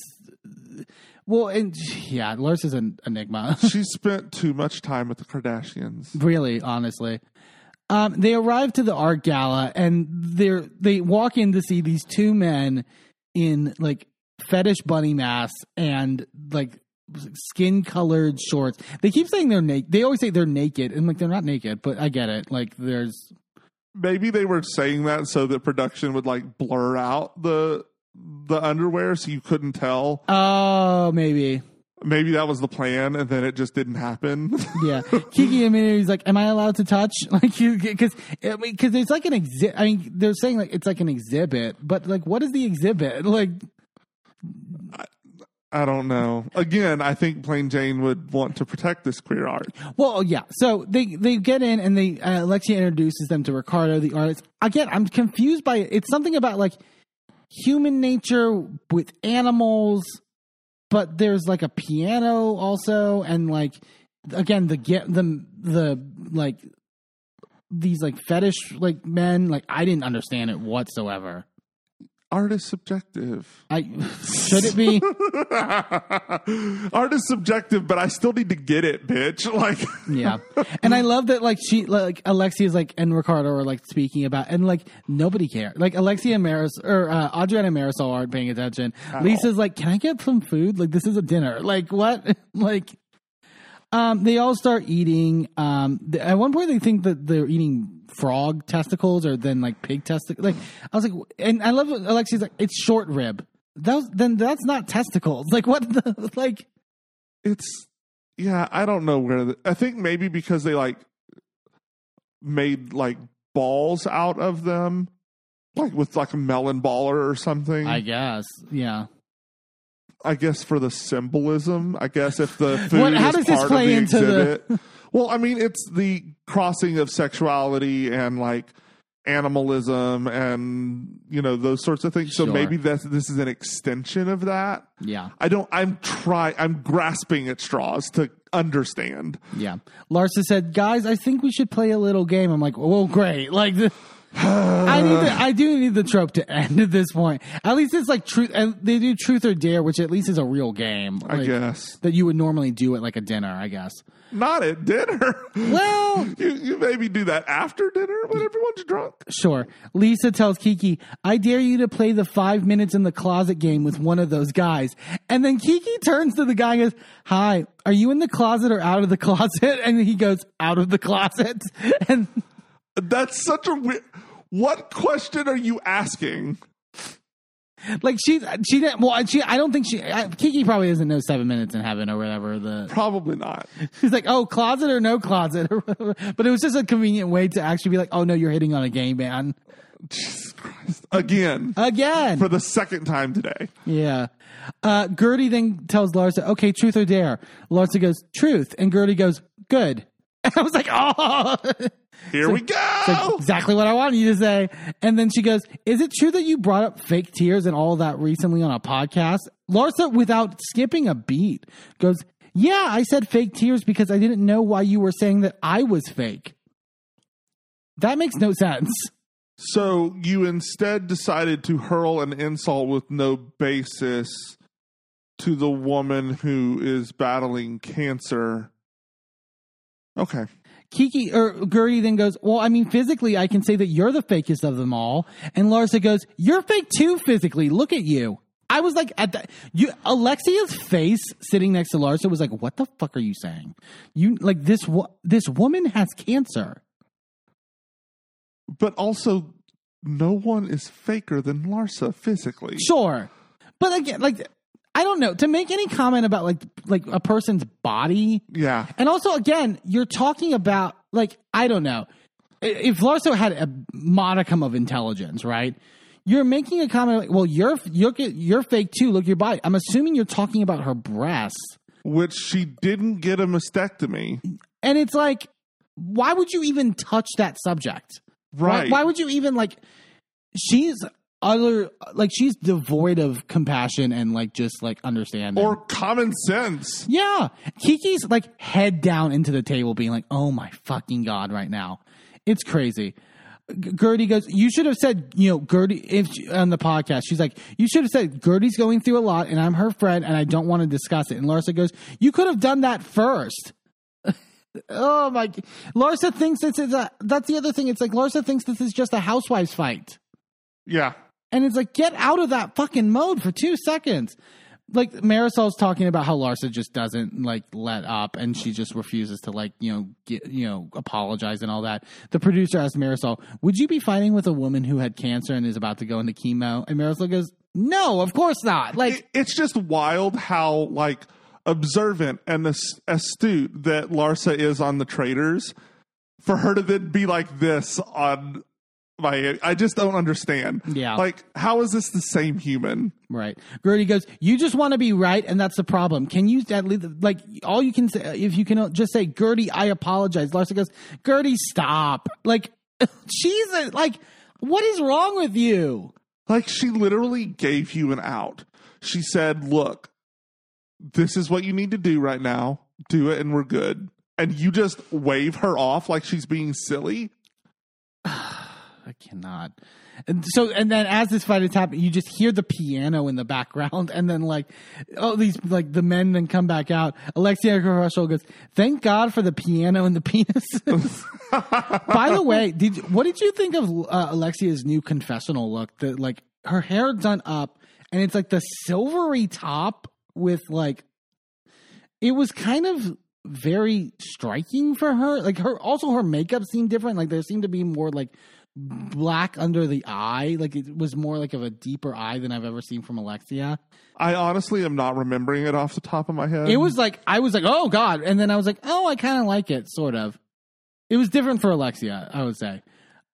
well and yeah, Lars is an enigma. she spent too much time with the Kardashians. Really, honestly. Um, they arrive to the art gala and they're they walk in to see these two men in like fetish bunny masks and like skin colored shorts. They keep saying they're naked. They always say they're naked and like they're not naked, but I get it. Like there's Maybe they were saying that so that production would like blur out the the underwear so you couldn't tell. oh maybe Maybe that was the plan, and then it just didn't happen. yeah. Kiki immediately he's like, "Am I allowed to touch?" Like you because I mean because it's like an exhibit. I mean they're saying like it's like an exhibit, but like what is the exhibit? Like I don't know. Again, I think Plane Jane would want to protect this queer art. Well, yeah. So they they get in and they uh, Alexia introduces them to Ricardo, the artist. Again, I'm confused by it. It's something about like human nature with animals, but there's like a piano also, and like again the get the the like these like fetish like men. Like I didn't understand it whatsoever. Art is subjective. I should it be? art is subjective, but I still need to get it, bitch. Like, Yeah. And I love that like she like Alexia's like and Ricardo are like speaking about and like nobody cares. Like Alexia and Maris or uh, Adriana and Marysol aren't paying attention. Lisa's like, Can I get some food? Like this is a dinner. Like what? like um they all start eating. Um at one point they think that they're eating frog testicles or then like pig testicles. Like I was like and I love what Alexia's like, it's short rib. That was, then that's not testicles. Like what the like it's yeah. I don't know where. The, I think maybe because they like made like balls out of them, like with like a melon baller or something. I guess. Yeah. I guess for the symbolism. I guess if the food What- how does this play the into the- exhibit. Well, I mean, it's the crossing of sexuality and like animalism and you know those sorts of things. So Sure. maybe that's this is an extension of that. Yeah. I don't. I'm try. I'm grasping at straws to understand. Yeah. Larsa said, "Guys, I think we should play a little game." I'm like, "Well, great." Like the I need the, I do need the trope to end at this point. At least it's like truth and they do truth or dare, which at least is a real game. I guess that you would normally do at like a dinner, I guess. not at dinner. Well, you you maybe do that after dinner when everyone's drunk. Sure. Lisa tells Kiki, I dare you to play the five minutes in the closet game with one of those guys. And then Kiki turns to the guy and goes, Hi, are you in the closet or out of the closet? And he goes, Out of the closet. And That's such a weird. What question are you asking? like she, she didn't, well, she, I don't think she, I, Kiki probably doesn't know seven minutes in heaven or whatever. The, Probably not. she's like, Oh, closet or no closet or whatever. But it was just a convenient way to actually be like, Oh no, you're hitting on a gay man. Jesus Christ. Again, Again. for the second time today. Yeah. Uh, Guerdy then tells Larsa, okay, truth or dare. Larsa goes, truth. And Guerdy goes, good. And I was like, oh, Here we go. Like, exactly what I wanted you to say. And then she goes, is it true that you brought up fake tears and all that recently on a podcast? Larsa, without skipping a beat, goes, yeah, I said fake tears because I didn't know why you were saying that I was fake. That makes no sense. So you instead decided to hurl an insult with no basis to the woman who is battling cancer. Okay. Kiki or Guerdy then goes, Well, I mean, physically, I can say that you're the fakest of them all. And Larsa goes, You're fake too, physically. Look at you. I was like, at that, you, Alexia's face sitting next to Larsa was like, What the fuck are you saying? You, like, this, this woman has cancer. But also, no one is faker than Larsa physically. Sure. But again, like, I don't know. To make any comment about, like, like a person's body, Yeah. And also, again, you're talking about like I don't know if Larsa had a modicum of intelligence, right? You're making a comment like, "Well, you're you're you're fake too. Look at your body." I'm assuming you're talking about her breasts. Which she didn't get a mastectomy. And it's like, why would you even touch that subject? Why- Right. Why, would you even like? She's other like she's devoid of compassion and like just like understanding. or common sense. yeah, Kiki's like head down into the table, being like, "Oh my fucking god!" Right now, it's crazy. Guerdy goes, "You should have said, you know, Guerdy, if on the podcast, she's like, you should have said Guerdy's going through a lot, and I'm her friend, and I don't want to discuss it." And Larsa goes, "You could have done that first. oh my! Larsa thinks this is a. That's the other thing. It's like Larsa thinks this is just a housewives fight. Yeah. And it's like, get out of that fucking mode for two seconds. Like Marysol's talking about how Larsa just doesn't like let up and she just refuses to like, you know, get, you know, apologize and all that. The producer asked Marysol, would you be fighting with a woman who had cancer and is about to go into chemo? And Marysol goes, no, of course not. Like, It- it's just wild how like observant and astute that Larsa is on the Traitors for her to then be like this on I just don't understand. Yeah. Like how is this the same human? Right. Guerdy goes, You just want to be right, and that's the problem. Can you at least, like, all you can say, if you can just say, Guerdy, I apologize. Larsa goes, Guerdy, stop. Like, she's a, like, what is wrong with you? Like she literally gave you an out. She said, "Look, this is what you need to do right now. Do it and we're good." And you just wave her off like she's being silly. I cannot. And so, and then as this fight is happening, you just hear the piano in the background, and then like, oh, these like the men then come back out. Alexia Russell goes, "Thank God for the piano and the penis." By the way, did what did you think of uh, Alexia's new confessional look? The like her hair done up, and it's like the silvery top with like, it was kind of very striking for her. Like her, also her makeup seemed different. Like there seemed to be more like black under the eye. Like it was more like of a deeper eye than I've ever seen from Alexia. I honestly am not remembering it off the top of my head. It was like I was like, oh god, and then I was like, oh, I kind of like it, sort of. It was different for Alexia, I would say.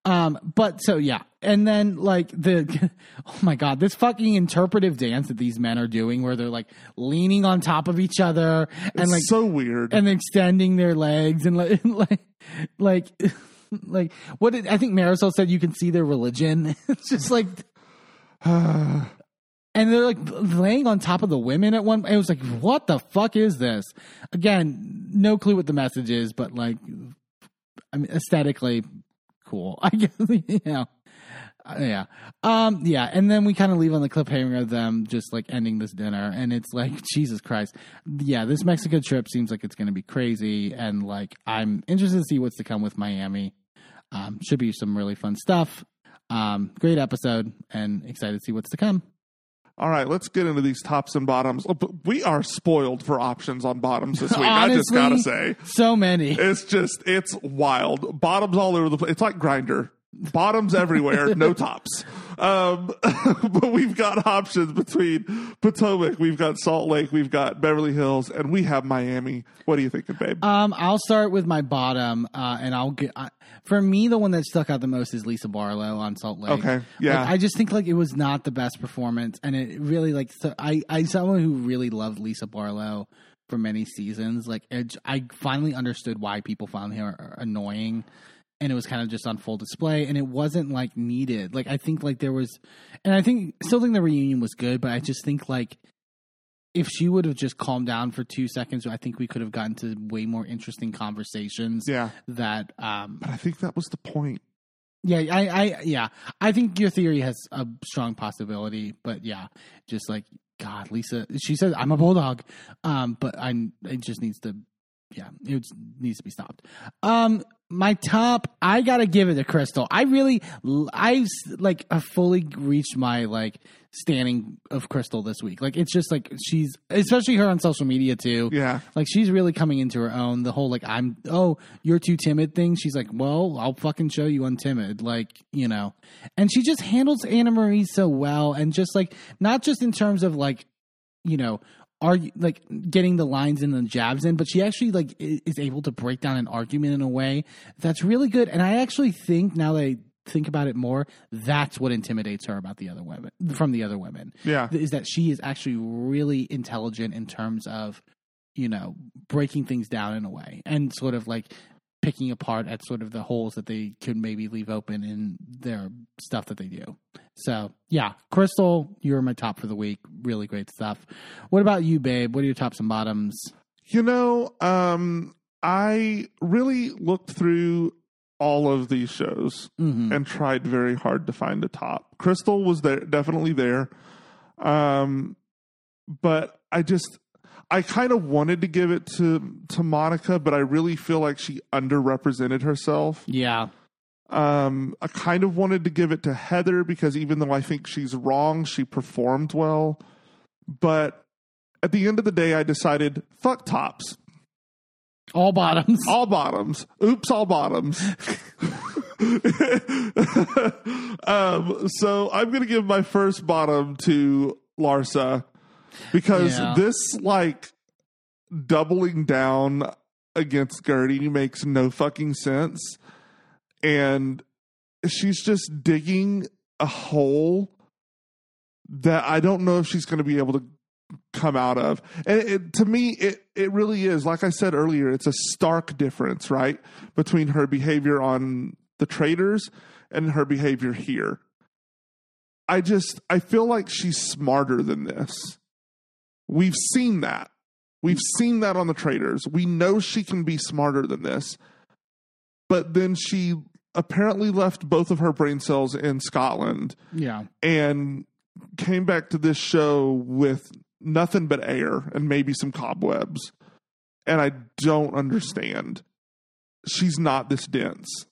Um, but so yeah, and then like the, oh my god, this fucking interpretive dance that these men are doing, where they're like leaning on top of each other and It's like so weird. and extending their legs and like like like like what did I think Marysol said you can see their religion. it's just like and they're like laying on top of the women at one it was like what the fuck is this? Again, no clue what the message is, but like I mean aesthetically cool. I guess you know. Uh, yeah. Um yeah, and then we kind of leave on the cliffhanger of them just like ending this dinner and it's like Jesus Christ. Yeah, this Mexico trip seems like it's going to be crazy and like I'm interested to see what's to come with Miami. Um should be some really fun stuff. Um great episode and excited to see what's to come. All right, let's get into these tops and bottoms. Oh, We are spoiled for options on bottoms this week. I just gotta say, so many. it's just it's wild. Bottoms all over the place. It's like Grindr. Bottoms everywhere, no tops. Um, but we've got options between Potomac, we've got Salt Lake, we've got Beverly Hills, and we have Miami. What are you thinking, babe? Um, I'll start with my bottom, uh, and I'll get. I, for me, the one that stuck out the most is Lisa Barlow on Salt Lake. Okay, yeah. Like, I just think like it was not the best performance, and it really like so I I someone who really loved Lisa Barlow for many seasons. Like it, I finally understood why people found her annoying. And it was kind of just on full display, and it wasn't like needed. Like I think like there was, and I think still think the reunion was good, but I just think like if she would have just calmed down for two seconds, I think we could have gotten to way more interesting conversations. yeah, That, um, but I think that was the point. yeah, I, I, yeah, I think your theory has a strong possibility, but yeah, just like God, Lisa, she says I'm a bulldog, um, but I, it just needs to, yeah, it needs to be stopped. Um, my top, I gotta give it to Crystal. I really, I like, I fully reached my like standing of Crystal this week. Like, it's just like she's, especially her on social media too. Yeah, Like she's really coming into her own. The whole like I'm oh you're too timid thing. She's like, well, I'll fucking show you I'm timid. Like you know, and she just handles Annemarie so well, and just like not just in terms of like you know are like getting the lines and the jabs in, but she actually like is able to break down an argument in a way that's really good. And I actually think now that I think about it more, that's what intimidates her about the other women from the other women yeah, is that she is actually really intelligent in terms of you know, breaking things down in a way and sort of like picking apart at sort of the holes that they could maybe leave open in their stuff that they do. So, yeah, Crystal, you're my top for the week. Really great stuff. What about you, babe? What are your tops and bottoms? You know, um, I really looked through all of these shows Mhm. and tried very hard to find a top. Crystal was there, definitely there. Um, but I just, I kind of wanted to give it to to Monica, but I really feel like she underrepresented herself. Yeah. Um, I kind of wanted to give it to Heather because even though I think she's wrong, she performed well. But at the end of the day, I decided fuck tops, All bottoms. all bottoms. Oops, all bottoms. um, so I'm gonna give my first bottom to Larsa because Yeah. this like doubling down against Guerdy makes no fucking sense. And she's just digging a hole that I don't know if she's going to be able to come out of. And it, to me, it, it really is. Like I said earlier, it's a stark difference, right? Between her behavior on the Traitors and her behavior here. I just, I feel like she's smarter than this. We've seen that. We've seen that on the Traitors. We know she can be smarter than this. But then she apparently left both of her brain cells in Scotland Yeah. and came back to this show with nothing but air and maybe some cobwebs. And I don't understand. She's not this dense.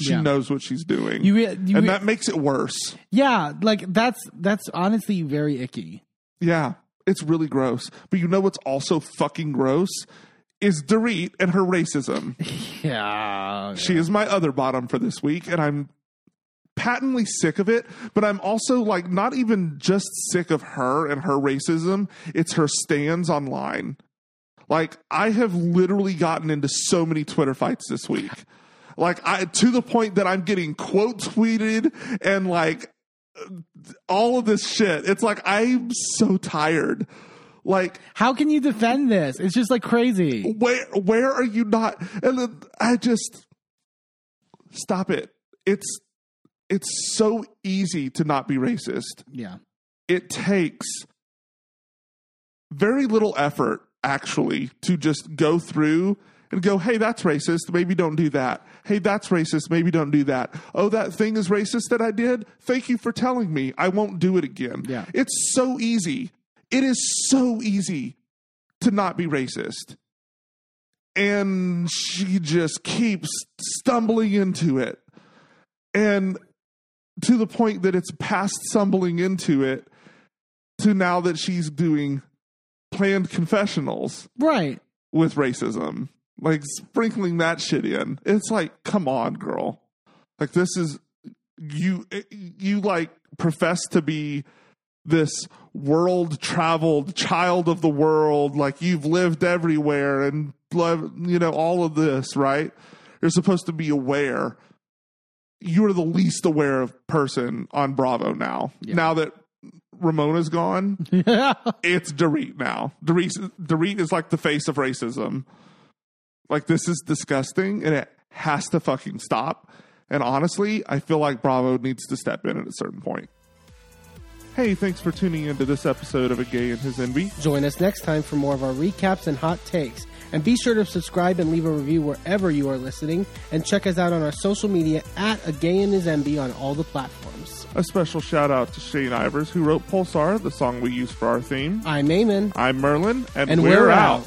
She Yeah. knows what she's doing. You, you and that makes it worse. yeah, like that's that's honestly very icky. Yeah, it's really gross. But you know what's also fucking gross? Is Dorit and her racism. Yeah. She is my other bottom for this week, and I'm patently sick of it. But I'm also like not even just sick of her and her racism, it's her stands online. Like I have literally gotten into so many Twitter fights this week. Like I to the point that I'm getting quote tweeted and like all of this shit. It's like I'm so tired. Like How can you defend this? It's just like crazy. where where are you not and then i just stop it it's it's so easy to not be racist Yeah. it takes very little effort actually to just go through and go hey that's racist maybe don't do that hey that's racist. Maybe don't do that. Oh that thing is racist that i did? Thank you for telling me. I won't do it again. Yeah. it's so easy. It is so easy to not be racist. And she just keeps stumbling into it. And to the point that it's past stumbling into it to now that she's doing planned confessionals Right. with racism like sprinkling that shit in. It's like come on girl. Like this is you you like profess to be this world traveled child of the world. Like you've lived everywhere and you know all of this right? You're supposed to be aware. You're the least aware of person on bravo now. Now that ramona's gone yeah. it's Dorit now. Dorit, Dorit is like the face of racism. Like this is disgusting, and it has to fucking stop. And honestly, I feel like Bravo needs to step in at a certain point. Hey, thanks for tuning into this episode of A Gay and His Enby. Join us next time for more of our recaps and hot takes. And be sure to subscribe and leave a review wherever you are listening. And check us out on our social media at A Gay and His Enby on all the platforms. A special shout out to Shane Ivers, who wrote Pulsar, the song we use for our theme. I'm Eamon. I'm Merlin, and, And we're out.